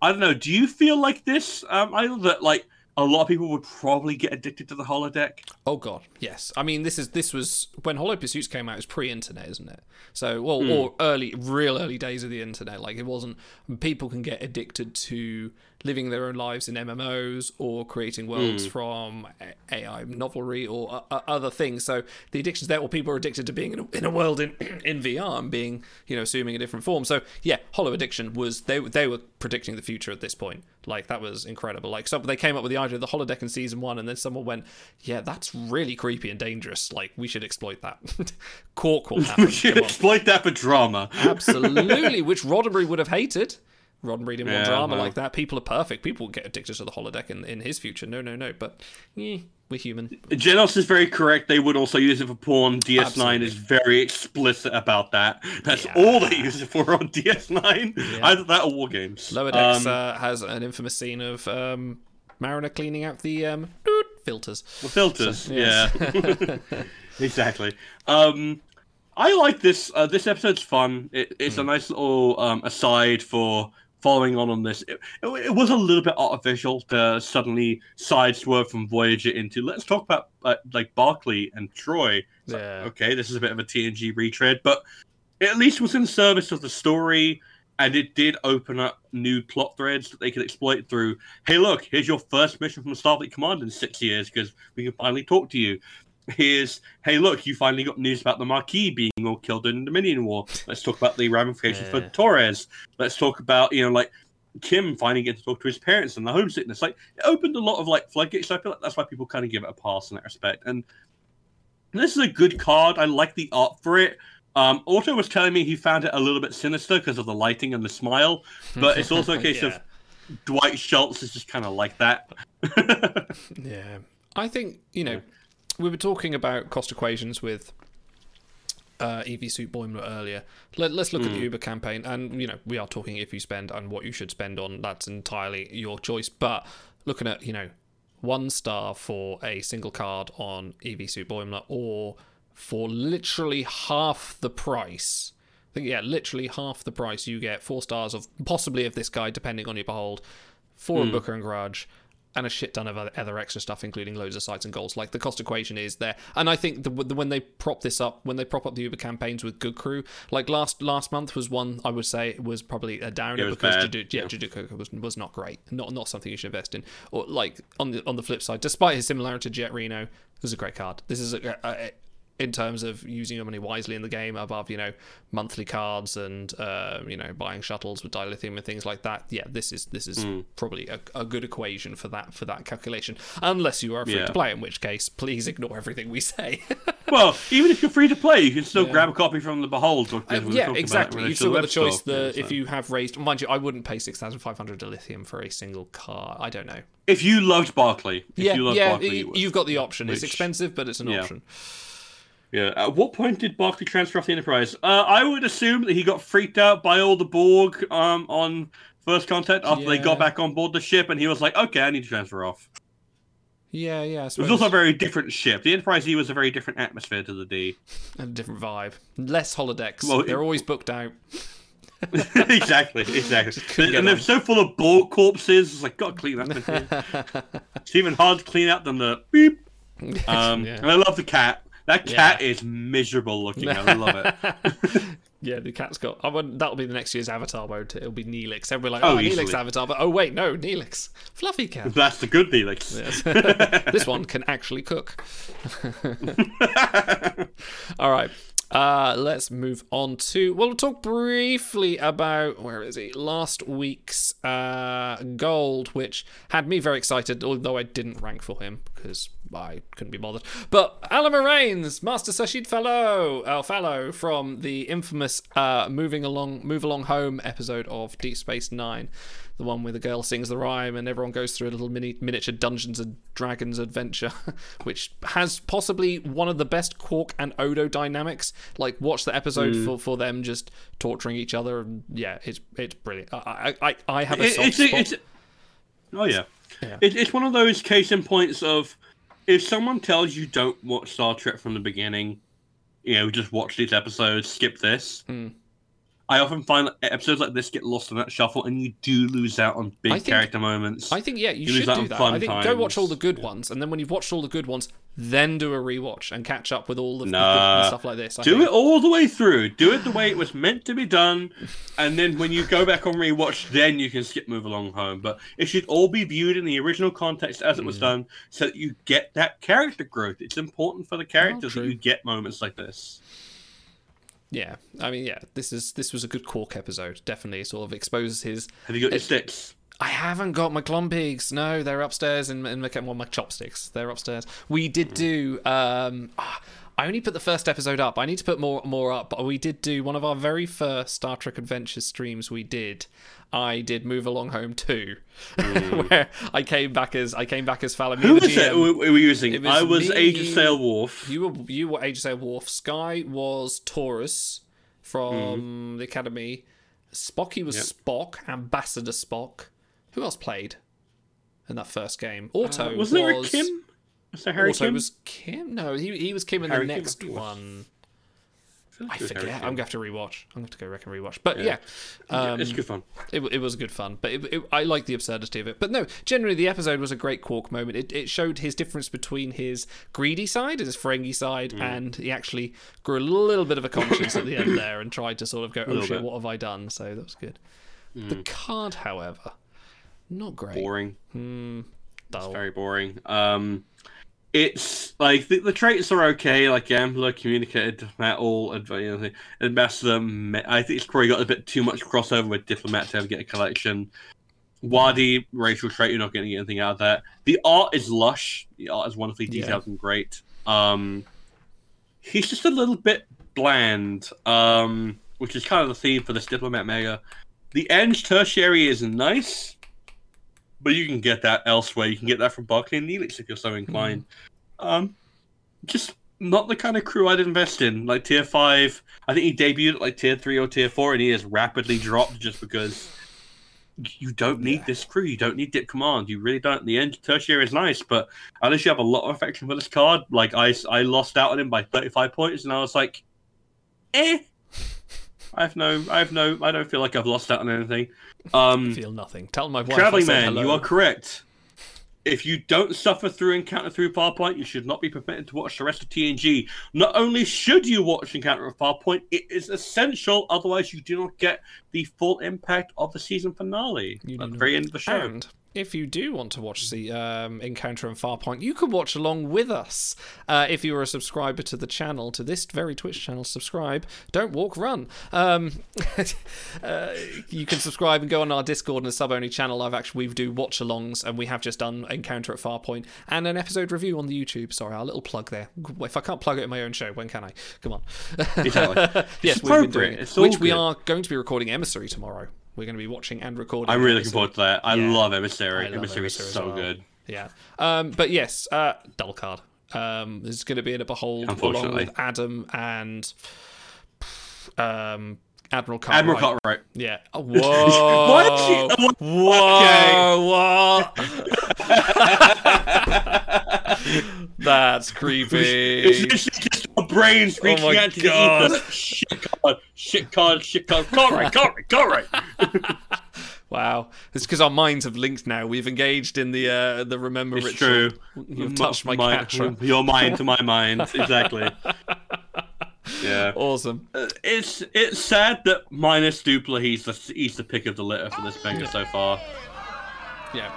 F: I don't know. Do you feel like this? Um, I that like a lot of people would probably get addicted to the holodeck.
D: Oh god, yes. I mean, this is this was when Hollow Pursuits came out. It was pre-internet, isn't it? So, well,
F: Hmm.
D: or early, real early days of the internet. Like it wasn't. People can get addicted to living their own lives in MMOs or creating worlds
F: Hmm.
D: from AI novelry or uh, other things. So the addictions there, or people are addicted to being in a, in a world in in VR and being, you know, assuming a different form. So yeah, Hollow Addiction was they they were predicting the future at this point. Like that was incredible. Like so they came up with the idea of the holodeck in season one, and then someone went, "Yeah, that's really creepy and dangerous. Like we should exploit that." Cork will happen.
F: we should exploit that for drama.
D: Absolutely, which Roddenberry would have hated. In one
F: Yeah,
D: drama like that. People are perfect. People get addicted to the holodeck in, in his future. No, no, no. But eh, we're human.
F: Genos is very correct. They would also use it for porn. DS9
D: Absolutely.
F: is very explicit about that. That's all they use it for on DS9. Either that or War Games.
D: Lower Decks
F: Um,
D: uh, has an infamous scene of um, Mariner cleaning out the um, filters.
F: The filters,
D: So, yes.
F: yeah, exactly. Um, I like this. Uh, this episode's fun. It, it's
D: Hmm.
F: a nice little um, aside for following on on this. It, it, it was a little bit artificial to suddenly sideswerve from Voyager into let's talk about uh, like Barclay and Troi. It's like, okay, this is a bit of a TNG retread, but it at least was in service of the story. And it did open up new plot threads that they could exploit through. Hey, look, here's your first mission from Starfleet Command in six years because we can finally talk to you. Here's, hey, look, you finally got news about the Maquis being all killed in the Dominion War. Let's talk about the ramifications for Torres. Let's talk about, you know, like Kim finally getting to talk to his parents and the homesickness. Like, it opened a lot of like floodgates. So I feel like that's why people kind of give it a pass in that respect. And this is a good card. I like the art for it. Um, Otto was telling me he found it a little bit sinister because of the lighting and the smile, but it's also a case
D: Yeah.
F: of Dwight Schultz is just kind of like that.
D: Yeah. I think, you know, we were talking about cost equations with uh, EV Suit Boimler earlier. Let, let's look at the
F: Mm.
D: Uber campaign. And, you know, we are talking if you spend and what you should spend on. That's entirely your choice. But looking at, you know, one star for a single card on EV Suit Boimler or for literally half the price. I think, yeah, literally half the price you get four stars of possibly of this guy, depending on your behold, for a
F: Hmm.
D: Booker and Grudge, and a shit ton of other, other extra stuff, including loads of sites and goals. Like the cost equation is there, and I think the, the, when they prop this up, when they prop up the Uber campaigns with Good Crew, like last last month was one I would say was probably a downer because Jadu- yeah, Jaduka was was not great, not not something you should invest in. Or like on the on the flip side, despite his similarity to Jett Reno, this is a great card. This is a, a, a in terms of using your money wisely in the game above you know monthly cards and uh, you know buying shuttles with dilithium and things like that yeah this is this is
F: Mm.
D: probably a, a good equation for that for that calculation unless you are free
F: Yeah.
D: to play in which case please ignore everything we say
F: well, even if you're free to play, you can still
D: Yeah.
F: grab a copy from the Behold.
D: Uh, yeah exactly you've still got the choice the
F: Yeah,
D: if
F: so.
D: you have raised mind you I wouldn't pay 6500 dilithium for a single car I don't know
F: if you loved Barclay, if
D: yeah
F: you loved
D: yeah
F: Barclay, you,
D: you've got the option it's expensive but it's an option
F: Yeah. At what point did Barclay transfer off the Enterprise? Uh, I would assume that he got freaked out by all the Borg um, on First Contact after they got back on board the ship, and he was like, "Okay, I need to transfer off."
D: yeah yeah
F: It was also a very different ship. The Enterprise E was a very different atmosphere to the D.
D: and a different vibe less holodecks
F: Well,
D: they're
F: it-
D: always booked out
F: exactly, exactly. And they're so full of Borg corpses. It's like, gotta clean that. it's even hard to clean out than the beep. Um,
D: Yeah.
F: And I love the cat. That
D: Yeah.
F: cat is miserable looking. I love it.
D: Yeah, the cat's got. I that'll be the next year's Avatar mode. it? It'll be Neelix. Everybody like,
F: Oh,
D: oh, Neelix. Avatar, but oh wait, no, Neelix, fluffy cat.
F: That's the good Neelix.
D: Yes. this one can actually cook. All right. Uh, let's move on to. We'll talk briefly about where is he? Last week's uh, gold, which had me very excited, although I didn't rank for him because I couldn't be bothered. But Alan Master Sashid Falow, uh, Falow from the infamous uh, "Moving Along, Move Along Home" episode of Deep Space Nine, the one where the girl sings the rhyme and everyone goes through a little mini miniature Dungeons and Dragons adventure, which has possibly one of the best Quark and Odo dynamics. Like, watch the episode
F: Mm.
D: for, for them just torturing each other, and yeah, it's it's brilliant. I I, I, I have a soft
F: it's,
D: spot.
F: it's, oh yeah,
D: Yeah.
F: It, it's one of those case in points of if someone tells you don't watch Star Trek from the beginning, you know, just watch these episodes, skip this.
D: Hmm.
F: I often find episodes like this get lost in that shuffle, and you do lose out on big
D: think-
F: character moments.
D: I think yeah, you,
F: lose
D: should
F: out
D: do
F: on
D: that.
F: fun
D: I think go watch all the good ones, and then when you've watched all the good ones, then do a rewatch and catch up with all of the
F: Nah,
D: good stuff like this. I
F: do
D: think.
F: it all the way through. Do it the way it was meant to be done, and then when you go back on rewatch, then you can skip move along home. But it should all be viewed in the original context as it was
D: Mm.
F: done, so that you get that character growth. It's important for the characters that you get moments like this.
D: Yeah, I mean, yeah, this is this was a good Quark episode. Definitely, sort of exposes his.
F: Have you got your
D: it-
F: sticks?
D: I haven't got my Clompigs. No, they're upstairs in, in my well, my chopsticks. They're upstairs. We did do. Um, ah, I only put the first episode up. I need to put more more up. But we did do one of our very first Star Trek Adventures streams. We did. I did move along home too, where I came back as I came back as Fallon.
F: Who was it we we were using?
D: It
F: I was
D: me,
F: Age of Sail Worf.
D: You were you were Age of Sail Worf. Sky was Taurus from the Academy. Spocky was.
F: Yep.
D: Spock, Ambassador Spock. Who else played in that first game? Auto
F: Uh, was there a Kim? There Harry
D: Auto
F: Kim?
D: was Kim. No, he he was Kim in
F: Harry
D: the next
F: I was.
D: one.
F: feel like
D: I
F: it was Harry
D: forget. I'm gonna have to rewatch. I'm gonna have to go back and rewatch. But
F: Yeah.
D: yeah, um,
F: it's good fun.
D: It, it was good fun, but it, it, I like the absurdity of it. But no, generally the episode was a great Quark moment. It, it showed his difference between his greedy side and his Ferengi side,
F: Mm.
D: and he actually grew a little bit of a conscience at the end there and tried to sort of go, "Oh shit,
F: bit.
D: what have I done?" So that was good. The
F: Mm.
D: card, however, not great.
F: Boring.
D: Hmm.
F: It's very boring. Um, it's like the, the traits are okay, like Gambler, Communicated, Metal, adv- you know, Ambassador. I think it's probably got a bit too much crossover with Diplomat to ever get a collection. Wadi, racial trait, you're not getting anything out of that. The art is lush. The art is wonderfully
D: Yeah.
F: detailed and great. Um, he's just a little bit bland, um, which is kind of the theme for this Diplomat Mega. The end Tertiary is nice, but you can get that elsewhere. You can get that from Barclay and Neelix if you're so inclined. Um, just not the kind of crew I'd invest in. Like tier five, I think he debuted at like tier three or tier four, and he has rapidly dropped just because you don't need this crew. You don't need Dip Command. You really don't. The end tertiary is nice, but unless you have a lot of affection for this card, like I, I lost out on him by 35 points, and I was like, eh. I have no, I have no, I don't feel like I've lost out on anything. Um,
D: feel nothing. Tell my wife.
F: Traveling man, you are correct. If you don't suffer through Encounter through Farpoint, you should not be permitted to watch the rest of TNG. Not only should you watch Encounter of Farpoint, it is essential. Otherwise, you do not get the full impact of the season finale at the very end of the show.
D: And if you do want to watch the um, Encounter and Farpoint, you can watch along with us. Uh, if you are a subscriber to the channel, to this very Twitch channel, subscribe. Don't walk, run. Um, uh, you can subscribe and go on our Discord and the sub only channel. I've actually we do watch alongs, and we have just done Encounter at Farpoint and an episode review on the YouTube. Sorry, our little plug there. If I can't plug it in my own show, when can I? Come on. Yes, we've been doing it. Which we
F: good.
D: are going to be recording Emissary tomorrow. We're going to be watching and recording.
F: I'm really looking forward to that. I
D: Yeah.
F: love Emissary.
D: I love
F: Emissary is so
D: well.
F: good.
D: Yeah. Um, but yes, uh, double card. Um, is going to be in a behold along with Adam and um, Admiral Cartwright.
F: Admiral Cartwright.
D: Yeah. Oh, Whoa.
F: What?
D: Whoa. That's creepy.
F: It's literally just our brains
D: Oh
F: reaching
D: my
F: out to
D: God.
F: the ether. Shit card, shit card, shit card. Cartwright, Cartwright, Cartwright.
D: Wow, it's because our minds have linked now. We've engaged in the uh, the remember
F: It's
D: ritual.
F: true.
D: You've touched my,
F: My-
D: katra.
F: Your mind to my mind. Exactly. Yeah.
D: Awesome.
F: Uh, it's it's sad that minus Dupler he's the he's the pick of the litter for this mega so far.
D: Yeah,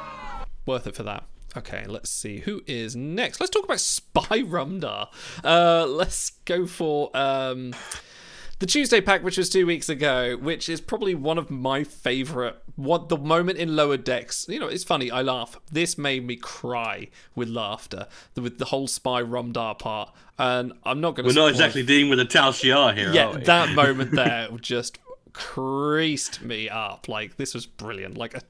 D: worth it for that. Okay, let's see who is next. Let's talk about Spy Rumdar. Uh, let's go for um, the Tuesday pack, which was two weeks ago, which is probably one of my favorite. What the moment in lower decks, you know, it's funny. I laugh. This made me cry with laughter with the whole Spy Rumdar part, and I'm not going to.
F: We're not exactly dealing with a Tal Shiar here,
D: Yeah, that moment there just creased me up. Like this was brilliant. Like,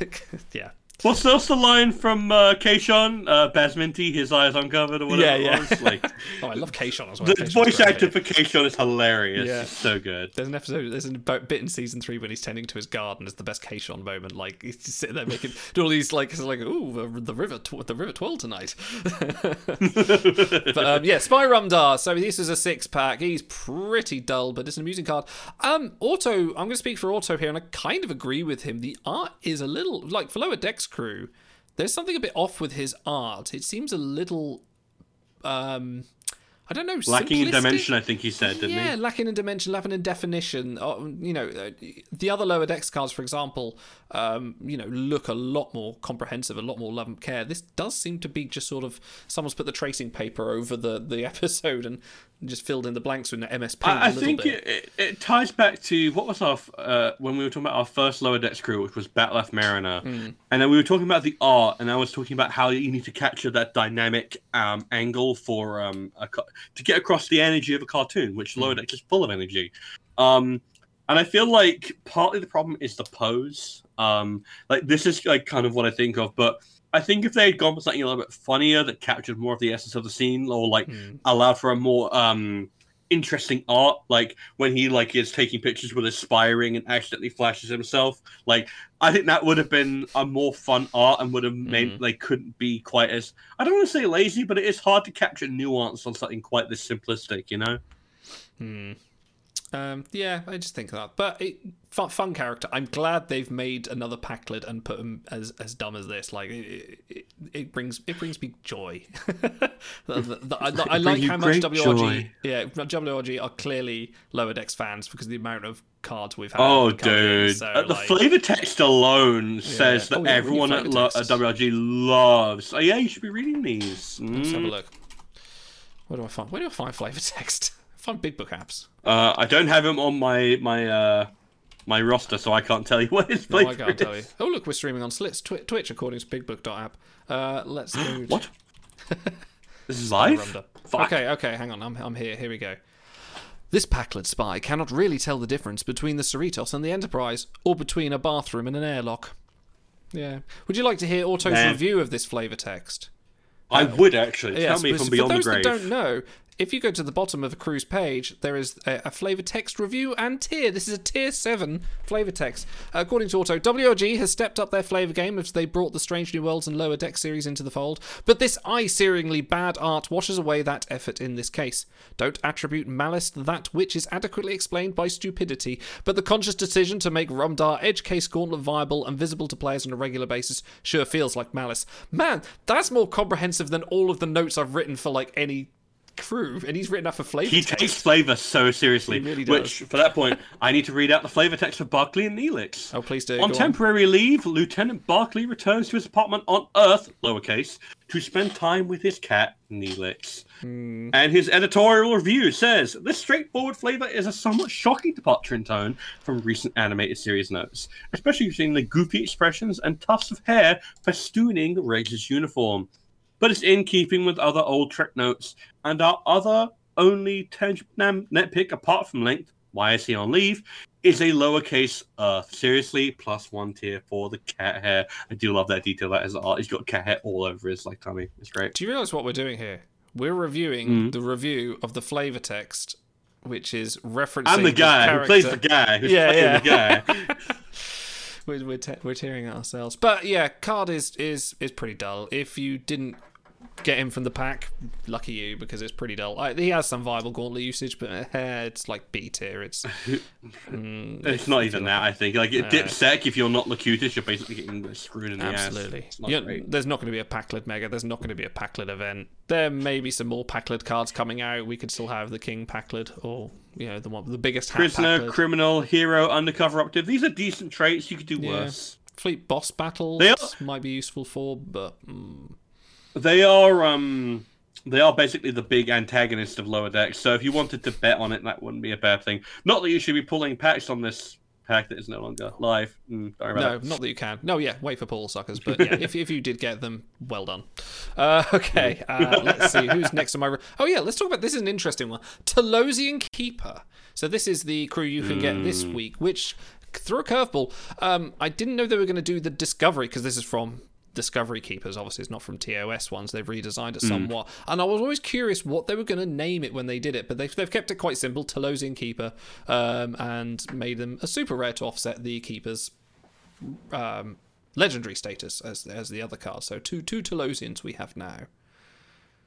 D: yeah.
F: What's what's the line from uh, Kayshon? Uh, Basminti, his eyes uncovered or whatever
D: Yeah,
F: it
D: yeah.
F: was? Like,
D: oh, I love Kayshon as well.
F: the
D: Kayshon's
F: voice
D: great.
F: actor for Kayshon is hilarious.
D: Yeah.
F: It's so good.
D: There's an episode, there's a bit in season three when he's tending to his garden. It's the best Kayshon moment. Like he's sitting there making do all these like, like, ooh, the, the river, tw- the river twirl tonight. but um, yeah, Spy Rumdar. So this is a six pack. He's pretty dull, but it's an amusing card. Um, Auto. I'm going to speak for Auto here, and I kind of agree with him. The art is a little like for Lower Decks crew. There's something a bit off with his art. It seems a little. Um, I don't know.
F: Lacking in dimension, I think he said, didn't
D: yeah,
F: he?
D: Yeah, lacking in dimension, lacking in definition. Uh, you know, uh, the other lower decks cards, for example, um, you know, look a lot more comprehensive, a lot more love and care. This does seem to be just sort of someone's put the tracing paper over the the episode and just filled in the blanks with MS Paint
F: I, I think it, it, it ties back to what was our uh, when we were talking about our first lower deck crew, which was Bat'leth Mariner,
D: Mm.
F: and then we were talking about the art, and I was talking about how you need to capture that dynamic um, angle for um, a, to get across the energy of a cartoon, which lower deck is full of energy. Um, and I feel like partly the problem is the pose. Um, like this is like kind of what I think of, but I think if they had gone for something a little bit funnier that captured more of the essence of the scene, or like allowed for a more um interesting art, like when he like is taking pictures with aspiring and accidentally flashes himself, like I think that would have been a more fun art and would have made like couldn't be quite as I don't want to say lazy, but it is hard to capture nuance on something quite this simplistic, you know.
D: Hmm. Um, yeah, I just think of that. But it, fun, fun character. I'm glad they've made another Pakled and put him as as dumb as this. Like it, it, it brings it brings me joy. The- the- the- I, I like how much WRG.
F: joy.
D: Yeah, WRG are clearly lower decks fans because of the amount of cards we've had.
F: Oh,
D: coming in.
F: dude!
D: So,
F: Uh, the
D: like-
F: flavor text alone says that
D: Oh, yeah,
F: everyone at, lo- at WRG loves. Oh, yeah, you should be reading these.
D: Let's have a
F: Mm.
D: look. Where do I find? Where do I find flavor text? find big book apps.
F: Uh, I don't have him on my my uh my roster, so I can't tell you what his
D: No, I can't tell you.
F: is.
D: Oh, look, we're streaming on Slits Twi- Twitch according to BigBook.app. Uh, let's go.
F: What? This is live? Fuck.
D: Okay, okay, hang on. I'm, I'm here. Here we go. This Pakled spy cannot really tell the difference between the Cerritos and the Enterprise, or between a bathroom and an airlock. Yeah. Would you like to hear Auto's
F: Nah.
D: review of this flavor text?
F: I would actually.
D: Yeah,
F: Tell me from beyond
D: for those
F: grave.
D: that don't know, if you go to the bottom of the cruise page, there is a, a flavor text review and tier. This is a tier seven flavor text. According to Auto, WRG has stepped up their flavor game as they brought the Strange New Worlds and Lower Deck series into the fold. But this eye-searingly bad art washes away that effort in this case. Don't attribute malice to that which is adequately explained by stupidity, but the conscious decision to make Rumdar Edge Case Gauntlet viable and visible to players on a regular basis sure feels like malice. Man, that's more comprehensive than all of the notes I've written for like any crew, and he's written that for flavor.
F: He
D: text.
F: takes flavor so seriously.
D: He really does.
F: Which, for that point, I need to read out the flavor text for Barclay and Neelix.
D: Oh, please do.
F: On
D: go on.
F: temporary leave, Lieutenant Barclay returns to his apartment on Earth, lowercase, to spend time with his cat, Neelix.
D: Hmm.
F: And his editorial review says this straightforward flavor is a somewhat shocking departure in tone from recent animated series notes, especially seeing the goofy expressions and tufts of hair festooning Reg's uniform. But it's in keeping with other old Trek notes, and our other only tangible nitpick apart from length, why is he on leave, is a lowercase Earth. Seriously, plus one tier for the cat hair. I do love that detail. That is art. He's got cat hair all over his like tummy. It's great.
D: Do you realize what we're doing here? We're reviewing
F: Mm.
D: the review of the flavor text, which is referencing.
F: I'm the guy who plays the guy who's
D: yeah, yeah.
F: the guy.
D: we're we're, te- we're tearing at ourselves, but yeah, card is is is pretty dull. If you didn't get him from the pack, lucky you because it's pretty dull. I, he has some viable gauntlet usage, but uh, it's like B tier. It's mm,
F: It's not even that. I think like it
D: No.
F: dips sec. If you're not Locutus, you're basically getting screwed in the
D: Absolutely.
F: ass. It's not
D: Yeah,
F: great.
D: there's not going to be a Pakled Mega. There's not going to be a Pakled event. There may be some more Pakled cards coming out. We could still have the King Pakled or, you know, the one the biggest
F: Prisoner,
D: Pakled.
F: criminal, hero, undercover operative. These are decent traits. You could do
D: Yeah.
F: worse.
D: Fleet boss battles
F: are-
D: might be useful for, but mm,
F: They are um they are basically the big antagonist of lower decks. So if you wanted to bet on it, that wouldn't be a bad thing. Not that you should be pulling packs on this pack that is no longer live. Mm, sorry about
D: no, not that you can. No, yeah, wait for Paul suckers. But yeah, if, if you did get them, well done. Uh, okay, uh, let's see who's next on my. Re- oh yeah, let's talk about this. Is an interesting one. Talosian Keeper. So this is the crew you can get this
F: Mm.
D: week, which through a curveball. Um, I didn't know they were going to do the Discovery because this is from. Discovery Keepers, obviously, it's not from TOS ones. They've redesigned it
F: Mm.
D: somewhat, and I was always curious what they were going to name it when they did it. But they've, they've kept it quite simple, Talosian Keeper, um, and made them a super rare to offset the Keepers um, legendary status as as the other cards. So two two Talosians we have now.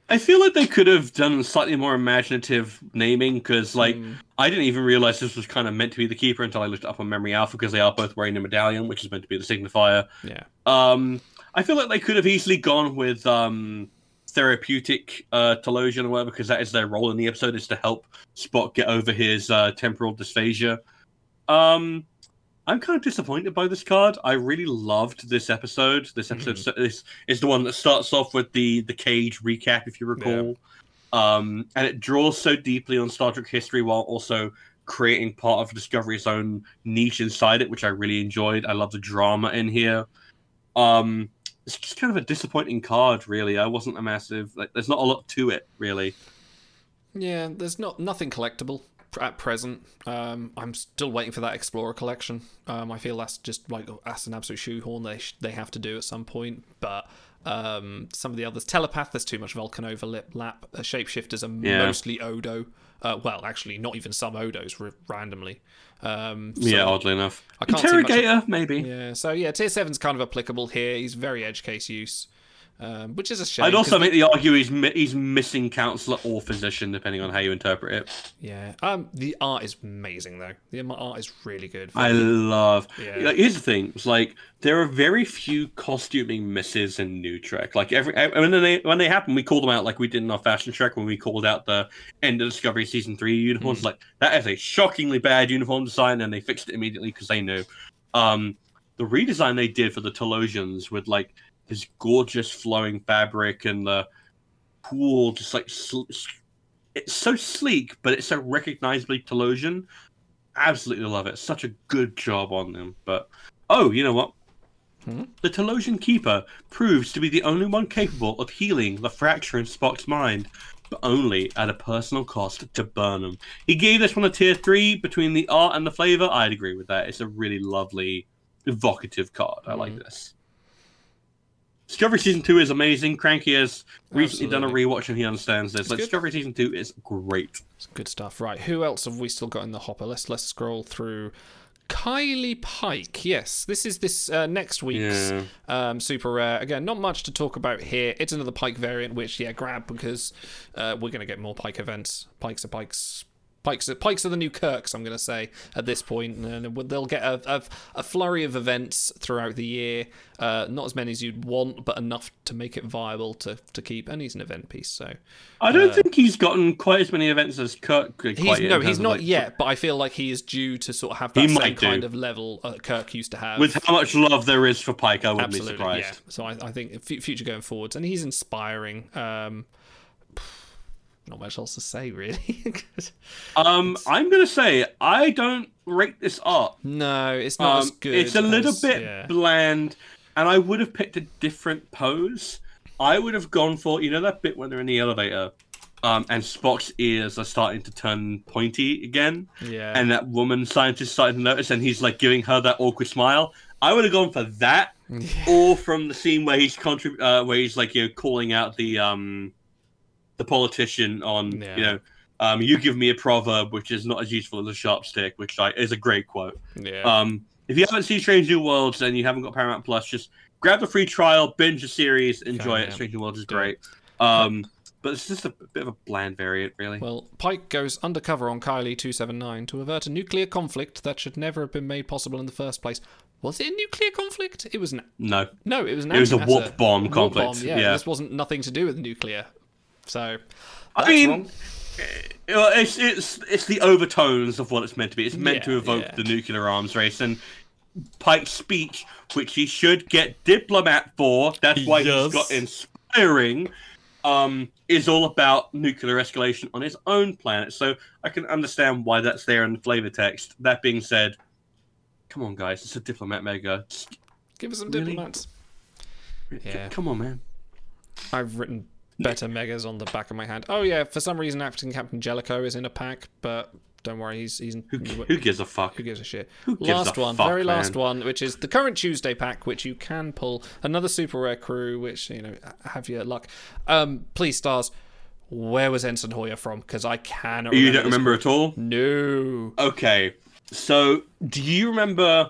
F: I feel like they could have done slightly more imaginative naming because, like,
D: Hmm.
F: I didn't even realize this was kind of meant to be the keeper until I looked it up on Memory Alpha because they are both wearing a medallion, which is meant to be the signifier.
D: Yeah.
F: Um, I feel like they could have easily gone with um, therapeutic uh, Talosian or whatever because that is their role in the episode is to help Spock get over his uh, temporal dysphagia. Um, I'm kind of disappointed by this card. I really loved this episode. This episode
D: Mm-hmm.
F: this is the one that starts off with the the cage recap, if you recall. Um, and it draws so deeply on Star Trek history while also creating part of Discovery's own niche inside it, which I really enjoyed. I love the drama in here. Um, it's just kind of a disappointing card, really. I wasn't a massive like. There's not a lot to it, really.
D: Yeah, there's not nothing collectible at present. Um, I'm still waiting for that Explorer collection. Um, I feel that's just like that's an absolute shoehorn they sh- they have to do at some point. But um, some of the others, Telepath, there's too much Vulcan overlap. Uh, shapeshifters are
F: Yeah.
D: mostly Odo. Uh, well, actually, not even some Odos r- randomly. Um, so
F: yeah, oddly enough.
D: I can't see much-
F: Interrogator, maybe.
D: Yeah, so yeah, tier seven's kind of applicable here. He's very edge case use, um, which is a shame.
F: I'd also make the argue he's mi- he's missing counselor or physician, depending on how you interpret it.
D: Yeah. Um, the art is amazing though. The art is really good.
F: I love.
D: Yeah.
F: Like, here's the thing: it's like there are very few costuming misses in New Trek. Like every when they when they happen, we call them out like we did in our Fashion Trek when we called out the end of Discovery season three uniforms.
D: Mm.
F: Like that is a shockingly bad uniform design, and they fixed it immediately because they knew. Um, the redesign they did for the Talosians with like this gorgeous flowing fabric and the cool, just like sl- it's so sleek, but it's so recognizably Talosian. Absolutely love it. Such a good job on them. But oh, you know what? Hmm? The Talosian Keeper proves to be the only one capable of healing the fracture in Spock's mind, but only at a personal cost to Burnham. He gave this one a tier three between the art and the flavor. I'd agree with that. It's a really lovely, evocative card. I like hmm. this. Discovery season two is amazing. Cranky has recently done a rewatch and he understands this. Like
D: good.
F: Discovery season two is great.
D: It's good stuff. Right, who else have we still got in the hopper? Let's let's scroll through. Kiley Pike. Yes, this is this uh, next week's
F: Yeah.
D: um, super rare. Again, not much to talk about here. It's another Pike variant, which yeah, grab because uh, we're going to get more Pike events. Pikes are Pikes. Pikes are, Pikes are the new Kirks, I'm going to say, at this point. And they'll get a, a, a flurry of events throughout the year. Uh, not as many as you'd want, but enough to make it viable to, to keep. And he's an event piece, so.
F: I don't
D: uh,
F: think he's gotten quite as many events as Kirk. Quite
D: He's, no, he's not
F: like,
D: yet, but I feel like he is due to sort of have that same kind of level uh, Kirk used to have.
F: With how much love there is for Pike, I wouldn't
D: Absolutely,
F: be surprised.
D: yeah. So I, I think f- future going forwards, and he's inspiring. Um, not much else to say, really.
F: Um, I'm gonna say I don't rate this art.
D: no, it's not
F: Um,
D: as good.
F: It's a little
D: as-
F: bit
D: yeah.
F: bland, and I would have picked a different pose. I would have gone for you know that bit when they're in the elevator, um, and Spock's ears are starting to turn pointy again,
D: Yeah.
F: and that woman scientist starting to notice, and he's like giving her that awkward smile. I would have gone for that, or from the scene where he's contrib- uh, where he's like you know calling out the um, the politician on
D: Yeah.
F: you know. Um, you give me a proverb which is not as useful as a sharp stick, which like, is a great quote.
D: Yeah.
F: Um, if you haven't seen Strange New Worlds and you haven't got Paramount Plus, just grab the free trial, binge the series, enjoy it.
D: yeah.
F: Strange New Worlds is great. Um, but it's just a bit of a bland variant, really.
D: Well, Pike goes undercover on Kiley 279 to avert a nuclear conflict that should never have been made possible in the first place. Was it a nuclear conflict? It was an
F: no,
D: no, it was an
F: It was a warp bomb
D: Warp
F: conflict,
D: bomb, yeah,
F: yeah.
D: this wasn't nothing to do with nuclear. So,
F: I mean,
D: wrong.
F: uh, it's it's it's the overtones of what it's meant to be. It's meant
D: Yeah,
F: to evoke
D: yeah.
F: the nuclear arms race and. Pike's speech, which he should get diplomat for, that's why
D: Yes.
F: he's got inspiring, um, is all about nuclear escalation on his own planet. So I can understand why that's there in the flavor text. That being said, come on, guys, it's a diplomat mega.
D: Give us some
F: really?
D: diplomats. Yeah.
F: Come on, man.
D: I've written better megas on the back of my hand. Oh yeah, for some reason, Acting Captain Jellicoe is in a pack, but don't worry, he's he's
F: Who, who gives a fuck?
D: Who gives a shit?
F: Who gives
D: last one,
F: fuck,
D: very last one, which is the current Tuesday pack, which you can pull. Another super rare crew, which you know have your luck. Um, please, stars. Where was Ensign Hoyer from? Because I cannot.
F: You don't remember
D: crew.
F: at all?
D: No.
F: Okay, so do you remember?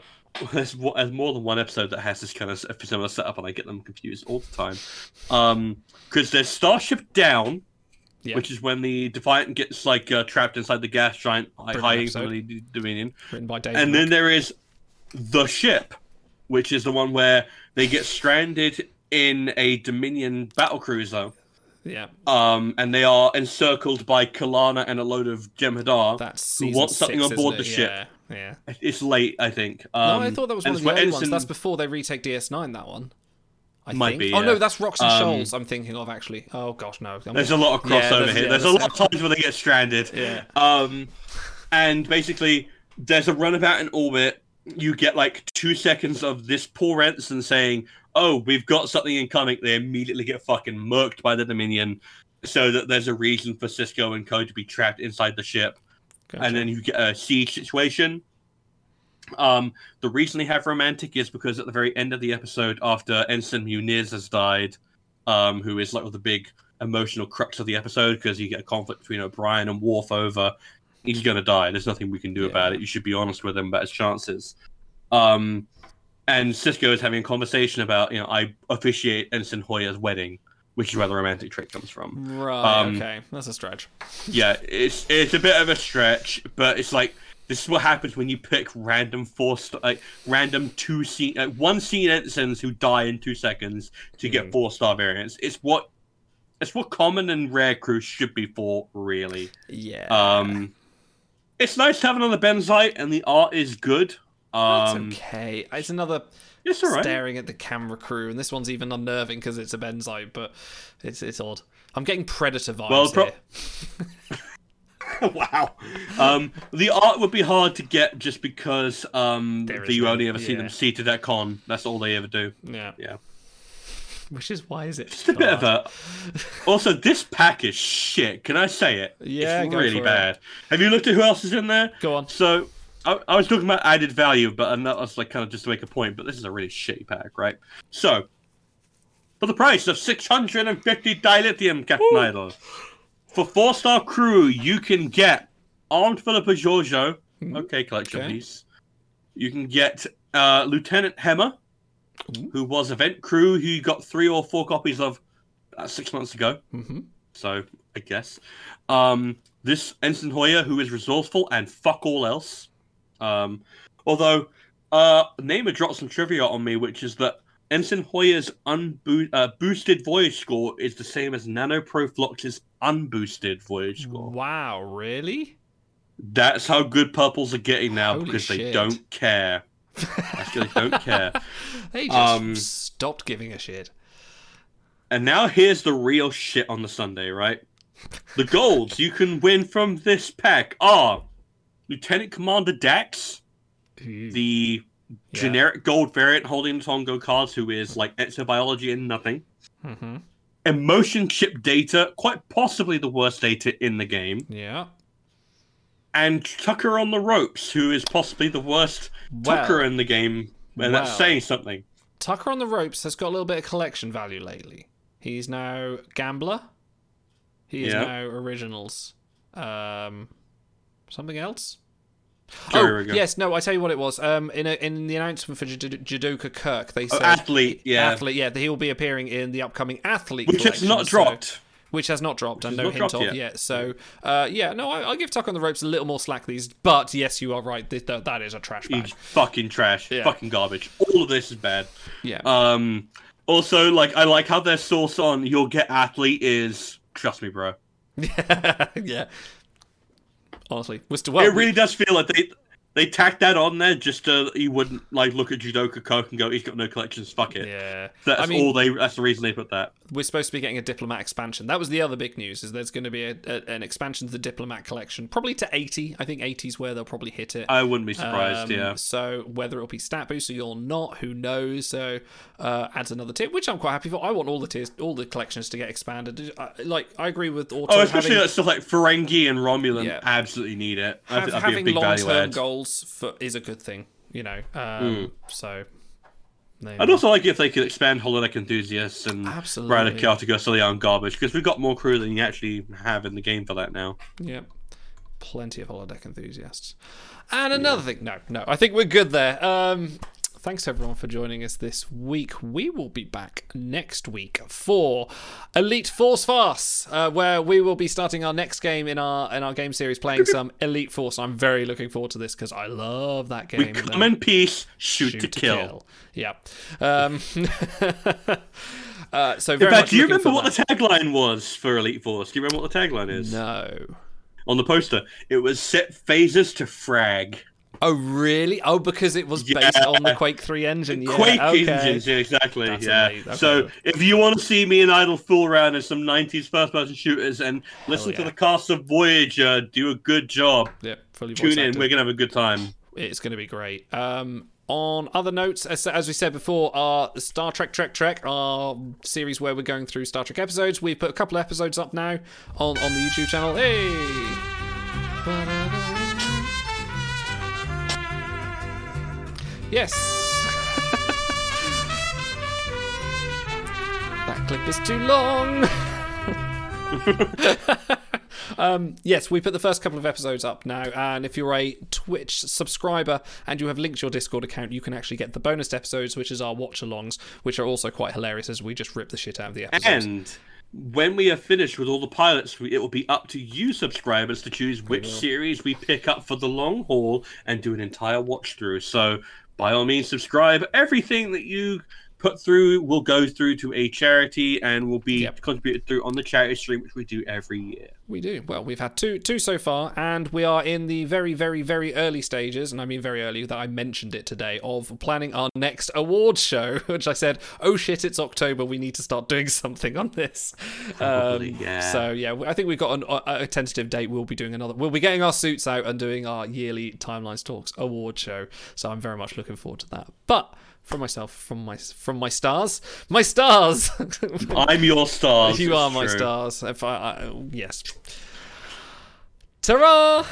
F: There's, there's more than one episode that has this kind of similar setup, and I get them confused all the time. Um, because there's Starship Down,
D: Yeah.
F: which is when the Defiant gets like uh, trapped inside the gas giant, hi- hiding from the Dominion.
D: Written by David.
F: and then there is the ship, which is the one where they get stranded in a Dominion battle cruiser.
D: Yeah.
F: Um, and they are encircled by Kilana and a load of Jem'Hadar who want something
D: six,
F: on board the
D: it?
F: ship.
D: Yeah. Yeah.
F: It's late, I think.
D: no,
F: Um,
D: I thought that was one of the early ones. That's before they retake DS9. That one. I
F: Might
D: think.
F: be,
D: Oh no, that's Rocks and
F: Um,
D: Shoals. I'm thinking of actually. Oh gosh, no. I'm-
F: There's a lot of
D: Yeah,
F: crossover
D: there's-
F: here.
D: yeah,
F: there's a lot of times where they get stranded.
D: Yeah.
F: Um, and basically, there's a runabout in orbit. You get like two seconds of this poor Ensign saying, "Oh, we've got something incoming." They immediately get fucking murked by the Dominion, so that there's a reason for Sisko and Co to be trapped inside the ship. And then you get a siege situation. Um, the reason they have romantic is because at the very end of the episode, after Ensign Muniz has died, um, who is like the big emotional crux of the episode, because you get a conflict between O'Brien and Worf over, he's gonna die. There's nothing we can do about it. You should be honest with him about his chances. Um, and Sisko is having a conversation about, you know, I officiate Ensign Hoya's wedding, which is where the romantic trick comes from.
D: Right.
F: Um,
D: okay, that's a stretch.
F: yeah, it's it's a bit of a stretch, but it's like this is what happens when you pick random four st- like random two scene like one scene ensigns who die in two seconds to
D: Hmm.
F: get four star variants. It's what it's what common and rare crews should be for, really.
D: Yeah.
F: Um, it's nice to have another Benzite, and the art is good. Um,
D: It's okay. It's another
F: It's all right.
D: staring at the camera crew, and this one's even unnerving because it's a benzite, but it's it's odd. I'm getting predator vibes
F: Well, pro-
D: here.
F: wow. Um, the art would be hard to get just because um,
D: is
F: you only ever see them seated at con. That's all they ever do.
D: Yeah.
F: Yeah.
D: Which is why is it?
F: Just a bit of a. Also, this pack is shit. Can I say it?
D: Yeah,
F: it's really
D: for it.
F: bad. Have you looked at who else is in there?
D: Go on.
F: So, I, I was talking about added value, but and that was like kind of just to make a point. But this is a really shitty pack, right? So, for the price of six hundred and fifty dilithium, Captain Idol, for four star crew, you can get armed Philippa Georgiou. Okay, collection
D: Mm-hmm. Okay.
F: piece. You can get uh, Lieutenant Hemmer, who was event crew, who you got three or four copies of uh, six months ago.
D: Mm-hmm.
F: So I guess um, this Ensign Hoyer, who is resourceful and fuck all else. Um, although uh, Namer dropped some trivia on me, which is that Ensign Hoyer's unbo- uh, boosted voyage score is the same as Nano Nanoproflox's unboosted voyage score.
D: Wow, really?
F: That's how good purples are getting now
D: Holy
F: because they don't care. Actually, they don't care.
D: They just
F: Um,
D: stopped giving a shit.
F: And now here's the real shit on the Sunday, right? The golds you can win from this pack are Lieutenant Commander Dax, the generic gold variant holding the Tongo cards, who is like exobiology and nothing.
D: Mm-hmm.
F: Emotion chip data, quite possibly the worst data in the game.
D: Yeah.
F: And Tucker on the ropes, who is possibly the worst
D: Well-
F: Tucker in the game, and that's saying something.
D: Tucker on the ropes has got a little bit of collection value lately. He's now gambler. He is
F: Yeah.
D: now originals. Um, something else. Oh yes, no. I tell you what it was. Um, in a, in the announcement for Jad- Judoka Kirk, they
F: Oh,
D: said
F: athlete, yeah.
D: athlete. Yeah, he will be appearing in the upcoming athlete,
F: Which has not
D: so-
F: dropped.
D: which has not dropped, and no hint of
F: yet.
D: yet. So, uh, yeah, no, I, I'll give Tuck on the ropes a little more slack these. But yes, you are right. This, that, that is a trash bag.
F: Fucking trash.
D: Yeah.
F: Fucking garbage. All of this is bad.
D: Yeah.
F: Um. Also, like, I like how their source on "You'll Get Athlete" is trust me, bro.
D: Yeah. yeah. Honestly, we're still well.
F: it really does feel like they they tacked that on there just so you wouldn't like look at Judoka Kirk and go, "He's got no collections. Fuck it."
D: Yeah.
F: That's
D: I mean-
F: all they. That's the reason they put that.
D: we're supposed to be getting a diplomat expansion. That was the other big news. Is there's going to be a, a, an expansion to the diplomat collection, probably to 80. I think 80 is where they'll probably hit it.
F: I wouldn't be surprised.
D: Um,
F: yeah.
D: So whether it'll be stat boost or not, who knows? So uh, adds another tier, which I'm quite happy for. I want all the tiers, all the collections to get expanded. I, like I agree with Auto.
F: Oh, especially
D: having,
F: that stuff like Ferengi and Romulan
D: Yeah.
F: absolutely need it. I
D: have-
F: think that'd be a
D: having
F: big value
D: long-term for, is a good thing. You know. Um,
F: Mm.
D: So.
F: I'd also like if they could expand holodeck enthusiasts and
D: Absolutely.
F: Rider Chaotic Oscillion garbage because we've got more crew than you actually have in the game for that now.
D: Yep. Plenty of holodeck enthusiasts. And another thing, no, no, I think we're good there. Um, thanks everyone for joining us this week. We will be back next week for Elite Force Farce, uh, where we will be starting our next game in our in our game series, playing some Elite Force. I'm very looking forward to this because I love that game.
F: We come in peace, shoot, to, kill.
D: Yeah. Um, uh, so
F: In fact, do you remember what
D: that.
F: the tagline was for Elite Force? Do you remember what the tagline is?
D: No.
F: On the poster, it was set phasers to frag.
D: Oh, really? Oh, because it was based
F: Yeah.
D: on the Quake 3 engine. Yeah,
F: Quake
D: okay.
F: engines, yeah, exactly.
D: That's
F: yeah.
D: Okay.
F: So if you want to see me and Idle fool around in some '90s first-person shooters and listen to the cast of Voyager do a good job,
D: Yep, fully
F: tune in.
D: acted.
F: We're gonna have a good time.
D: It's going to be great. Um, on other notes, as, as we said before, our Star Trek Trek Trek, our series where we're going through Star Trek episodes, we've put a couple episodes up now on, on the YouTube channel. Hey! Yes! that clip is too long! um, yes, we put the first couple of episodes up now, and if you're a Twitch subscriber and you have linked your Discord account, you can actually get the bonus episodes, which is our watch alongs, which are also quite hilarious as we just rip the shit out of the episodes.
F: And when we are finished with all the pilots, it will be up to you subscribers to choose which series we pick up for the long haul and do an entire watch through. So by all means, subscribe. Everything that you put through will go through to a charity and will be contributed through on the charity stream, which we do every year.
D: We do. Well, we've had two two so far, and we are in the very, very, very early stages, and I mean very early that I mentioned it today, of planning our next awards show, which I said, oh shit, it's October, we need to start doing something on this.
F: Probably,
D: Um,
F: yeah.
D: So, yeah, I think we've got an, a, a tentative date. We'll be doing another, we'll be getting our suits out and doing our yearly Timelines Talks award show. So I'm very much looking forward to that. But from myself, from my from my stars, my stars.
F: I'm your stars,
D: You are my
F: true.
D: stars. If I, I yes. Ta-ra!